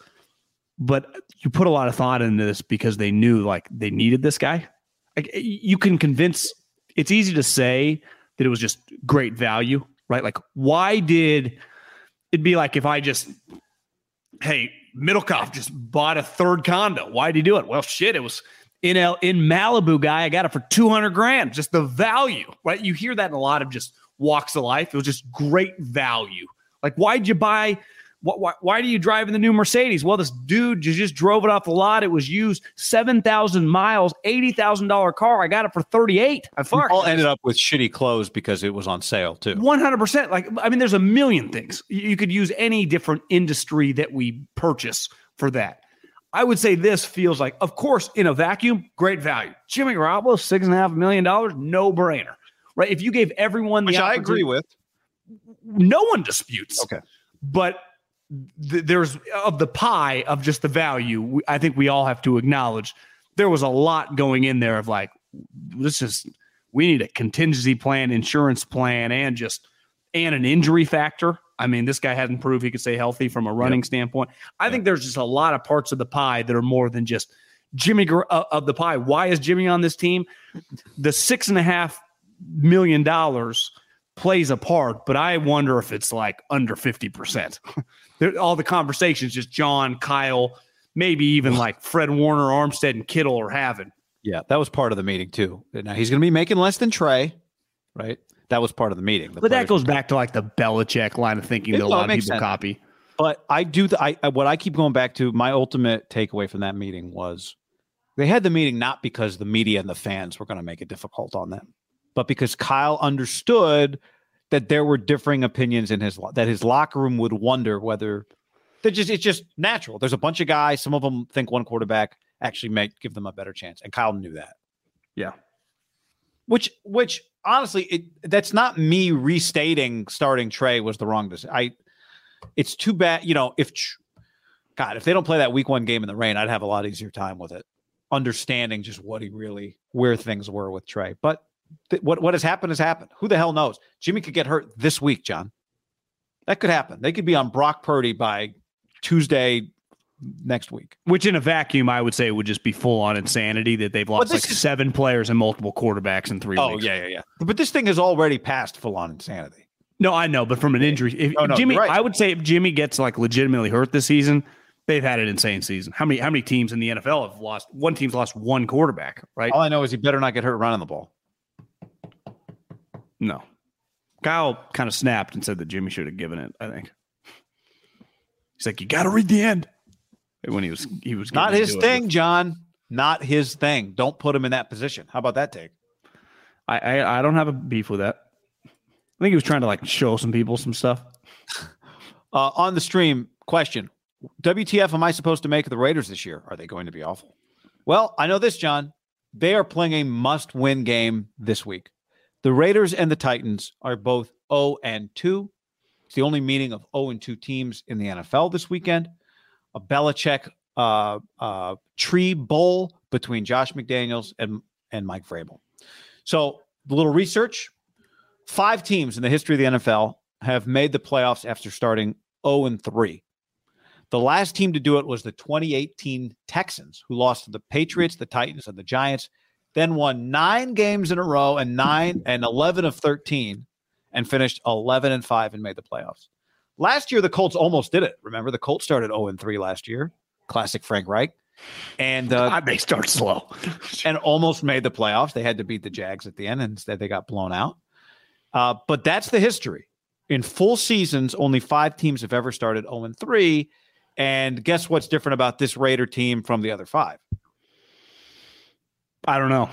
S2: but you put a lot of thought into this because they knew like they needed this guy. Like you can convince. It's easy to say that it was just great value, right? Like why did it'd be like if I just, hey, Middlekauff just bought a third condo. Why did he do it? Well, shit, it was in L in Malibu guy. I got it for 200 grand. Just the value, right? You hear that in a lot of just walks of life. It was just great value. Like, why'd you buy? Why, why, why do you drive in the new Mercedes? Well, this dude ju- just drove it off the lot. It was used 7,000 miles, $80,000 car. I got it for 38. I
S1: We
S2: fuck.
S1: all ended up with shitty clothes because it was on sale too.
S2: One hundred percent. Like, I mean, there's a million things you could use any different industry that we purchase for that. I would say this feels like, of course, in a vacuum, great value. Jimmy Garoppolo, six and a half million dollars, no brainer, right? If you gave everyone the
S1: Which I agree with.
S2: no one disputes.
S1: Okay.
S2: but th- there's of the pie of just the value. I think we all have to acknowledge there was a lot going in there of like, this is we need a contingency plan, insurance plan, and just and an injury factor. I mean, this guy hadn't proved he could stay healthy from a running standpoint. I think there's just a lot of parts of the pie that are more than just Jimmy uh, of the pie. Why is Jimmy on this team? The six and a half million dollars plays a part, but I wonder if it's like under 50%. There- All the conversations, just John, Kyle, maybe even like Fred Warner, Armstead, and Kittle are having.
S1: Yeah, that was part of the meeting too. Now he's going to be making less than Trey, right? That was part of the meeting. The
S2: But that goes back to like the Belichick line of thinking
S1: It-
S2: that a lot of people
S1: sense.
S2: copy.
S1: But I do. The, I I- what I keep going back to. My ultimate takeaway from that meeting was they had the meeting not because the media and the fans were going to make it difficult on them, but because Kyle understood that there were differing opinions in his that his locker room would wonder whether they just it's just natural. There's a bunch of guys. Some of them think one quarterback actually might give them a better chance, and Kyle knew that.
S2: Yeah.
S1: Which which honestly, it that's not me restating starting Trey was the wrong decision. I it's too bad, you know, if God, if they don't play that week one game in the rain, I'd have a lot easier time with it. Understanding just what he really where things were with Trey. But th- what what has happened has happened. Who the hell knows? Jimmy could get hurt this week, John. That could happen. They could be on Brock Purdy by Tuesday next week.
S2: Which in a vacuum, I would say would just be full on insanity that they've lost like
S1: is-
S2: seven players and multiple quarterbacks in three
S1: Oh
S2: weeks.
S1: yeah, yeah, yeah. But this thing has already passed full on insanity.
S2: No, I know, but from an injury, if
S1: No, no,
S2: Jimmy,
S1: right.
S2: I would say if Jimmy gets like legitimately hurt this season, they've had an insane season. How many how many teams in the NFL have lost? One team's lost one quarterback, right?
S1: All I know is he better not get hurt running the ball.
S2: No. Kyle kind of snapped and said that Jimmy should have given it. I think he's like, you got to read the end when he was he was
S1: Not his
S2: it
S1: thing, John. Not his thing. Don't put him in that position. How about that take?
S2: I, I I don't have a beef with that. I think he was trying to like show some people some stuff.
S1: Uh, on the stream, question: WTF am I supposed to make of the Raiders this year? Are they going to be awful? Well, I know this, John. They are playing a must-win game this week. The Raiders and the Titans are both 0 and 2. It's the only meeting of 0 and 2 teams in the NFL this weekend. A Belichick uh, uh, tree bowl between Josh McDaniels and and Mike Vrabel. So, a little research: five teams in the history of the NFL have made the playoffs after starting 0 and 3. The last team to do it was the 2018 Texans, who lost to the Patriots, the Titans, and the Giants, then won nine games in a row and nine and 11 of 13 and finished 11 and 5 and made the playoffs. Last year, the Colts almost did it. Remember, the Colts started 0 and 3 last year. Classic Frank Reich. And uh,
S2: God, they start slow.
S1: and almost made the playoffs. They had to beat the Jags at the end, and instead they got blown out. Uh, but that's the history. In full seasons, only five teams have ever started 0 and 3. And guess what's different about this Raider team from the other five?
S2: I don't know.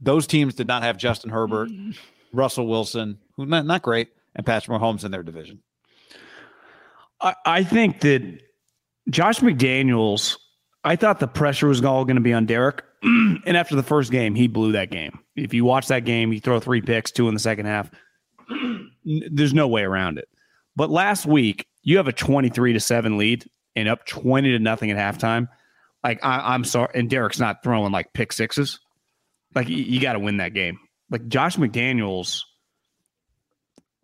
S1: Those teams did not have Justin Herbert, mm. Russell Wilson, who not, not great, and Patrick Mahomes in their division.
S2: I, I think that Josh McDaniels, I thought the pressure was all going to be on Derek. and after the first game, he blew that game. If you watch that game, he throw three picks, two in the second half. There's no way around it. But last week, you have a 23 to 7 lead and up 20 to nothing at halftime. Like, I, am sorry. And Derek's not throwing like pick sixes. Like, you, you got to win that game. Like, Josh McDaniels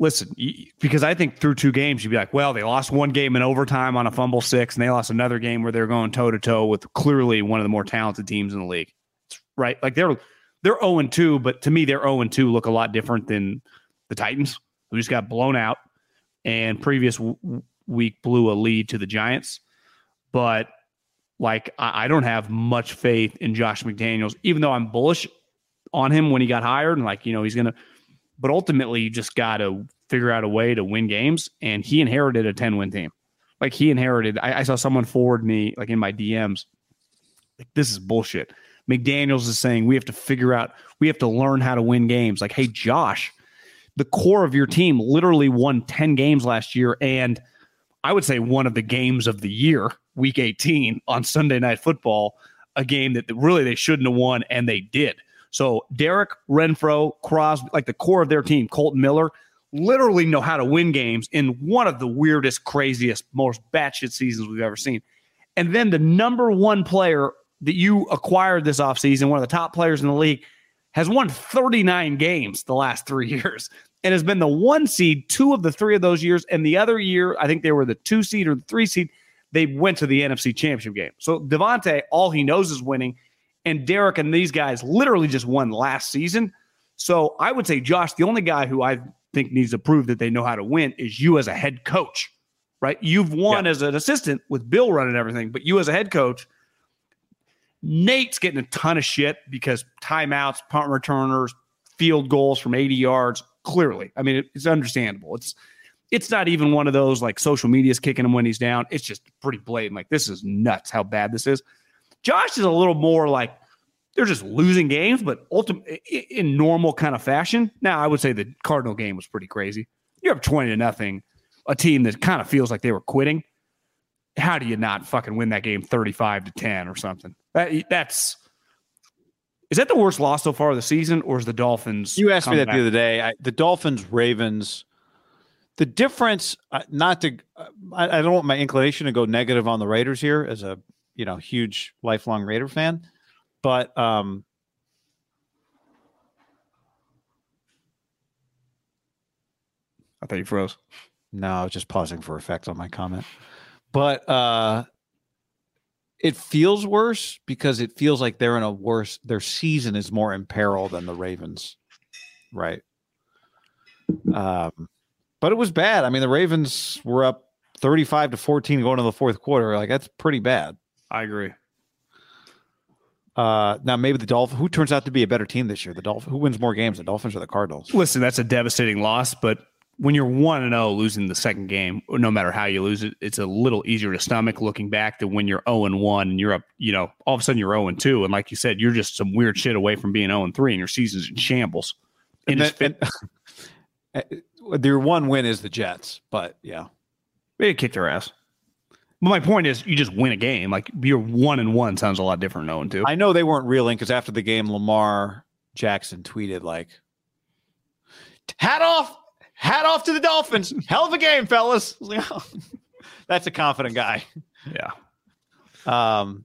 S2: listen, because I think through two games, you'd be like, well, they lost one game in overtime on a fumble six, and they lost another game where they're going toe to toe with clearly one of the more talented teams in the league. It's Right? Like they're they're 0 2, but to me, they're 0 2 look a lot different than the Titans, who just got blown out and previous w- week blew a lead to the Giants. But like, I, I don't have much faith in Josh McDaniels, even though I'm bullish on him when he got hired and like, you know, he's to but ultimately, you just got to figure out a way to win games. And he inherited a 10 win team. Like he inherited, I, I saw someone forward me, like in my DMs, like, this is bullshit. McDaniels is saying we have to figure out, we have to learn how to win games. Like, hey, Josh, the core of your team literally won 10 games last year. And I would say one of the games of the year, week 18 on Sunday Night Football, a game that really they shouldn't have won, and they did. So Derek Renfrow, Crosby, like the core of their team, Kolton Miller, literally know how to win games in one of the weirdest, craziest, most batshit seasons we've ever seen. And then the number one player that you acquired this offseason, one of the top players in the league, has won 39 games the last three years and has been the one seed two of the three of those years. And the other year, I think they were the two seed or the three seed. They went to the NFC championship game. So Davante, all he knows is winning. And Derek and these guys literally just won last season. So I would say, Josh, the only guy who I think needs to prove that they know how to win is you as a head coach, right? You've won yeah. as an assistant with Bill running everything, but you as a head coach, Nate's getting a ton of shit because timeouts, punt returners, field goals from 80 yards. Clearly, I mean, it's understandable. It's it's not even one of those like social media's kicking him when he's down. It's just pretty blatant. Like this is nuts how bad this is. Josh is a little more like they're just losing games, but ultimately in normal kind of fashion. Now, I would say the Cardinal game was pretty crazy. You're up 20 to nothing, a team that kind of feels like they were quitting. How do you not fucking win that game 35 to 10 or something? That, that's is that the worst loss so far of the season, or is the Dolphins?
S1: You asked me that back? the other day. I, the Dolphins Ravens. The difference, uh, not to, uh, I, I don't want my inclination to go negative on the Raiders here as a you know huge lifelong Raider fan, but um,
S2: I thought you froze.
S1: No, I was just pausing for effect on my comment. But uh it feels worse because it feels like they're in a worse their season is more in peril than the Ravens. Right. Um but it was bad. I mean, the Ravens were up 35 to 14 going into the fourth quarter. Like that's pretty bad.
S2: I agree.
S1: Uh, now maybe the Dolphins. Who turns out to be a better team this year? The Dolphins. Who wins more games, the Dolphins or the Cardinals?
S2: Listen, that's a devastating loss, but when you're one and zero, oh losing the second game, no matter how you lose it, it's a little easier to stomach looking back than when you're zero and one and you're up. You know, all of a sudden you're zero and two, and like you said, you're just some weird shit away from being zero and three, and your season's in shambles.
S1: And, and, and eh, eh, their one win is the Jets, but yeah,
S2: they kicked their ass. But my point is, you just win a game. Like you're one and one sounds a lot different. No one two.
S1: I know they weren't reeling because after the game, Lamar Jackson tweeted like, "Hat off, hat off to the Dolphins. Hell of a game, fellas." Like, oh, that's a confident guy.
S2: Yeah.
S1: Um,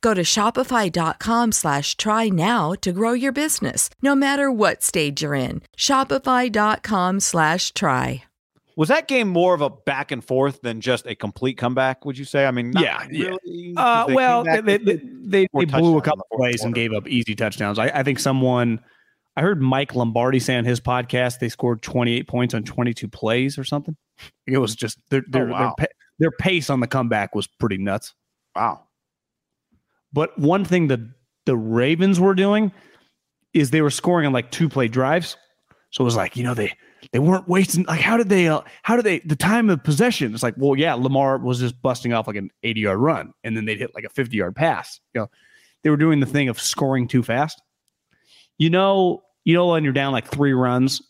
S4: Go to shopify.com slash try now to grow your business, no matter what stage you're in. Shopify.com slash try.
S1: Was that game more of a back and forth than just a complete comeback? Would you say? I mean, not
S2: Yeah, yeah. Uh,
S1: they
S2: well,
S1: came back
S2: they,
S1: with
S2: they, they, they blew a couple
S1: the
S2: plays and gave up easy touchdowns. I, I think someone, I heard Mike Lombardi say on his podcast they scored 28 points on 22 plays or something. It was just their their,
S1: Oh, wow.
S2: their, their pace on the comeback was pretty nuts.
S1: Wow.
S2: But one thing that the Ravens were doing is they were scoring on like two play drives. So it was like, you know, they they weren't wasting like how did they uh, how did they the time of possession? It's like, well, yeah, Lamar was just busting off like an 80 yard run and then they'd hit like a 50 yard pass. You know, they were doing the thing of scoring too fast. You know, you know when you're down like three runs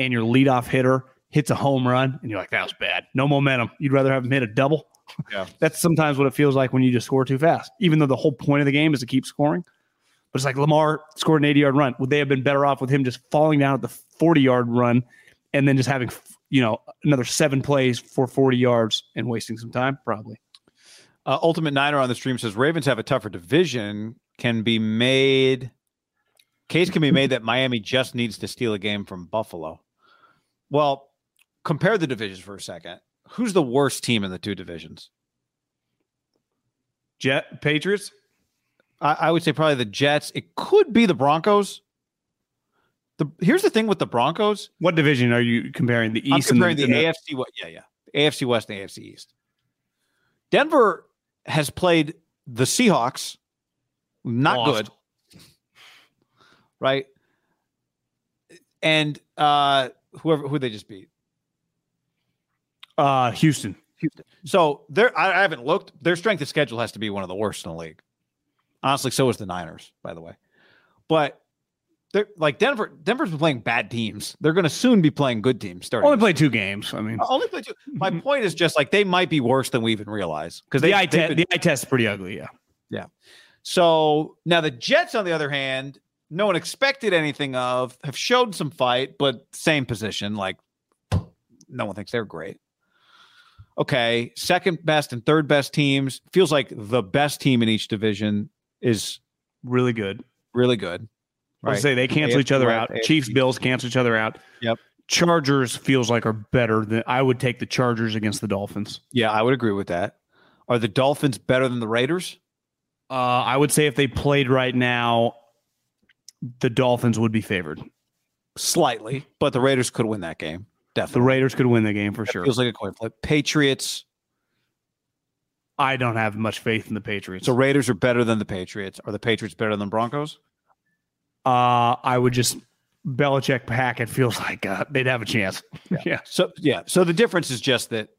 S2: and your leadoff hitter hits a home run and you're like, that was bad. No momentum. You'd rather have him hit a double.
S1: Yeah.
S2: That's sometimes what it feels like when you just score too fast, even though the whole point of the game is to keep scoring. But it's like Lamar scored an 80 yard run. Would they have been better off with him just falling down at the 40 yard run and then just having, you know, another seven plays for 40 yards and wasting some time? Probably.
S1: Uh, Ultimate Niner on the stream says Ravens have a tougher division. Can be made. Case can be made that Miami just needs to steal a game from Buffalo. Well, compare the divisions for a second. Who's the worst team in the two divisions?
S2: Jet Patriots.
S1: I, I would say probably the Jets. It could be the Broncos. The here's the thing with the Broncos.
S2: What division are you comparing? The East.
S1: I'm
S2: East and
S1: comparing the,
S2: and
S1: AFC. West. Yeah, yeah, AFC West and AFC East. Denver has played the Seahawks. Not
S2: Lost.
S1: good, right? And uh whoever who they just beat.
S2: Uh, Houston.
S1: So there, I, I haven't looked. Their strength of schedule has to be one of the worst in the league. Honestly, so is the Niners, by the way. But they're like Denver. Denver's been playing bad teams. They're going to soon be playing good teams. Starting
S2: Only played two games. I mean,
S1: Uh, Only play two. My point is just like they might be worse than we even realize because
S2: the eye test. The eye test is pretty ugly. Yeah, yeah.
S1: So now the Jets, on the other hand, no one expected anything of, have showed some fight, but same position. Like no one thinks they're great. Okay, second best and third best teams feels like the best team in each division is
S2: Really good.
S1: really good.
S2: I would say they cancel
S1: AFC
S2: each other out.
S1: AFC
S2: Chiefs, Bills cancel each other out.
S1: Yep.
S2: Chargers feels like are better than I would take the Chargers against the Dolphins.
S1: Yeah, I would agree with that. Are the Dolphins better than the Raiders?
S2: Uh, I would say if they played right now, the Dolphins would be favored.
S1: Slightly, but the Raiders could win that game.
S2: The Raiders could win the game for
S1: That
S2: sure.
S1: Feels like a coin flip. Patriots.
S2: I don't have much faith in the Patriots.
S1: So Raiders are better than the Patriots. Are the Patriots better than Broncos?
S2: uh, I would just Belichick pack. It feels like uh, they'd have a chance. Yeah.
S1: So yeah. So the difference is just that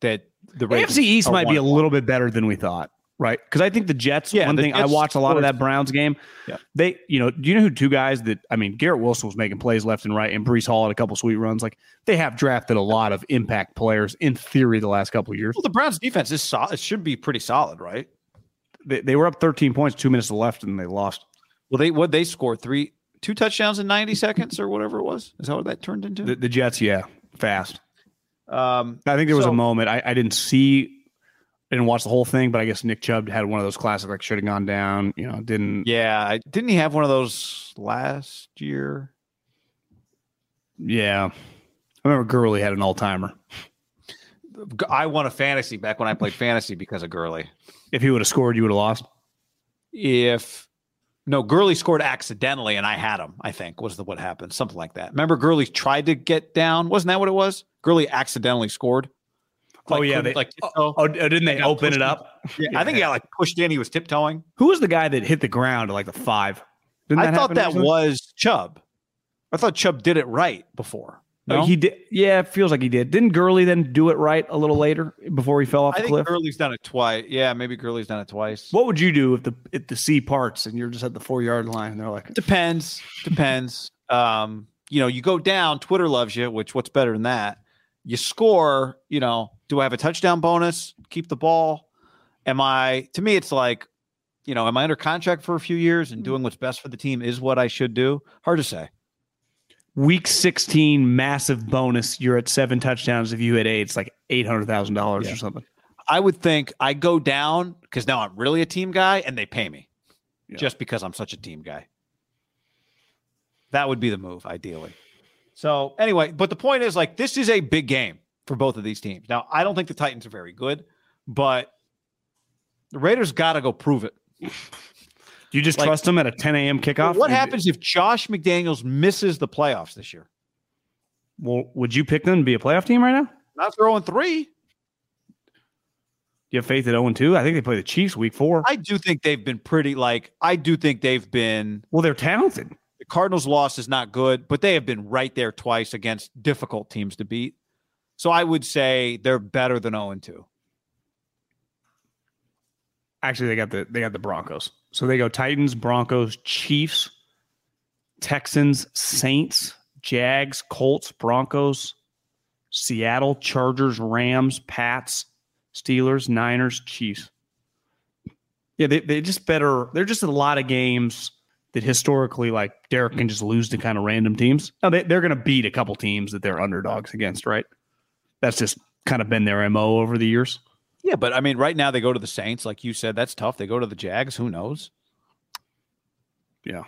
S1: that the Ravens
S2: AFC East might be a little bit better than we thought, right? Because I think the Jets.
S1: Yeah,
S2: one thing I watched a lot of that Browns game.
S1: Yeah.
S2: they, you know, do you know who two guys that I mean? Garrett Wilson was making plays left and right, and Breece Hall had a couple sweet runs. Like they have drafted a lot of impact players in theory the last couple of years.
S1: Well, the Browns defense is solid. It should be pretty solid, right?
S2: They, they were up 13 points, two minutes left, and they lost.
S1: Well, they what they scored three two touchdowns in ninety seconds or whatever it was. Is that what that turned into?
S2: The, the Jets, yeah, fast.
S1: um,
S2: I think there was
S1: So-
S2: a moment I, I didn't see, didn't watch the whole thing, but I guess Nick Chubb had one of those classic like should have gone down. You know, didn't.
S1: yeah, I- didn't he have one of those last year?
S2: Yeah. I remember Gurley had an all timer.
S1: I won a fantasy back when I played fantasy because of Gurley.
S2: If he would have scored, you would have lost.
S1: If no, Gurley scored accidentally and I had him. I think was the what happened, something like that. Remember, Gurley tried to get down. Wasn't that what it was? Gurley accidentally scored.
S2: Oh yeah,
S1: couldn't,
S2: they,
S1: like
S2: oh, oh, didn't they
S1: got
S2: open it up?
S1: Yeah, I think he got like pushed in. He was tiptoeing.
S2: Who was the guy that hit the ground at like the five? Didn't
S1: I thought that
S2: recently?
S1: was Chubb. I thought Chubb did it right before.
S2: Oh,
S1: No?
S2: he did. Yeah, it feels like he did. Didn't Gurley then do it right a little later before he fell off
S1: I
S2: the
S1: think
S2: cliff?
S1: Gurley's done it twice. Yeah, maybe Gurley's done it twice.
S2: What would you do if the if the sea parts and you're just at the four yard line and they're like,
S1: Depends. Depends. um, you know, you go down, Twitter loves you, which what's better than that? You score, you know, do I have a touchdown bonus? Keep the ball? Am I to me it's like, you know, am I under contract for a few years and hmm. doing what's best for the team is what I should do? Hard to say.
S2: week 16 massive bonus, you're at seven touchdowns. If you hit eight, it's like eight hundred thousand dollars or something.
S1: I would think I go down because now I'm really a team guy and they pay me
S2: Yeah.
S1: just because I'm such a team guy. That would be the move, ideally. So, anyway, but the point is like, this is a big game for both of these teams. Now, I don't think the Titans are very good, but the Raiders got to go prove it.
S2: Do you just
S1: Like-
S2: trust them at a 10 a.m. kickoff?
S1: What happens if Josh McDaniels misses the playoffs this year?
S2: Well, would you pick them to be a playoff team right now?
S1: Not throwing oh
S2: three. You have faith at 0 2? I think they play the Chiefs week four.
S1: I do think they've been pretty, like, I do think they've been
S2: well, they're talented.
S1: The Cardinals' loss is not good, but they have been right there twice against difficult teams to beat. So I would say they're better than 0 and 2.
S2: Actually, they got the they got the Broncos. So they go Titans, Broncos, Chiefs, Texans, Saints, Jags, Colts, Broncos, Seattle, Chargers, Rams, Pats, Steelers, Niners, Chiefs. Yeah, they they just better. They're just a lot of games that historically, like Derek can just lose to kind of random teams. Now they, they're going to beat a couple teams that they're underdogs against, right? That's just kind of been their mo over the years.
S1: Yeah, but I mean, right now they go to the Saints. Like you said, that's tough. They go to the Jags. Who knows?
S2: Yeah,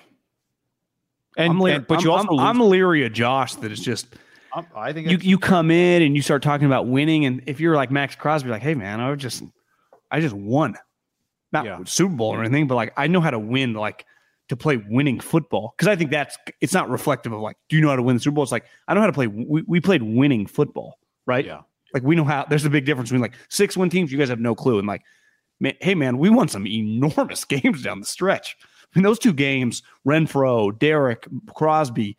S1: And,
S2: I'm, leer-
S1: and- but
S2: I'm,
S1: you also
S2: I'm,
S1: lose-
S2: I'm leery of Josh that it's just
S1: I'm- I think
S2: you you come in and you start talking about winning, and if you're like Maxx Crosby, like, hey man, I just I just won, not
S1: Yeah.
S2: Super Bowl or anything, but like I know how to win, like to play winning football because I think that's it's not reflective of like, do you know how to win the Super Bowl? It's like I know how to play. We, we played winning football, right?
S1: Yeah.
S2: Like we know how. There's a big difference between like six win teams. You guys have no clue, and like, man, hey man, we won some enormous games down the stretch. I mean, those two games, Renfrow, Derek, Crosby.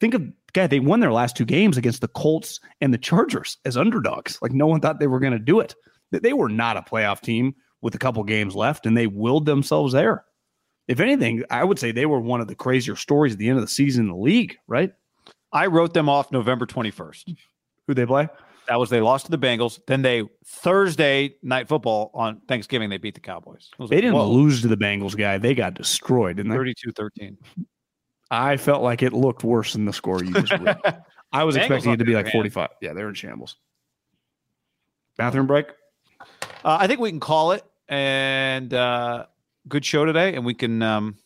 S2: Think of God, they won their last two games against the Colts and the Chargers as underdogs. Like no one thought they were going to do it. They- They were not a playoff team with a couple games left, and they willed themselves there. If anything, I would say they were one of the crazier stories at the end of the season in the league. Right?
S1: I wrote them off November 21st.
S2: Who they play?
S1: That was they lost to the Bengals. Then they Thursday night football on Thanksgiving they beat the Cowboys.
S2: They
S1: like,
S2: didn't
S1: whoa,
S2: lose to the Bengals guy. They got destroyed, didn't they?
S1: 32-13.
S2: I felt like it looked worse than the score you just read. I was
S1: Bengals,
S2: expecting it to be like
S1: hand-
S2: 45. Yeah, they're in shambles. Bathroom break?
S1: Uh, I think we can call it and uh, good show today, and we can um,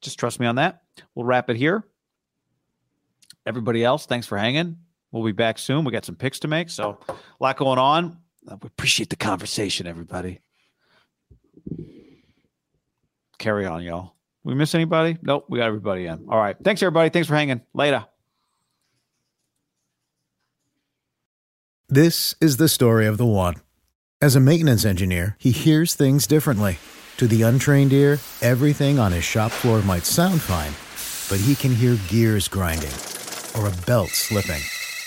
S1: just trust me on that. We'll wrap it here. Everybody else, thanks for hanging. We'll be back soon. We got some picks to make, so a lot going on. Uh, we appreciate the conversation, everybody. Carry on, y'all. We miss anybody? Nope, we got everybody in. All right. Thanks, everybody. Thanks for hanging. Later.
S5: This is the story of the one. As a maintenance engineer, he hears things differently. To the untrained ear, everything on his shop floor might sound fine, but he can hear gears grinding or a belt slipping.